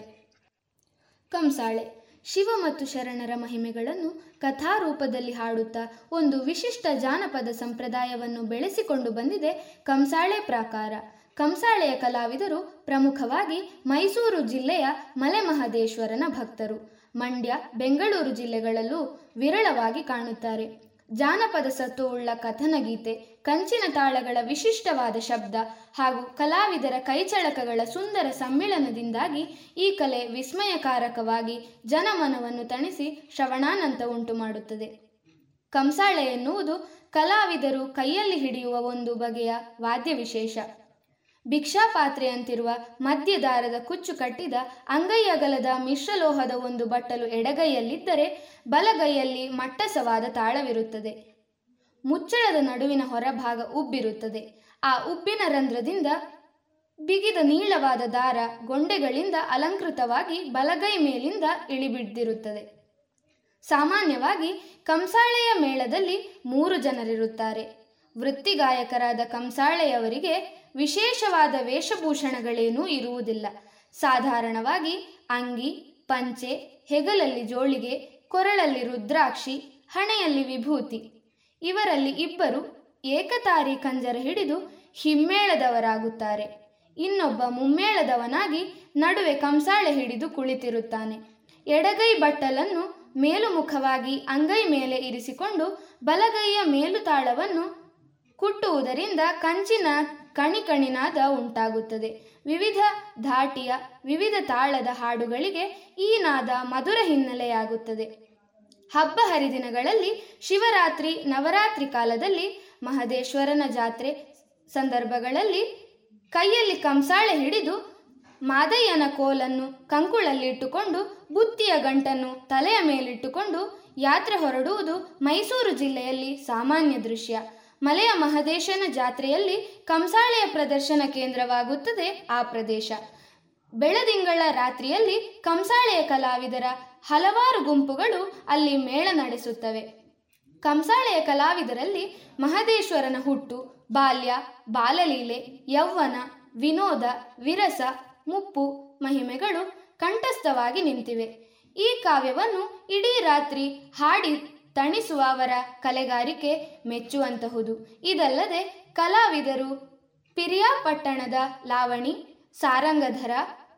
ಕಂಸಾಳೆ, ಶಿವ ಮತ್ತು ಶರಣರ ಮಹಿಮೆಗಳನ್ನು ಕಥಾರೂಪದಲ್ಲಿ ಹಾಡುತ್ತಾ ಒಂದು ವಿಶಿಷ್ಟ ಜಾನಪದ ಸಂಪ್ರದಾಯವನ್ನು ಬೆಳೆಸಿಕೊಂಡು ಬಂದಿದೆ ಕಂಸಾಳೆ ಪ್ರಾಕಾರ. ಕಂಸಾಳೆಯ ಕಲಾವಿದರು ಪ್ರಮುಖವಾಗಿ ಮೈಸೂರು ಜಿಲ್ಲೆಯ ಮಲೆಮಹದೇಶ್ವರನ ಭಕ್ತರು. ಮಂಡ್ಯ, ಬೆಂಗಳೂರು ಜಿಲ್ಲೆಗಳಲ್ಲೂ ವಿರಳವಾಗಿ ಕಾಣುತ್ತಾರೆ. ಜಾನಪದ ಸತ್ತುವುಳ್ಳ ಕಥನಗೀತೆ ಕಂಚಿನ ತಾಳಗಳ ವಿಶಿಷ್ಟವಾದ ಶಬ್ದ ಹಾಗೂ ಕಲಾವಿದರ ಕೈಚಳಕಗಳ ಸುಂದರ ಸಮ್ಮಿಳನದಿಂದಾಗಿ ಈ ಕಲೆ ವಿಸ್ಮಯಕಾರಕವಾಗಿ ಜನಮನವನ್ನು ತಣಿಸಿ ಶ್ರವಣಾನಂತ ಉಂಟು ಮಾಡುತ್ತದೆ. ಕಂಸಾಳೆ ಎನ್ನುವುದು ಕಲಾವಿದರು ಕೈಯಲ್ಲಿ ಹಿಡಿಯುವ ಒಂದು ಬಗೆಯ ವಾದ್ಯ ವಿಶೇಷ. ಭಿಕ್ಷಾಪಾತ್ರೆಯಂತಿರುವ ಮಧ್ಯದಾರದ ಕುಚ್ಚು ಕಟ್ಟಿದ ಅಂಗೈ ಅಗಲದ ಮಿಶ್ರಲೋಹದ ಒಂದು ಬಟ್ಟಲು ಎಡಗೈಯಲ್ಲಿದ್ದರೆ ಬಲಗೈಯಲ್ಲಿ ಮಟ್ಟಸವಾದ ತಾಳವಿರುತ್ತದೆ. ಮುಚ್ಚಳದ ನಡುವಿನ ಹೊರಭಾಗ ಉಬ್ಬಿರುತ್ತದೆ. ಆ ಉಬ್ಬಿನ ರಂಧ್ರದಿಂದ ಬಿಗಿದ ನೀಳವಾದ ದಾರ ಗೊಂಡೆಗಳಿಂದ ಅಲಂಕೃತವಾಗಿ ಬಲಗೈ ಮೇಲಿಂದ ಇಳಿಬಿಡ್ದಿರುತ್ತದೆ ಸಾಮಾನ್ಯವಾಗಿ ಕಂಸಾಳೆಯ ಮೇಳದಲ್ಲಿ ಮೂರು ಜನರಿರುತ್ತಾರೆ. ವೃತ್ತಿಗಾಯಕರಾದ ಕಂಸಾಳೆಯವರಿಗೆ ವಿಶೇಷವಾದ ವೇಷಭೂಷಣಗಳೇನೂ ಇರುವುದಿಲ್ಲ. ಸಾಧಾರಣವಾಗಿ ಅಂಗಿ, ಪಂಚೆ, ಹೆಗಲಲ್ಲಿ ಜೋಳಿಗೆ, ಕೊರಳಲ್ಲಿ ರುದ್ರಾಕ್ಷಿ, ಹಣೆಯಲ್ಲಿ ವಿಭೂತಿ. ಇವರಲ್ಲಿ ಇಬ್ಬರು ಏಕತಾರಿ ಕಂಜರ ಹಿಡಿದು ಹಿಮ್ಮೇಳದವರಾಗುತ್ತಾರೆ. ಇನ್ನೊಬ್ಬ ಮುಮ್ಮೇಳದವನಾಗಿ ನಡುವೆ ಕಂಸಾಳೆ ಹಿಡಿದು ಕುಳಿತಿರುತ್ತಾನೆ. ಎಡಗೈ ಬಟ್ಟಲನ್ನು ಮೇಲುಮುಖವಾಗಿ ಅಂಗೈ ಮೇಲೆ ಇರಿಸಿಕೊಂಡು ಬಲಗೈಯ ಮೇಲುತಾಳವನ್ನು ಕುಟ್ಟುವುದರಿಂದ ಕಂಚಿನ ಕಣಿಕಣಿನಾದ ಉಂಟಾಗುತ್ತದೆ. ವಿವಿಧ ಧಾಟಿಯ, ವಿವಿಧ ತಾಳದ ಹಾಡುಗಳಿಗೆ ಈ ನಾದ ಮಧುರ ಹಿನ್ನೆಲೆಯಾಗುತ್ತದೆ. ಹಬ್ಬ ಹರಿದಿನಗಳಲ್ಲಿ ಶಿವರಾತ್ರಿ, ನವರಾತ್ರಿ ಕಾಲದಲ್ಲಿ ಮಹದೇಶ್ವರನ ಜಾತ್ರೆ ಸಂದರ್ಭಗಳಲ್ಲಿ ಕೈಯಲ್ಲಿ ಕಂಸಾಳೆ ಹಿಡಿದು ಮಾದಯ್ಯನ ಕೋಲನ್ನು ಕಂಕುಳಲ್ಲಿಟ್ಟುಕೊಂಡು ಬುತ್ತಿಯ ಗಂಟನ್ನು ತಲೆಯ ಮೇಲಿಟ್ಟುಕೊಂಡು ಯಾತ್ರೆ ಹೊರಡುವುದು ಮೈಸೂರು ಜಿಲ್ಲೆಯಲ್ಲಿ ಸಾಮಾನ್ಯ ದೃಶ್ಯ. ಮಲೆಯ ಮಹದೇಶನ ಜಾತ್ರೆಯಲ್ಲಿ ಕಂಸಾಳೆಯ ಪ್ರದರ್ಶನ ಕೇಂದ್ರವಾಗುತ್ತದೆ ಆ ಪ್ರದೇಶ. ಬೆಳದಿಂಗಳ ರಾತ್ರಿಯಲ್ಲಿ ಕಂಸಾಳೆಯ ಕಲಾವಿದರ ಹಲವಾರು ಗುಂಪುಗಳು ಅಲ್ಲಿ ಮೇಳ ನಡೆಸುತ್ತವೆ. ಕಂಸಾಳೆಯ ಕಲಾವಿದರಲ್ಲಿ ಮಹದೇಶ್ವರನ ಹುಟ್ಟು, ಬಾಲ್ಯ, ಬಾಲಲೀಲೆ, ಯೌವನ, ವಿನೋದ, ವಿರಸ, ಮುಪ್ಪು ಮಹಿಮೆಗಳು ಕಂಠಸ್ಥವಾಗಿ ನಿಂತಿವೆ. ಈ ಕಾವ್ಯವನ್ನು ಇಡೀ ರಾತ್ರಿ ಹಾಡಿ ತಣಿಸುವ ಅವರ ಕಲೆಗಾರಿಕೆ ಮೆಚ್ಚುವಂತಹುದು. ಇದಲ್ಲದೆ ಕಲಾವಿದರು ಪಿರಿಯಾಪಟ್ಟಣದ ಲಾವಣಿ, ಸಾರಂಗಧರ,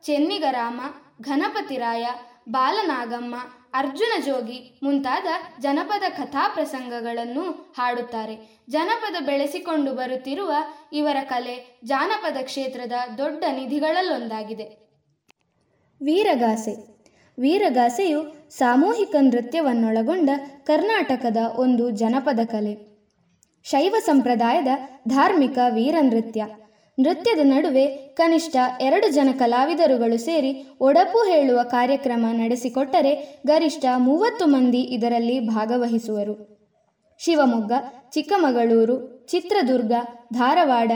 ಚೆನ್ನಿಗರಾಮ ಘನಪತಿರಾಯ ಬಾಲನಾಗಮ್ಮ, ಅರ್ಜುನ ಜೋಗಿ ಮುಂತಾದ ಜನಪದ ಕಥಾ ಪ್ರಸಂಗಗಳನ್ನು ಹಾಡುತ್ತಾರೆ. ಜನಪದ ಬೆಳೆಸಿಕೊಂಡು ಬರುತ್ತಿರುವ ಇವರ ಕಲೆ ಜಾನಪದ ಕ್ಷೇತ್ರದ ದೊಡ್ಡ ನಿಧಿಗಳಲ್ಲೊಂದಾಗಿದೆ. ವೀರಗಾಸೆ ವೀರಗಾಸೆಯು ಸಾಮೂಹಿಕ ನೃತ್ಯವನ್ನೊಳಗೊಂಡ ಕರ್ನಾಟಕದ ಒಂದು ಜನಪದ ಕಲೆ. ಶೈವ ಸಂಪ್ರದಾಯದ ಧಾರ್ಮಿಕ ವೀರನೃತ್ಯ ನೃತ್ಯದ ನಡುವೆ ಕನಿಷ್ಠ ಎರಡು ಜನ ಕಲಾವಿದರುಗಳು ಸೇರಿ ಒಡಪು ಹೇಳುವ ಕಾರ್ಯಕ್ರಮ ನಡೆಸಿಕೊಟ್ಟರೆ ಗರಿಷ್ಠ ಮೂವತ್ತು ಮಂದಿ ಇದರಲ್ಲಿ ಭಾಗವಹಿಸುವರು. ಶಿವಮೊಗ್ಗ, ಚಿಕ್ಕಮಗಳೂರು, ಚಿತ್ರದುರ್ಗ, ಧಾರವಾಡ,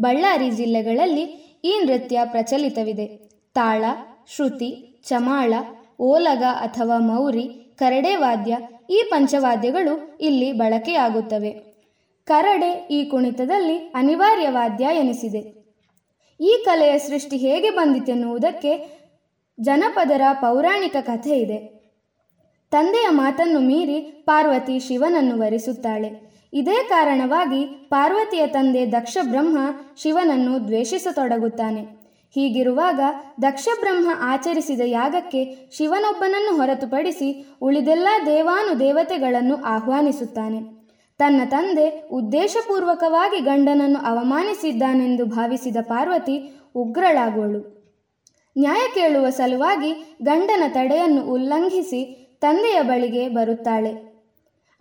ಬಳ್ಳಾರಿ ಜಿಲ್ಲೆಗಳಲ್ಲಿ ಈ ನೃತ್ಯ ಪ್ರಚಲಿತವಿದೆ. ತಾಳ, ಶ್ರುತಿ, ಚಮಾಳ ಓಲಗ ಅಥವಾ ಮೌರಿ, ಕರಡೆ ವಾದ್ಯ, ಈ ಪಂಚವಾದ್ಯಗಳು ಇಲ್ಲಿ ಬಳಕೆಯಾಗುತ್ತವೆ. ಕರಡೆ ಈ ಕುಣಿತದಲ್ಲಿ ಅನಿವಾರ್ಯ ವಾದ್ಯ ಎನಿಸಿದೆ. ಈ ಕಲೆಯ ಸೃಷ್ಟಿ ಹೇಗೆ ಬಂದಿತೆನ್ನುವುದಕ್ಕೆ ಜನಪದರ ಪೌರಾಣಿಕ ಕಥೆ ಇದೆ. ತಂದೆಯ ಮಾತನ್ನು ಮೀರಿ ಪಾರ್ವತಿ ಶಿವನನ್ನು ವರಿಸುತ್ತಾಳೆ. ಇದೇ ಕಾರಣವಾಗಿ ಪಾರ್ವತಿಯ ತಂದೆ ದಕ್ಷ ಬ್ರಹ್ಮ ಶಿವನನ್ನು ದ್ವೇಷಿಸತೊಡಗುತ್ತಾನೆ. ಹೀಗಿರುವಾಗ ದಕ್ಷಬ್ರಹ್ಮ ಆಚರಿಸಿದ ಯಾಗಕ್ಕೆ ಶಿವನೊಬ್ಬನನ್ನು ಹೊರತುಪಡಿಸಿ ಉಳಿದೆಲ್ಲ ದೇವಾನು ದೇವತೆಗಳನ್ನು ಆಹ್ವಾನಿಸುತ್ತಾನೆ. ತನ್ನ ತಂದೆ ಉದ್ದೇಶಪೂರ್ವಕವಾಗಿ ಗಂಡನನ್ನು ಅವಮಾನಿಸಿದ್ದಾನೆಂದು ಭಾವಿಸಿದ ಪಾರ್ವತಿ ಉಗ್ರಳಾಗುವಳು. ನ್ಯಾಯ ಕೇಳುವ ಸಲುವಾಗಿ ಗಂಡನ ತಡೆಯನ್ನು ಉಲ್ಲಂಘಿಸಿ ತಂದೆಯ ಬಳಿಗೆ ಬರುತ್ತಾಳೆ.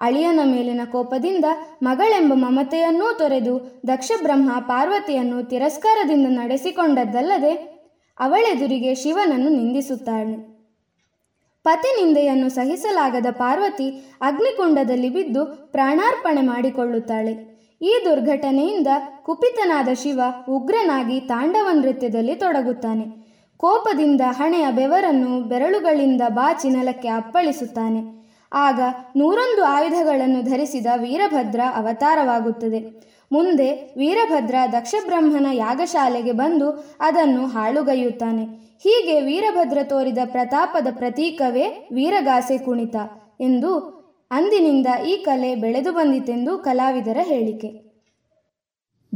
ಅಳಿಯನ ಮೇಲಿನ ಕೋಪದಿಂದ ಮಗಳೆಂಬ ಮಮತೆಯನ್ನೂ ತೊರೆದು ದಕ್ಷಬ್ರಹ್ಮ ಪಾರ್ವತಿಯನ್ನು ತಿರಸ್ಕಾರದಿಂದ ನಡೆಸಿಕೊಂಡದ್ದಲ್ಲದೆ ಅವಳೆದುರಿಗೆ ಶಿವನನ್ನು ನಿಂದಿಸುತ್ತಾಳೆ. ಪತಿ ನಿಂದೆಯನ್ನು ಸಹಿಸಲಾಗದ ಪಾರ್ವತಿ ಅಗ್ನಿಕುಂಡದಲ್ಲಿ ಬಿದ್ದು ಪ್ರಾಣಾರ್ಪಣೆ ಮಾಡಿಕೊಳ್ಳುತ್ತಾಳೆ. ಈ ದುರ್ಘಟನೆಯಿಂದ ಕುಪಿತನಾದ ಶಿವ ಉಗ್ರನಾಗಿ ತಾಂಡವ ನೃತ್ಯದಲ್ಲಿ ತೊಡಗುತ್ತಾನೆ. ಕೋಪದಿಂದ ಹಣೆಯ ಬೆವರನ್ನು ಬೆರಳುಗಳಿಂದ ಬಾಚಿ ನೆಲಕ್ಕೆ ಅಪ್ಪಳಿಸುತ್ತಾನೆ. ಆಗ ನೂರೊಂದು ಆಯುಧಗಳನ್ನು ಧರಿಸಿದ ವೀರಭದ್ರ ಅವತಾರವಾಗುತ್ತದೆ. ಮುಂದೆ ವೀರಭದ್ರ ದಕ್ಷಬ್ರಹ್ಮನ ಯಾಗಶಾಲೆಗೆ ಬಂದು ಅದನ್ನು ಹಾಳುಗೈಯುತ್ತಾನೆ. ಹೀಗೆ ವೀರಭದ್ರ ತೋರಿದ ಪ್ರತಾಪದ ಪ್ರತೀಕವೇ ವೀರಗಾಸೆ ಕುಣಿತ ಎಂದು ಅಂದಿನಿಂದ ಈ ಕಲೆ ಬೆಳೆದು ಬಂದಿತೆಂದು ಕಲಾವಿದರ ಹೇಳಿಕೆ.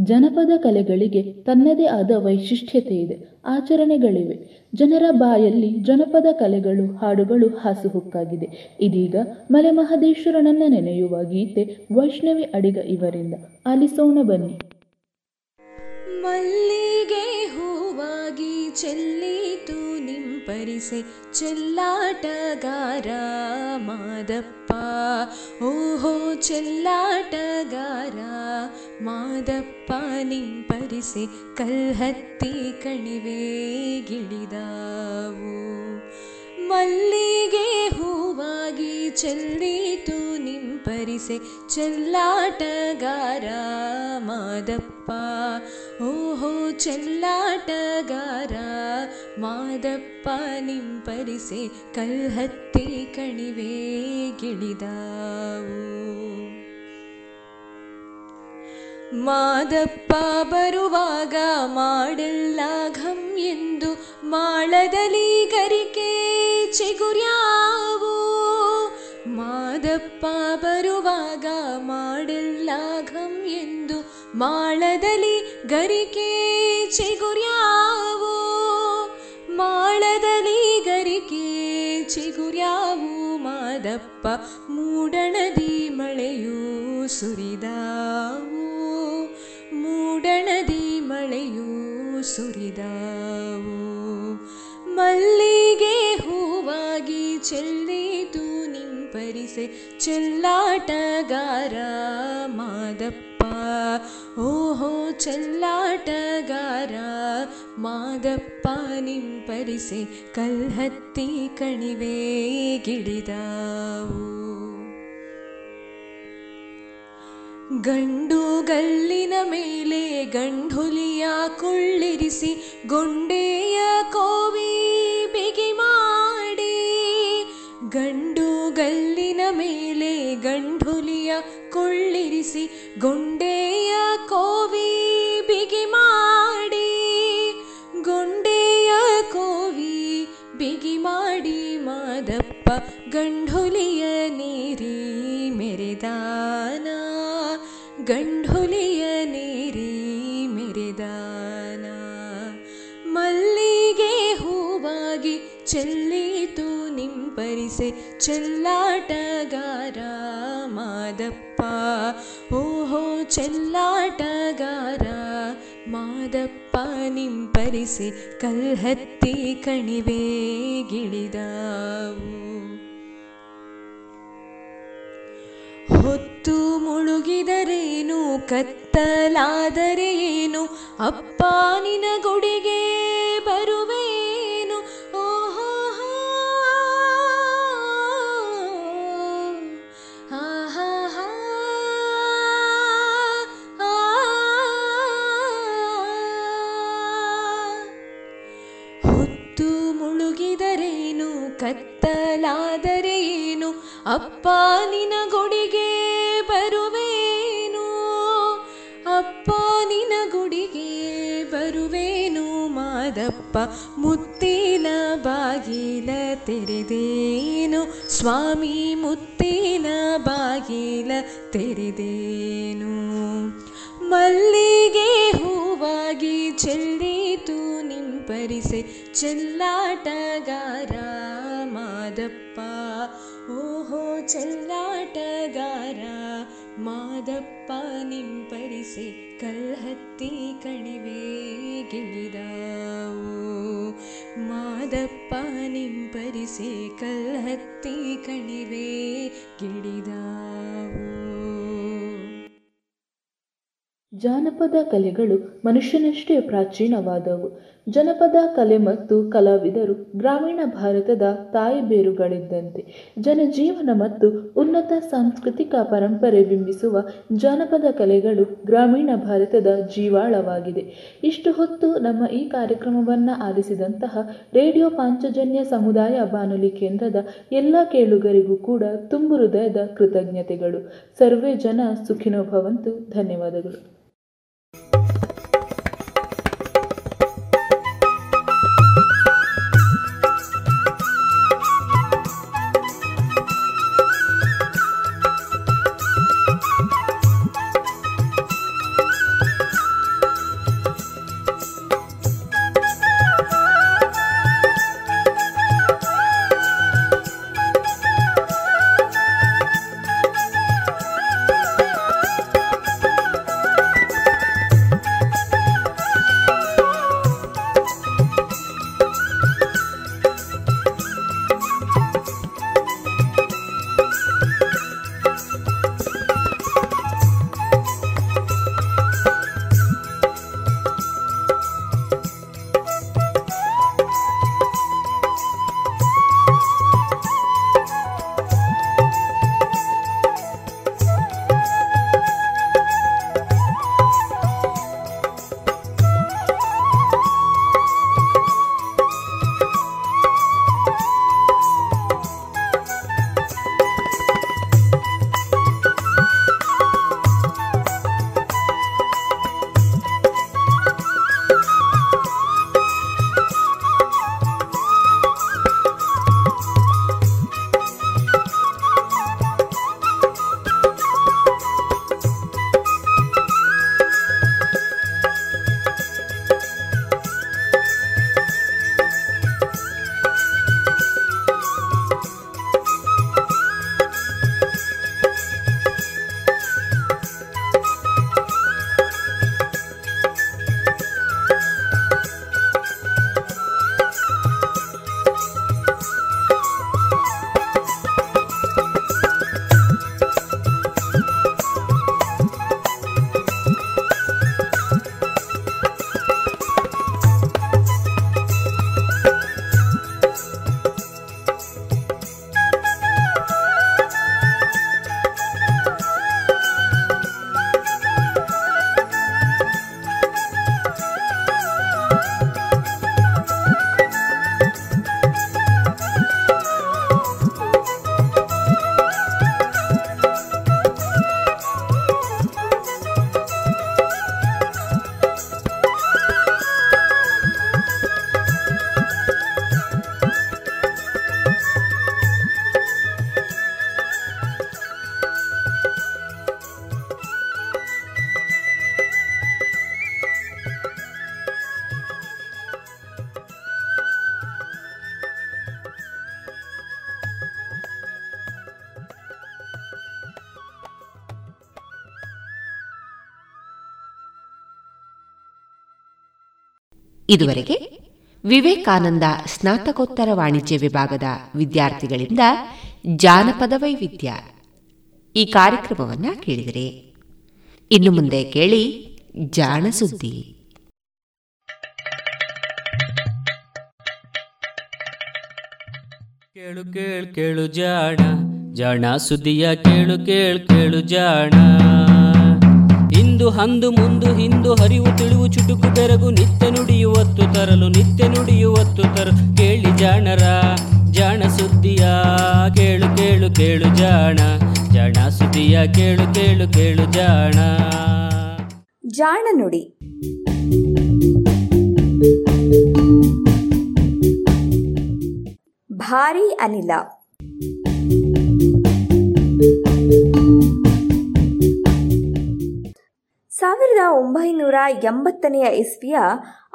ಜನಪದ ಕಲೆಗಳಿಗೆ ತನ್ನದೇ ಆದ ವೈಶಿಷ್ಟ್ಯತೆ ಇದೆ ಆಚರಣೆಗಳಿವೆ. ಜನರ ಬಾಯಲ್ಲಿ ಜನಪದ ಕಲೆಗಳು, ಹಾಡುಗಳು ಹಾಸುಹುಕ್ಕಾಗಿದೆ. ಇದೀಗ ಮಲೆ ಮಹದೇಶ್ವರನನ್ನ ನೆನೆಯುವ ಗೀತೆ ವೈಷ್ಣವಿ ಅಡಿಗ ಇವರಿಂದ. ಆಲಿಸೋಣ ಬನ್ನಿ. ಮಲ್ಲಿಗೆ ಹೂವಾಗಿ ಚೆಲ್ಲಿತು ನಿಂಪರಿಸೆ ಚೆಲ್ಲಾಟಗಾರ ಮಾದಪ್ಪ. ಓಹೋ ಚೆಲ್ಲಾಟಗಾರ ಮಾದಪ್ಪ ನಿಂಪರಿಸೆ ಕಲ್ಹತ್ತಿ ಕಣಿವೆ ಗಿಳಿದಾವು. ಮಲ್ಲಿಗೆ ಹೂವಾಗಿ ಚೆಲ್ಲಿತು ನಿಂಪರಿಸೆ ಚೆಲ್ಲಾಟಗಾರ ಮಾದಪ್ಪ. ಓಹೋ ಚೆಲ್ಲಾಟಗಾರ ಮಾದಪ್ಪ ನಿಂಪರಿಸೆ ಕಲ್ಹತ್ತಿ ಕಣಿವೆ ಗಿಳಿದಾವು. ಮಾದಪ್ಪ ಬರುವಾಗ ಮಾಡಲ್ಲ ಎಂದು ಮಾಳದಲ್ಲಿ ಗರಿಕೆ ಚಿಗುರ್ಯಾವು. ಮಾದಪ್ಪ ಬರುವಾಗ ಮಾಡಲ್ಲ ಎಂದು ಮಾಳದಲ್ಲಿ ಗರಿಕೆ ಚಿಗುರ್ಯಾವು. ಮಾಳದಲ್ಲಿ ಗರಿಕೆ ಚಿಗುರ್ಯಾವು ಮಾದಪ್ಪ ಮೂಡಣದಿ ಮಳೆಯೂ ಸುರಿದಾವು. ಮೂಡಣದಿ ಮಳೆಯೂ ಸುರಿದಾವು. ಮಲ್ಲಿಗೆ ಹೂವಾಗಿ ಚೆಲ್ಲಿತು ನಿಂಪರಿಸೆ ಚೆಲ್ಲಾಟಗಾರ ಮಾದಪ್ಪ. ಓಹೋ ಚೆಲ್ಲಾಟಗಾರ ಮಾದಪ್ಪ ನಿಂಪರಿಸೆ ಕಲ್ಹತ್ತಿ ಕಣಿವೆ ಗಿಡಿದಾವು. ಗಂಡು ಗಲ್ಲಿನ ಮೇಲೆ ಗಂಡುಲಿಯ ಕುಳ್ಳಿರಿಸಿ ಗೊಂಡೆಯ ಕೋವಿ ಬಿಗಿ ಮಾಡಿ. ಗಂಡು ಗಲ್ಲಿನ ಮೇಲೆ ಗಂಡುಲಿಯ ಕುಳ್ಳಿರಿಸಿ ಗೊಂಡೆಯ ಕೋವಿ ಬಿಗಿ ಮಾಡಿ. ಗೊಂಡೆಯ ಕೋವಿ ಬಿಗಿ ಮಾಡಿ ಮಾದಪ್ಪ ಗಂಡುಲಿಯ ನೀರಿ ಮೆರೆದಾನ. ಗಂಡುಲಿಯ ನೀರಿ ಮೆರೆದಾನ ಮಲ್ಲಿಗೆ ಹೂವಾಗಿ ಚೆಲ್ಲಿತು ನಿಂಪರಿಸೆ ಚೆಲ್ಲಾಟಗಾರ ಮಾದಪ್ಪ. ಓಹೋ ಚೆಲ್ಲಾಟಗಾರ ಮಾದಪ್ಪ, ನಿಂಪರಿಸಿ ಕಲ್ಹತ್ತಿ ಕಣಿವೆ ಗಿಳಿದಾವು. ಹೊತ್ತು ಮುಳುಗಿದರೇನು ಕತ್ತಲಾದರೆ ಏನು ಅಪ್ಪ ಗುಡಿಗೆ ಬರುವೇನು? ಅಪ್ಪ ನಿನ ಗುಡಿಗೆ ಬರುವೇನು. ಅಪ್ಪ ನಿನ ಗುಡಿಗೆ ಬರುವೇನು. ಮಾದಪ್ಪ ಮುತ್ತಿನ ಬಾಗಿಲ ತೆರೆದೇನು. ಸ್ವಾಮಿ ಮುತ್ತಿನ ಬಾಗಿಲ ತೆರೆದೇನು. ಮಲ್ಲಿಗೆ ಹೂವಾಗಿ ಚೆಲ್ಲಿತು ನಿಂಪರಿಸೆ. ಚೆಲ್ಲಾಟಗಾರ ಮಾದಪ್ಪ. ಓಹೋ ಚೆಲ್ಲಾಟಗಾರ, ಮಾದಪ್ಪ ನಿಂಪರಿಸಿ ಕಲ್ಹತ್ತಿ ಕಣಿವೆ ಗಿಳಿದಾವು. ಮಾದಪ್ಪ ನಿಂಪರಿಸೆ ಕಲ್ಹತ್ತಿ ಕಣಿವೆ ಗಿಳಿದಾವು. ಜಾನಪದ ಕಲೆಗಳು ಮನುಷ್ಯನಷ್ಟೇ ಪ್ರಾಚೀನವಾದವು. ಜನಪದ ಕಲೆ ಮತ್ತು ಕಲಾವಿದರು ಗ್ರಾಮೀಣ ಭಾರತದ ತಾಯಿಬೇರುಗಳಿದ್ದಂತೆ ಜನಜೀವನ ಮತ್ತು ಉನ್ನತ ಸಾಂಸ್ಕೃತಿಕ ಪರಂಪರೆ ಬಿಂಬಿಸುವ ಜಾನಪದ ಕಲೆಗಳು ಗ್ರಾಮೀಣ ಭಾರತದ ಜೀವಾಳವಾಗಿದೆ. ಇಷ್ಟು ಹೊತ್ತು ನಮ್ಮ ಈ ಕಾರ್ಯಕ್ರಮವನ್ನು ಆಲಿಸಿದಂತಹ ರೇಡಿಯೋ ಪಾಂಚಜನ್ಯ ಸಮುದಾಯ ಬಾನುಲಿ ಕೇಂದ್ರದ ಎಲ್ಲ ಕೇಳುಗರಿಗೂ ಕೂಡ ತುಂಬು ಹೃದಯದ ಕೃತಜ್ಞತೆಗಳು. ಸರ್ವೇ ಜನ ಸುಖಿನೋ ಭವಂತು. ಧನ್ಯವಾದಗಳು. ಇದುವರೆಗೆ ವಿವೇಕಾನಂದ ಸ್ನಾತಕೋತ್ತರ ವಾಣಿಜ್ಯ ವಿಭಾಗದ ವಿದ್ಯಾರ್ಥಿಗಳಿಂದ ಜಾನಪದ ವೈವಿಧ್ಯ. ಈ ಕಾರ್ಯಕ್ರಮವನ್ನು ಕೇಳಿದರೆ ಇನ್ನು ಮುಂದೆ ಕೇಳಿ ಜಾಣ ಸುದ್ದಿ. ಕೇಳು ಕೇಳು ಕೇಳು ಜಾಣ ಜಾಣ ಸುದ್ದಿಯ ಕೇಳು ಕೇಳು ಕೇಳು ಜಾಣ. ಇಂದು ಹಂದು ಮುಂದು ಹಿಂದು ಹರಿವು ತಿಳಿವು ಚುಟುಕು ಬೆರಗು ನಿತ್ಯ ನುಡಿಯುವತ್ತು ತರಲು, ನಿತ್ಯ ನುಡಿಯುವತ್ತು ತರಲು ಕೇಳಿ ಜಾಣರ, ಜಾಣ ಸುದ್ದಿಯ, ಕೇಳು ಕೇಳು ಕೇಳು ಜಾಣ. ಜಾಣ ಸುದ್ದಿಯ, ಕೇಳು ಕೇಳು ಕೇಳು ಜಾಣ. ಜಾಣ ನುಡಿ. ಭಾರಿ ಅನಿಲ. ಸಾವಿರದ ಒಂಬೈನೂರ ಎಂಬತ್ತನೆಯ ಇಸ್ವಿಯ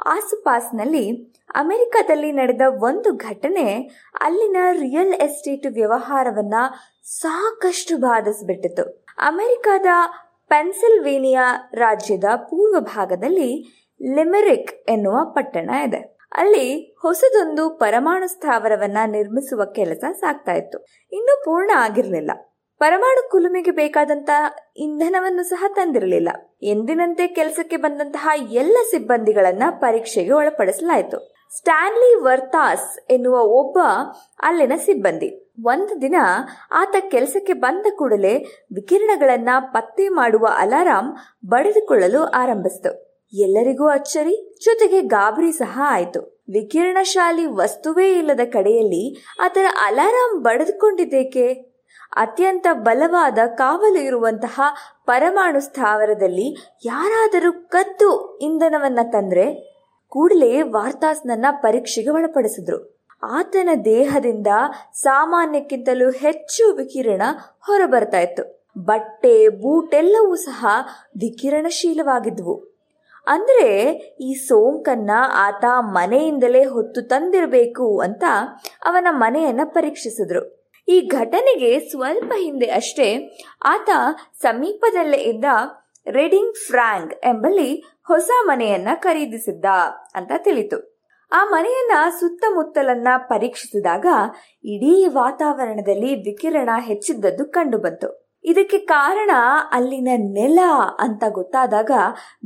ಆಸುಪಾಸ್ನಲ್ಲಿ ಅಮೆರಿಕದಲ್ಲಿ ನಡೆದ ಒಂದು ಘಟನೆ ಅಲ್ಲಿನ ರಿಯಲ್ ಎಸ್ಟೇಟ್ ವ್ಯವಹಾರವನ್ನ ಸಾಕಷ್ಟು ಬಾಧಿಸಿಬಿಟ್ಟಿತು ಅಮೆರಿಕದ ಪೆನ್ಸಿಲ್ವೇನಿಯಾ ರಾಜ್ಯದ ಪೂರ್ವ ಭಾಗದಲ್ಲಿ ಲಿಮೆರಿಕ್ ಎನ್ನುವ ಪಟ್ಟಣ ಇದೆ. ಅಲ್ಲಿ ಹೊಸದೊಂದು ಪರಮಾಣು ಸ್ಥಾವರವನ್ನ ನಿರ್ಮಿಸುವ ಕೆಲಸ ಸಾಗ್ತಾ ಇತ್ತು. ಇನ್ನೂ ಪೂರ್ಣ ಆಗಿರಲಿಲ್ಲ. ಪರಮಾಣು ಕುಲುಮೆಗೆ ಬೇಕಾದಂತ ಇಂಧನವನ್ನು ಸಹ ತಂದಿರಲಿಲ್ಲ. ಎಂದಿನಂತೆ ಕೆಲಸಕ್ಕೆ ಬಂದಂತಹ ಎಲ್ಲ ಸಿಬ್ಬಂದಿಗಳನ್ನ ಪರೀಕ್ಷೆಗೆ ಒಳಪಡಿಸಲಾಯಿತು. ಸ್ಟ್ಯಾನ್ಲಿ ವರ್ತಾಸ್ ಎನ್ನುವ ಒಬ್ಬ ಅಲ್ಲಿನ ಸಿಬ್ಬಂದಿ. ಒಂದು ದಿನ ಆತ ಕೆಲಸಕ್ಕೆ ಬಂದ ಕೂಡಲೇ ವಿಕಿರಣಗಳನ್ನ ಪತ್ತೆ ಮಾಡುವ ಅಲಾರಾಂ ಬಡಿದುಕೊಳ್ಳಲು ಆರಂಭಿಸಿತು. ಎಲ್ಲರಿಗೂ ಅಚ್ಚರಿ, ಜೊತೆಗೆ ಗಾಬರಿ ಸಹ ಆಯಿತು. ವಿಕಿರಣಶಾಲಿ ವಸ್ತುವೇ ಇಲ್ಲದ ಕಡೆಯಲ್ಲಿ ಅದರ ಅಲಾರಾಂ ಬಡಿದುಕೊಂಡಿದ್ದೇಕೆ? ಅತ್ಯಂತ ಬಲವಾದ ಕಾವಲು ಇರುವಂತಹ ಪರಮಾಣು ಸ್ಥಾವರದಲ್ಲಿ ಯಾರಾದರೂ ಕದ್ದು ಇಂಧನವನ್ನ ತಂದ್ರೆ ಕೂಡಲೇ ವಾರ್ತಾಸ್ನನ್ನ ಪರೀಕ್ಷೆಗೆ ಒಳಪಡಿಸಿದ್ರು. ಆತನ ದೇಹದಿಂದ ಸಾಮಾನ್ಯಕ್ಕಿಂತಲೂ ಹೆಚ್ಚು ವಿಕಿರಣ ಹೊರಬರ್ತಾ ಇತ್ತು. ಬಟ್ಟೆ, ಬೂಟೆಲ್ಲವೂ ಸಹ ವಿಕಿರಣಶೀಲವಾಗಿದ್ವು. ಅಂದ್ರೆ ಈ ಸೋಂಕನ್ನ ಆತ ಮನೆಯಿಂದಲೇ ಹೊತ್ತು ತಂದಿರಬೇಕು ಅಂತ ಅವನ ಮನೆಯನ್ನ ಪರೀಕ್ಷಿಸಿದ್ರು. ಈ ಘಟನೆಗೆ ಸ್ವಲ್ಪ ಹಿಂದೆ ಅಷ್ಟೇ ಆತ ಸಮೀಪದಲ್ಲೇ ಇದ್ದ ರೆಡಿಂಗ್ ಫ್ರಾಂಕ್ ಎಂಬಲ್ಲಿ ಹೊಸ ಮನೆಯನ್ನ ಖರೀದಿಸಿದ್ದ ಅಂತ ತಿಳಿತು. ಆ ಮನೆಯನ್ನ ಸುತ್ತಮುತ್ತಲನ್ನ ಪರೀಕ್ಷಿಸಿದಾಗ ಇಡೀ ವಾತಾವರಣದಲ್ಲಿ ವಿಕಿರಣ ಹೆಚ್ಚಿದ್ದದ್ದು ಕಂಡುಬಂತು. ಇದಕ್ಕೆ ಕಾರಣ ಅಲ್ಲಿನ ನೆಲ ಅಂತ ಗೊತ್ತಾದಾಗ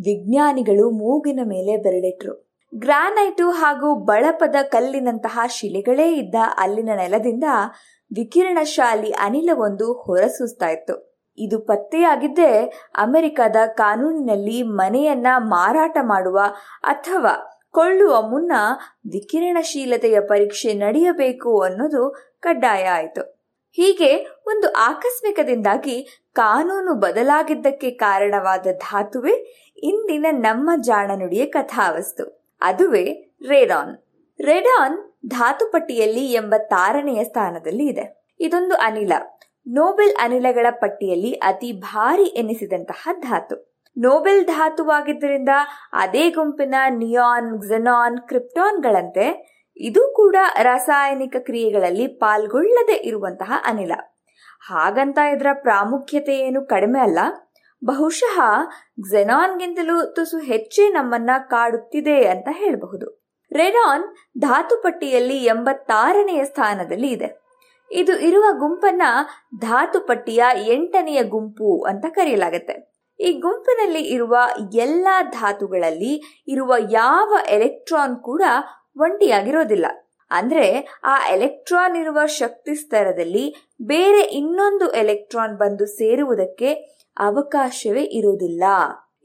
ವಿಜ್ಞಾನಿಗಳು ಮೂಗಿನ ಮೇಲೆ ಬೆರಳಿಟ್ರು. ಗ್ರಾನೈಟು ಹಾಗೂ ಬಳಪದ ಕಲ್ಲಿನಂತಹ ಶಿಲೆಗಳೇ ಇದ್ದ ಅಲ್ಲಿನ ನೆಲದಿಂದ ವಿಕಿರಣಶಾಲಿ ಅನಿಲವೊಂದು ಹೊರಸೂಸ್ತಾ ಇತ್ತು. ಇದು ಪತ್ತೆಯಾಗಿದ್ದೇ ಅಮೆರಿಕದ ಕಾನೂನಿನಲ್ಲಿ ಮನೆಯನ್ನ ಮಾರಾಟ ಮಾಡುವ ಅಥವಾ ಕೊಳ್ಳುವ ಮುನ್ನ ವಿಕಿರಣಶೀಲತೆಯ ಪರೀಕ್ಷೆ ನಡೆಯಬೇಕು ಅನ್ನೋದು ಕಡ್ಡಾಯ ಆಯಿತು. ಹೀಗೆ ಒಂದು ಆಕಸ್ಮಿಕದಿಂದಾಗಿ ಕಾನೂನು ಬದಲಾಗಿದ್ದಕ್ಕೆ ಕಾರಣವಾದ ಧಾತುವೆ ಇಂದಿನ ನಮ್ಮ ಜಾಣನುಡಿಯ ಕಥಾವಸ್ತು. ಅದುವೇ ರೇಡಾನ್. ರೆಡಾನ್ ಧಾತು ಪಟ್ಟಿಯಲ್ಲಿ ಎಂಬತ್ತಾರನೆಯ ಸ್ಥಾನದಲ್ಲಿ ಇದೆ. ಇದೊಂದು ಅನಿಲ. ನೋಬೆಲ್ ಅನಿಲಗಳ ಪಟ್ಟಿಯಲ್ಲಿ ಅತಿ ಭಾರಿ ಎನಿಸಿದಂತಹ ಧಾತು. ನೋಬೆಲ್ ಧಾತುವಾಗಿದ್ದರಿಂದ ಅದೇ ಗುಂಪಿನ ನಿಯಾನ್ ಕ್ಸೆನಾನ್ ಕ್ರಿಪ್ಟಾನ್ಗಳಂತೆ ಇದು ಕೂಡ ರಾಸಾಯನಿಕ ಕ್ರಿಯೆಗಳಲ್ಲಿ ಪಾಲ್ಗೊಳ್ಳದೆ ಇರುವಂತಹ ಅನಿಲ. ಹಾಗಂತ ಇದರ ಪ್ರಾಮುಖ್ಯತೆ ಏನು ಕಡಿಮೆ ಅಲ್ಲ. ಬಹುಶಃ ಕ್ಸೆನಾನ್ಗಿಂತಲೂ ತುಸು ಹೆಚ್ಚೇ ನಮ್ಮನ್ನ ಕಾಡುತ್ತಿದೆ ಅಂತ ಹೇಳಬಹುದು. ರೆಡಾನ್ ಧಾತುಪಟ್ಟಿಯಲ್ಲಿ ಎಂಬತ್ತಾರನೆಯ ಸ್ಥಾನದಲ್ಲಿ ಇದೆ. ಇದು ಇರುವ ಗುಂಪನ್ನ ಧಾತುಪಟ್ಟಿಯ ಎಂಟನೆಯ ಗುಂಪು ಅಂತ ಕರೆಯಲಾಗುತ್ತೆ. ಈ ಗುಂಪಿನಲ್ಲಿ ಇರುವ ಎಲ್ಲ ಧಾತುಗಳಲ್ಲಿ ಇರುವ ಯಾವ ಎಲೆಕ್ಟ್ರಾನ್ ಕೂಡ ಒಂಟಿಯಾಗಿರೋದಿಲ್ಲ. ಅಂದ್ರೆ ಆ ಎಲೆಕ್ಟ್ರಾನ್ ಇರುವ ಶಕ್ತಿ ಸ್ತರದಲ್ಲಿ ಬೇರೆ ಇನ್ನೊಂದು ಎಲೆಕ್ಟ್ರಾನ್ ಬಂದು ಸೇರುವುದಕ್ಕೆ ಅವಕಾಶವೇ ಇರುವುದಿಲ್ಲ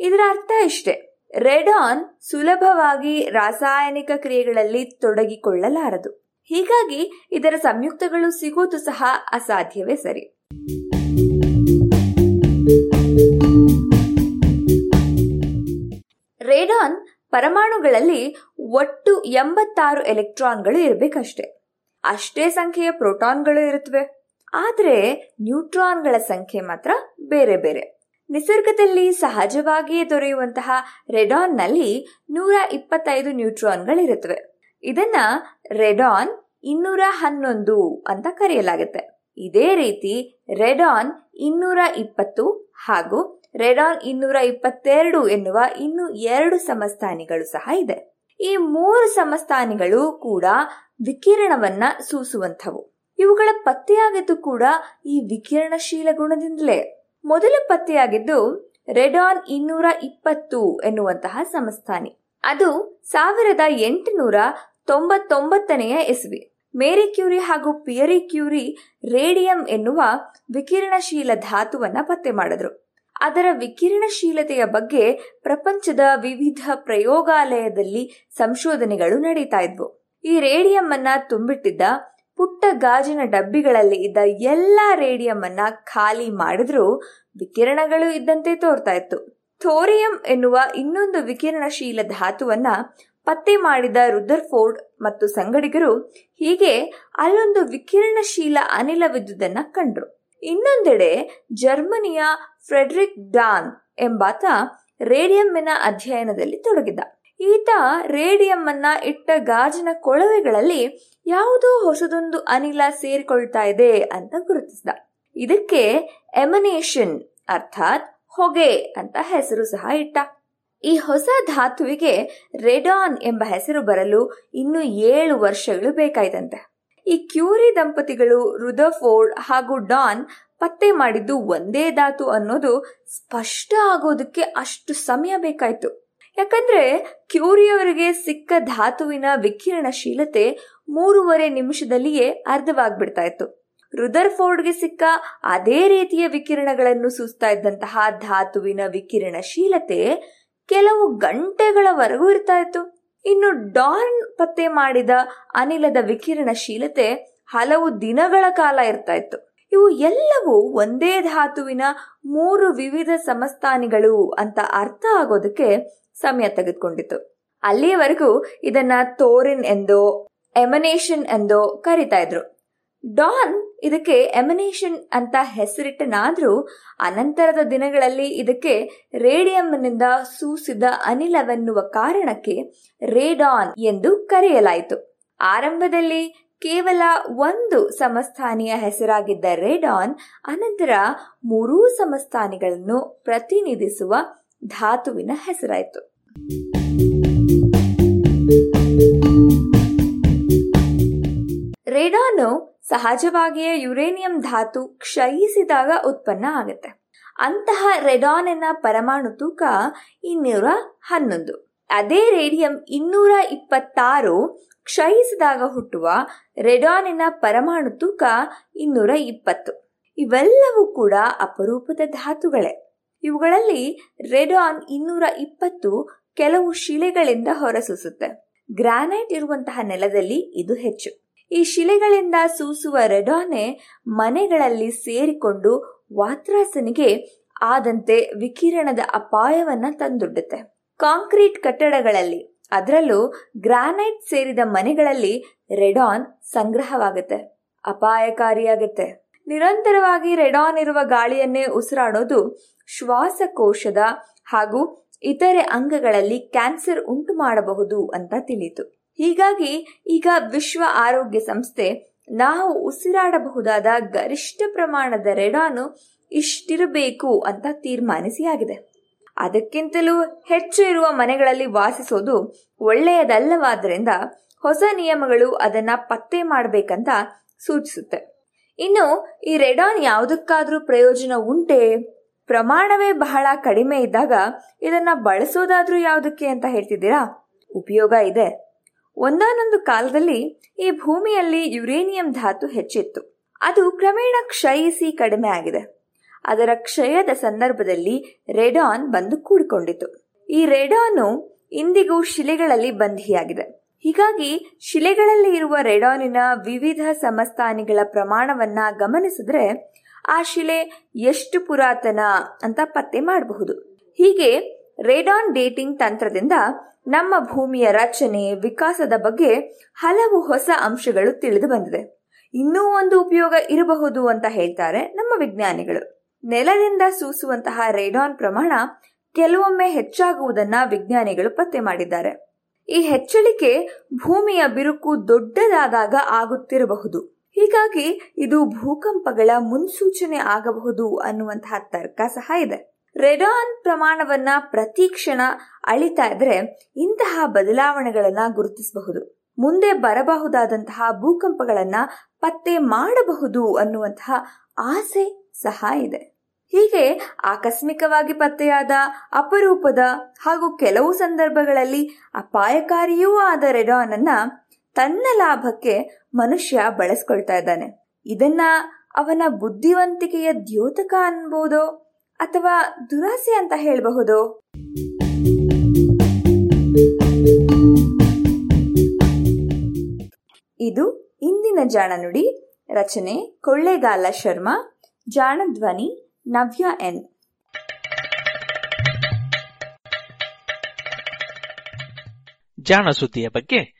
ಇದರ ಅರ್ಥ ಇಷ್ಟೇ. ರೆಡಾನ್ ಸುಲಭವಾಗಿ ರಾಸಾಯನಿಕ ಕ್ರಿಯೆಗಳಲ್ಲಿ ತೊಡಗಿಕೊಳ್ಳಲಾರದು. ಹೀಗಾಗಿ ಇದರ ಸಂಯುಕ್ತಗಳು ಸಿಗುವುದು ಸಹ ಅಸಾಧ್ಯವೇ ಸರಿ. ರೇಡಾನ್ ಪರಮಾಣುಗಳಲ್ಲಿ ಒಟ್ಟು ಎಂಬತ್ತಾರು ಎಲೆಕ್ಟ್ರಾನ್ಗಳು ಇರಬೇಕಷ್ಟೆ. ಅಷ್ಟೇ ಸಂಖ್ಯೆಯ ಪ್ರೋಟಾನ್ಗಳು ಇರುತ್ತವೆ ಆದರೆ ನ್ಯೂಟ್ರಾನ್ಗಳ ಸಂಖ್ಯೆ ಮಾತ್ರ ಬೇರೆ ಬೇರೆ. ನಿಸರ್ಗದಲ್ಲಿ ಸಹಜವಾಗಿಯೇ ದೊರೆಯುವಂತಹ ರೆಡಾನ್ನಲ್ಲಿ ನೂರ ಇಪ್ಪತ್ತೈದು ನ್ಯೂಟ್ರಾನ್ಗಳಿರುತ್ತವೆ. ಇದನ್ನ ರೆಡಾನ್ ಇನ್ನೂರ ಹನ್ನೊಂದು ಅಂತ ಕರೆಯಲಾಗುತ್ತೆ. ಇದೇ ರೀತಿ ರೆಡಾನ್ ಇನ್ನೂರ ಇಪ್ಪತ್ತು ಹಾಗೂ ರೆಡಾನ್ ಇನ್ನೂರ ಇಪ್ಪತ್ತೆರಡು ಎನ್ನುವ ಇನ್ನು ಎರಡು ಸಮಸ್ಥಾನಿಗಳು ಸಹ ಇದೆ. ಈ ಮೂರು ಸಮಸ್ಥಾನಿಗಳು ಕೂಡ ವಿಕಿರಣವನ್ನ ಸೂಸುವಂಥವು. ಇವುಗಳ ಪತ್ತೆಯಾಗಿದ್ದು ಕೂಡ ಈ ವಿಕಿರಣಶೀಲ ಗುಣದಿಂದಲೇ. ಮೊದಲ ಪತ್ತೆಯಾಗಿದ್ದು ರೆಡಾನ್ ಇನ್ನೂರ ಇಪ್ಪತ್ತು ಎನ್ನುವಂತಹ ಸಂಸ್ಥಾನಿ. ಅದು ಸಾವಿರದ ಎಂಟುನೂರ ತೊಂಬತ್ತೊಂಬತ್ತನೆಯ ಎಸ್ವಿ ಮೇರಿ ಕ್ಯೂರಿ ಹಾಗೂ ಪಿಯರಿ ಕ್ಯೂರಿ ರೇಡಿಯಂ ಎನ್ನುವ ವಿಕಿರಣಶೀಲ ಧಾತುವನ್ನ ಪತ್ತೆ ಮಾಡಿದ್ರು. ಅದರ ವಿಕಿರಣಶೀಲತೆಯ ಬಗ್ಗೆ ಪ್ರಪಂಚದ ವಿವಿಧ ಪ್ರಯೋಗಾಲಯದಲ್ಲಿ ಸಂಶೋಧನೆಗಳು ನಡೀತಾ ಇದ್ವು. ಈ ರೇಡಿಯಂ ಅನ್ನ ತುಂಬಿಟ್ಟಿದ್ದ ಪುಟ್ಟ ಗಾಜಿನ ಡಬ್ಬಿಗಳಲ್ಲಿ ಇದ್ದ ಎಲ್ಲಾ ರೇಡಿಯಂ ಅನ್ನ ಖಾಲಿ ಮಾಡಿದ್ರೂ ವಿಕಿರಣಗಳು ಇದ್ದಂತೆ ತೋರ್ತಾ ಇತ್ತು. ಥೋರಿಯಂ ಎನ್ನುವ ಇನ್ನೊಂದು ವಿಕಿರಣಶೀಲ ಧಾತುವನ್ನ ಪತ್ತೆ ಮಾಡಿದ ರುದರ್ಫೋರ್ಡ್ ಮತ್ತು ಸಂಗಡಿಗರು ಹೀಗೆ ಅಲ್ಲೊಂದು ವಿಕಿರಣಶೀಲ ಅನಿಲವಿದ್ದುದನ್ನ ಕಂಡ್ರು. ಇನ್ನೊಂದೆಡೆ ಜರ್ಮನಿಯ ಫ್ರೆಡ್ರಿಕ್ ಡಾನ್ ಎಂಬಾತ ರೇಡಿಯಂನ ಅಧ್ಯಯನದಲ್ಲಿ ತೊಡಗಿದ್ದ. ಈತ ರೇಡಿಯಂ ಅನ್ನ ಇಟ್ಟ ಗಾಜಿನ ಕೊಳವೆಗಳಲ್ಲಿ ಯಾವುದೋ ಹೊಸದೊಂದು ಅನಿಲ ಸೇರಿಕೊಳ್ತಾ ಇದೆ ಅಂತ ಗುರುತಿಸಿದ. ಇದಕ್ಕೆ ಎಮನೇಷನ್ ಅರ್ಥಾತ್ ಹೊಗೆ ಅಂತ ಹೆಸರು ಸಹ ಇಟ್ಟ. ಈ ಹೊಸ ಧಾತುವಿಗೆ ರೆಡಾನ್ ಎಂಬ ಹೆಸರು ಬರಲು ಇನ್ನು ಏಳು ವರ್ಷಗಳು ಬೇಕಾಯ್ತಂತೆ. ಈ ಕ್ಯೂರಿ ದಂಪತಿಗಳು ರುದಫೋರ್ಡ್ ಹಾಗೂ ಡಾನ್ ಪತ್ತೆ ಮಾಡಿದ್ದು ಒಂದೇ ಧಾತು ಅನ್ನೋದು ಸ್ಪಷ್ಟ ಆಗೋದಕ್ಕೆ ಅಷ್ಟು ಸಮಯ ಬೇಕಾಯ್ತು. ಯಾಕಂದ್ರೆ ಕ್ಯೂರಿಯವರಿಗೆ ಸಿಕ್ಕ ಧಾತುವಿನ ವಿಕಿರಣಶೀಲತೆ ಮೂರುವರೆ ನಿಮಿಷದಲ್ಲಿಯೇ ಅರ್ಧವಾಗ್ಬಿಡ್ತಾ ಇತ್ತು. ರುದರ್ಫೋರ್ಡ್ಗೆ ಸಿಕ್ಕ ಅದೇ ರೀತಿಯ ವಿಕಿರಣಗಳನ್ನು ಸೂಸ್ತಾ ಇದ್ದಂತಹ ಧಾತುವಿನ ವಿಕಿರಣಶೀಲತೆ ಕೆಲವು ಗಂಟೆಗಳವರೆಗೂ ಇರ್ತಾ ಇತ್ತು. ಇನ್ನು ಡಾರ್ನ್ ಪತ್ತೆ ಮಾಡಿದ ಅನಿಲದ ವಿಕಿರಣಶೀಲತೆ ಹಲವು ದಿನಗಳ ಕಾಲ ಇರ್ತಾ ಇತ್ತು. ಇವು ಎಲ್ಲವೂ ಒಂದೇ ಧಾತುವಿನ ಮೂರು ವಿವಿಧ ಸಮಸ್ಥಾನಿಗಳು ಅಂತ ಅರ್ಥ ಆಗೋದಕ್ಕೆ ಸಮಯ ತೆಗೆದುಕೊಂಡಿತ್ತು ಅಲ್ಲಿಯವರೆಗೂ ಇದನ್ನ ತೋರಿನ್ ಎಂದೋ, ಎಮನೇಷನ್ ಎಂದೋ ಕರಿತಾ ಇದ್ರು. ಡಾನ್ ಇದಕ್ಕೆ ಎಮನೇಷನ್ ಅಂತ ಹೆಸರಿಟ್ಟನಾದ್ರೂ, ಅನಂತರದ ದಿನಗಳಲ್ಲಿ ಇದಕ್ಕೆ ರೇಡಿಯಂನಿಂದ ಸೂಸಿದ ಅನಿಲವೆನ್ನುವ ಕಾರಣಕ್ಕೆ ರೇಡಾನ್ ಎಂದು ಕರೆಯಲಾಯಿತು. ಆರಂಭದಲ್ಲಿ ಕೇವಲ ಒಂದು ಸಮಸ್ಥಾನಿಯ ಹೆಸರಾಗಿದ್ದ ರೇಡಾನ್ ಅನಂತರ ಮೂರೂ ಸಮಸ್ಥಾನಿಗಳನ್ನು ಪ್ರತಿನಿಧಿಸುವ ಧಾತುವಿನ ಹೆಸರಾಯಿತು. ರೇಡಾನು ಸಹಜವಾಗಿಯೇ ಯುರೇನಿಯಂ ಧಾತು ಕ್ಷಯಿಸಿದಾಗ ಉತ್ಪನ್ನ ಆಗುತ್ತೆ. ಅಂತಹ ರೆಡಾನಿನ ಪರಮಾಣು ತೂಕ ಇನ್ನೂರ ಹನ್ನೊಂದು. ಅದೇ ರೇಡಿಯಂ ಇನ್ನೂರ ಇಪ್ಪತ್ತಾರು ಕ್ಷಯಿಸಿದಾಗ ಹುಟ್ಟುವ ರೆಡಾನಿನ ಪರಮಾಣು ತೂಕ ಇನ್ನೂರ ಇಪ್ಪತ್ತು. ಇವೆಲ್ಲವೂ ಕೂಡ ಅಪರೂಪದ ಧಾತುಗಳೇ. ಇವುಗಳಲ್ಲಿ ರೆಡಾನ್ ಇನ್ನೂರ ಇಪ್ಪತ್ತು ಕೆಲವು ಶಿಲೆಗಳಿಂದ ಹೊರಸೂಸುತ್ತೆ. ಗ್ರಾನೈಟ್ ಇರುವಂತಹ ನೆಲದಲ್ಲಿ ಇದು ಹೆಚ್ಚು. ಈ ಶಿಲೆಗಳಿಂದ ಸೂಸುವ ರೆಡಾನೆ ಮನೆಗಳಲ್ಲಿ ಸೇರಿಕೊಂಡು ವಾತ್ರಾಸನಿಗೆ ಆದಂತೆ ವಿಕಿರಣದ ಅಪಾಯವನ್ನ ತಂದೊಡ್ಡುತ್ತೆ. ಕಾಂಕ್ರೀಟ್ ಕಟ್ಟಡಗಳಲ್ಲಿ, ಅದರಲ್ಲೂ ಗ್ರಾನೈಟ್ ಸೇರಿದ ಮನೆಗಳಲ್ಲಿ ರೆಡಾನ್ ಸಂಗ್ರಹವಾಗುತ್ತೆ. ಅಪಾಯಕಾರಿಯಾಗುತ್ತೆ. ನಿರಂತರವಾಗಿ ರೆಡಾನ್ ಇರುವ ಗಾಳಿಯನ್ನೇ ಉಸಿರಾಡೋದು ಶ್ವಾಸಕೋಶದ ಹಾಗೂ ಇತರೆ ಅಂಗಗಳಲ್ಲಿ ಕ್ಯಾನ್ಸರ್ ಉಂಟು ಮಾಡಬಹುದು ಅಂತ ತಿಳಿಯಿತು ಹೀಗಾಗಿ ಈಗ ವಿಶ್ವ ಆರೋಗ್ಯ ಸಂಸ್ಥೆ ನಾವು ಉಸಿರಾಡಬಹುದಾದ ಗರಿಷ್ಠ ಪ್ರಮಾಣದ ರೆಡಾನು ಇಷ್ಟಿರಬೇಕು ಅಂತ ತೀರ್ಮಾನಿಸಿ ಆಗಿದೆ ಅದಕ್ಕಿಂತಲೂ ಹೆಚ್ಚು ಇರುವ ಮನೆಗಳಲ್ಲಿ ವಾಸಿಸೋದು ಒಳ್ಳೆಯದಲ್ಲವಾದ್ರಿಂದ ಹೊಸ ನಿಯಮಗಳು ಅದನ್ನ ಪತ್ತೆ ಮಾಡಬೇಕಂತ ಸೂಚಿಸುತ್ತೆ. ಇನ್ನು ಈ ರೆಡಾನ್ ಯಾವುದಕ್ಕಾದ್ರೂ ಪ್ರಯೋಜನ ಉಂಟೆ? ಪ್ರಮಾಣವೇ ಬಹಳ ಕಡಿಮೆ ಇದ್ದಾಗ ಇದನ್ನ ಬಳಸೋದಾದ್ರೂ ಯಾವುದಕ್ಕೆ ಅಂತ ಹೇಳ್ತಿದ್ದೀರಾ? ಉಪಯೋಗ ಇದೆ. ಒಂದಾನೊಂದು ಕಾಲದಲ್ಲಿ ಈ ಭೂಮಿಯಲ್ಲಿ ಯುರೇನಿಯಂ ಧಾತು ಹೆಚ್ಚಿತ್ತು. ಅದು ಕ್ರಮೇಣ ಕ್ಷಯಿಸಿ ಕಡಿಮೆ ಆಗಿದೆ. ಅದರ ಕ್ಷಯದ ಸಂದರ್ಭದಲ್ಲಿ ರೆಡಾನ್ ಬಂದು ಕೂಡಿಕೊಂಡಿತು. ಈ ರೆಡಾನು ಇಂದಿಗೂ ಶಿಲೆಗಳಲ್ಲಿ ಬಂಧಿಯಾಗಿದೆ. ಹೀಗಾಗಿ ಶಿಲೆಗಳಲ್ಲಿ ಇರುವ ರೆಡಾನಿನ ವಿವಿಧ ಸಮಸ್ಥಾನಿಗಳ ಪ್ರಮಾಣವನ್ನ ಗಮನಿಸಿದ್ರೆ ಆ ಶಿಲೆ ಎಷ್ಟು ಪುರಾತನ ಅಂತ ಪತ್ತೆ ಮಾಡಬಹುದು. ಹೀಗೆ ರೇಡಾನ್ ಡೇಟಿಂಗ್ ತಂತ್ರದಿಂದ ನಮ್ಮ ಭೂಮಿಯ ರಚನೆ, ವಿಕಾಸದ ಬಗ್ಗೆ ಹಲವು ಹೊಸ ಅಂಶಗಳು ತಿಳಿದು ಬಂದಿದೆ. ಇನ್ನೂ ಒಂದು ಉಪಯೋಗ ಇರಬಹುದು ಅಂತ ಹೇಳ್ತಾರೆ ನಮ್ಮ ವಿಜ್ಞಾನಿಗಳು. ನೆಲದಿಂದ ಸೂಸುವಂತಹ ರೇಡಾನ್ ಪ್ರಮಾಣ ಕೆಲವೊಮ್ಮೆ ಹೆಚ್ಚಾಗುವುದನ್ನ ವಿಜ್ಞಾನಿಗಳು ಪತ್ತೆ ಮಾಡಿದ್ದಾರೆ. ಈ ಹೆಚ್ಚಳಿಕೆ ಭೂಮಿಯ ಬಿರುಕು ದೊಡ್ಡದಾದಾಗ ಆಗುತ್ತಿರಬಹುದು. ಹೀಗಾಗಿ ಇದು ಭೂಕಂಪಗಳ ಮುನ್ಸೂಚನೆ ಆಗಬಹುದು ಅನ್ನುವಂತಹ ತರ್ಕ ಸಹ ಇದೆ. ರೆಡಾನ್ ಪ್ರಮಾಣವನ್ನ ಪ್ರತಿ ಕ್ಷಣ ಅಳಿತಾ ಇದ್ರೆ ಇಂತಹ ಬದಲಾವಣೆಗಳನ್ನ ಗುರುತಿಸಬಹುದು. ಮುಂದೆ ಬರಬಹುದಾದಂತಹ ಭೂಕಂಪಗಳನ್ನ ಪತ್ತೆ ಮಾಡಬಹುದು ಅನ್ನುವಂತಹ ಆಸೆ ಸಹ ಇದೆ. ಹೀಗೆ ಆಕಸ್ಮಿಕವಾಗಿ ಪತ್ತೆಯಾದ ಅಪರೂಪದ ಹಾಗೂ ಕೆಲವು ಸಂದರ್ಭಗಳಲ್ಲಿ ಅಪಾಯಕಾರಿಯೂ ಆದ ರೆಡಾನ್ ಅನ್ನ ತನ್ನ ಲಾಭಕ್ಕೆ ಮನುಷ್ಯ ಬಳಸ್ಕೊಳ್ತಾ ಇದ್ದಾನೆ. ಇದನ್ನ ಅವನ ಬುದ್ಧಿವಂತಿಕೆಯ ದ್ಯೋತಕ ಅನ್ಬೋದೋ ಅಥವಾ ದುರಾಸೆ ಅಂತ ಹೇಳಬಹುದು? ಇದು ಇಂದಿನ ಜಾಣನುಡಿ ರಚನೆ ಕೊಳ್ಳೇಗಾಲ ಶರ್ಮಾ ಜಾಣಧ್ವನಿ ನವ್ಯ ಎನ್. ಜಾಣ ಸುದ್ದಿಯ ಬಗ್ಗೆ